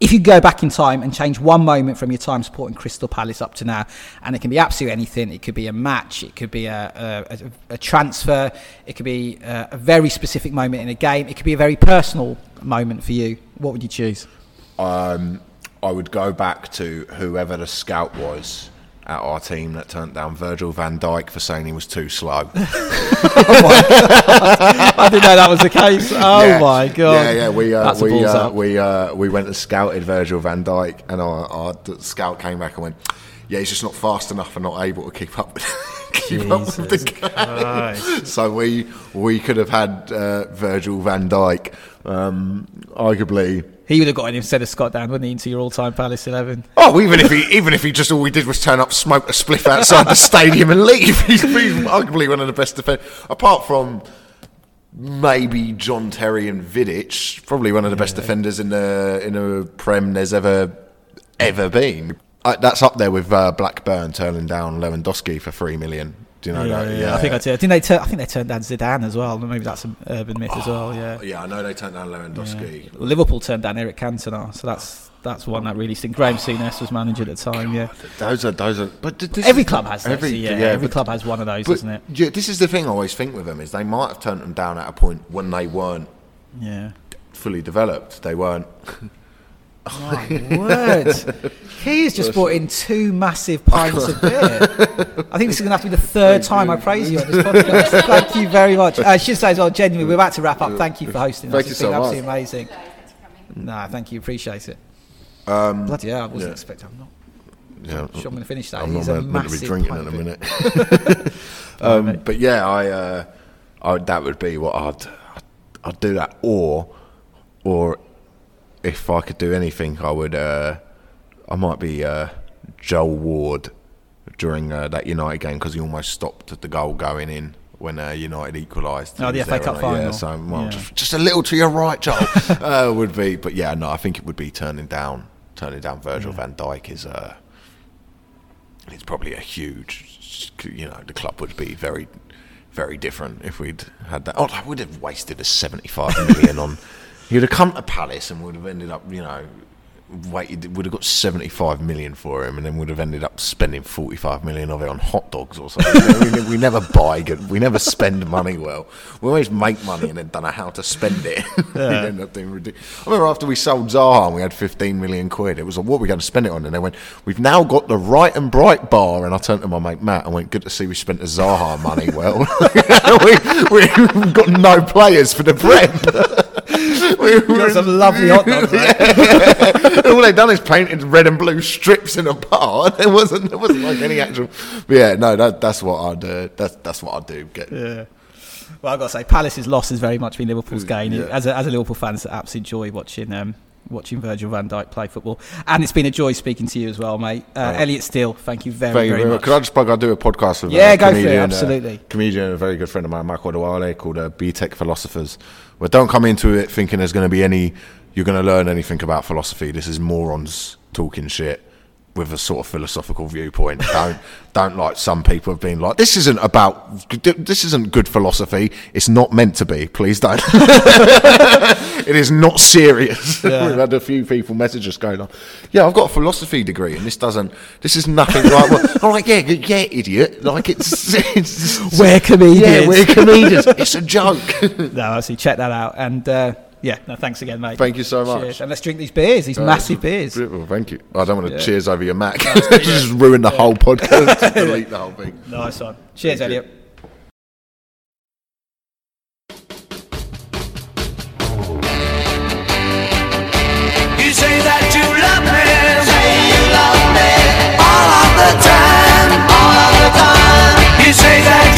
S1: If you go back in time and change one moment from your time supporting Crystal Palace up to now, and it can be absolutely anything, it could be a match, it could be a, a, a, transfer, it could be a, a very specific moment in a game, it could be a very personal moment for you. What would you choose?
S2: um, I would go back to whoever the scout was at our team that turned down Virgil van Dijk for saying he was too slow.
S1: I didn't know that was the case. Oh
S2: Yeah.
S1: my god!
S2: Yeah, yeah. We uh,
S1: That's
S2: we uh, we uh, we went and scouted Virgil van Dijk, and our, our scout came back and went, "Yeah, he's just not fast enough and not able to keep up with keep up with the game." so we we could have had uh, Virgil van Dijk, um, arguably.
S1: He would have got in instead of Scott Dann, wouldn't he, into your all-time Palace eleven?
S2: Oh, even if he even if he just all we did was turn up, smoke a spliff outside the stadium, and leave, he's, he's arguably one of the best defenders. Apart from maybe John Terry and Vidic, probably one of the best defenders in the in a Prem there's ever ever been. Uh, that's up there with uh, Blackburn turning down Lewandowski for three million. Do you know
S1: yeah,
S2: that?
S1: Yeah, I think I did. Didn't they? I think they turned down Zidane as well. Maybe that's an urban myth as well. Yeah.
S2: Oh, yeah, I know they turned down Lewandowski.
S1: Yeah. Liverpool turned down Eric Cantona, so that's that's one that really stinks. Graham Souness was manager at the time. Yeah.
S2: Those are those are. But
S1: every club has those, every yeah, yeah, every club has one of those,
S2: but,
S1: doesn't it?
S2: Yeah, this is the thing I always think with them is they might have turned them down at a point when they weren't.
S1: Yeah.
S2: Fully developed, they weren't.
S1: My word. He has just brought in two massive pints of beer. I think this is going to have to be the third time I praise you on this podcast. Thank you very much. I should say as well, genuinely, we're about to wrap up. Thank you for hosting
S2: thank
S1: us. It's
S2: so
S1: been
S2: much.
S1: absolutely amazing. No, thank you. Appreciate it.
S2: Um,
S1: Bloody hell, I wasn't
S2: yeah.
S1: expecting. I'm not.
S2: Yeah,
S1: sure I'm going to finish that.
S2: I'm
S1: It is
S2: not
S1: a
S2: meant to be
S1: massive
S2: drinking
S1: pint
S2: in a minute. um, but yeah, I, uh, I that would be what I'd I'd do that, or or if I could do anything, I would. Uh, I might be uh, Joel Ward during uh, that United game because he almost stopped the goal going in when uh, United equalised.
S1: Oh, the FA Cup
S2: uh, Yeah,
S1: final.
S2: so well,
S1: Yeah.
S2: Just, just a little to your right, Joel, uh, would be. But yeah, no, I think it would be turning down, turning down Virgil Van Dijk is. Uh, it's probably a huge, you know, the club would be very, very different if we'd had that. Oh, I would have wasted a 75 million on. You'd have come to Palace and would have ended up, you know, waited, would have got 75 million for him and then would have ended up spending 45 million of it on hot dogs or something. we, we never buy good, we never spend money well. We always make money and then don't know how to spend it. we end up doing ridiculous. I remember after we sold Zaha and we had 15 million quid, it was like, what are we going to spend it on? And they went, we've now got the right and bright bar. And I turned to my mate Matt and went, good to see we spent the Zaha money well. we, we've got no players for the Prem. we,
S1: You got some lovely hot dogs, mate.
S2: all they've done is painted red and blue strips in a bar. There wasn't, there wasn't like any actual. But yeah, no, that, that's what I'd. Uh, that's that's what I'd do. Get,
S1: Yeah. Well, I've got to say, Palace's loss has very much been Liverpool's gain.
S2: Yeah.
S1: As, a, as a Liverpool fan, it's an absolute joy watching um, watching Virgil van Dijk play football. And it's been a joy speaking to you as well, mate. Uh, Elliot Steel, thank you very,
S2: Thank you
S1: very
S2: very
S1: much.
S2: Could I just plug? I do a podcast with
S1: Yeah,
S2: a
S1: go for it,
S2: comedian, uh,
S1: absolutely.
S2: comedian, and a very good friend of mine, Michael Adewale, called uh, BTEC Philosophers. But don't come into it thinking there's going to be any, you're going to learn anything about philosophy. This is morons talking shit with a sort of philosophical viewpoint. don't don't like some people have been like this isn't about this isn't good philosophy. It's not meant to be. Please don't. it is not serious.
S1: Yeah.
S2: We've had a few people message us going on. Yeah, I've got a philosophy degree, and this doesn't. This is nothing like. Well, I'm like, yeah, yeah, idiot. Like it's. it's
S1: We're comedians.
S2: Yeah, we're comedians. it's a joke.
S1: no, actually, check that out. And uh, yeah, no, thanks again, mate.
S2: Thank you so much.
S1: Cheers. And let's drink these beers, these uh, massive beers.
S2: Beautiful, thank you. I don't want to
S1: yeah.
S2: cheers over your Mac. Just ruin the yeah. whole podcast. delete the whole thing.
S1: Nice one. Cheers,
S2: thank Elliot. You
S1: say that.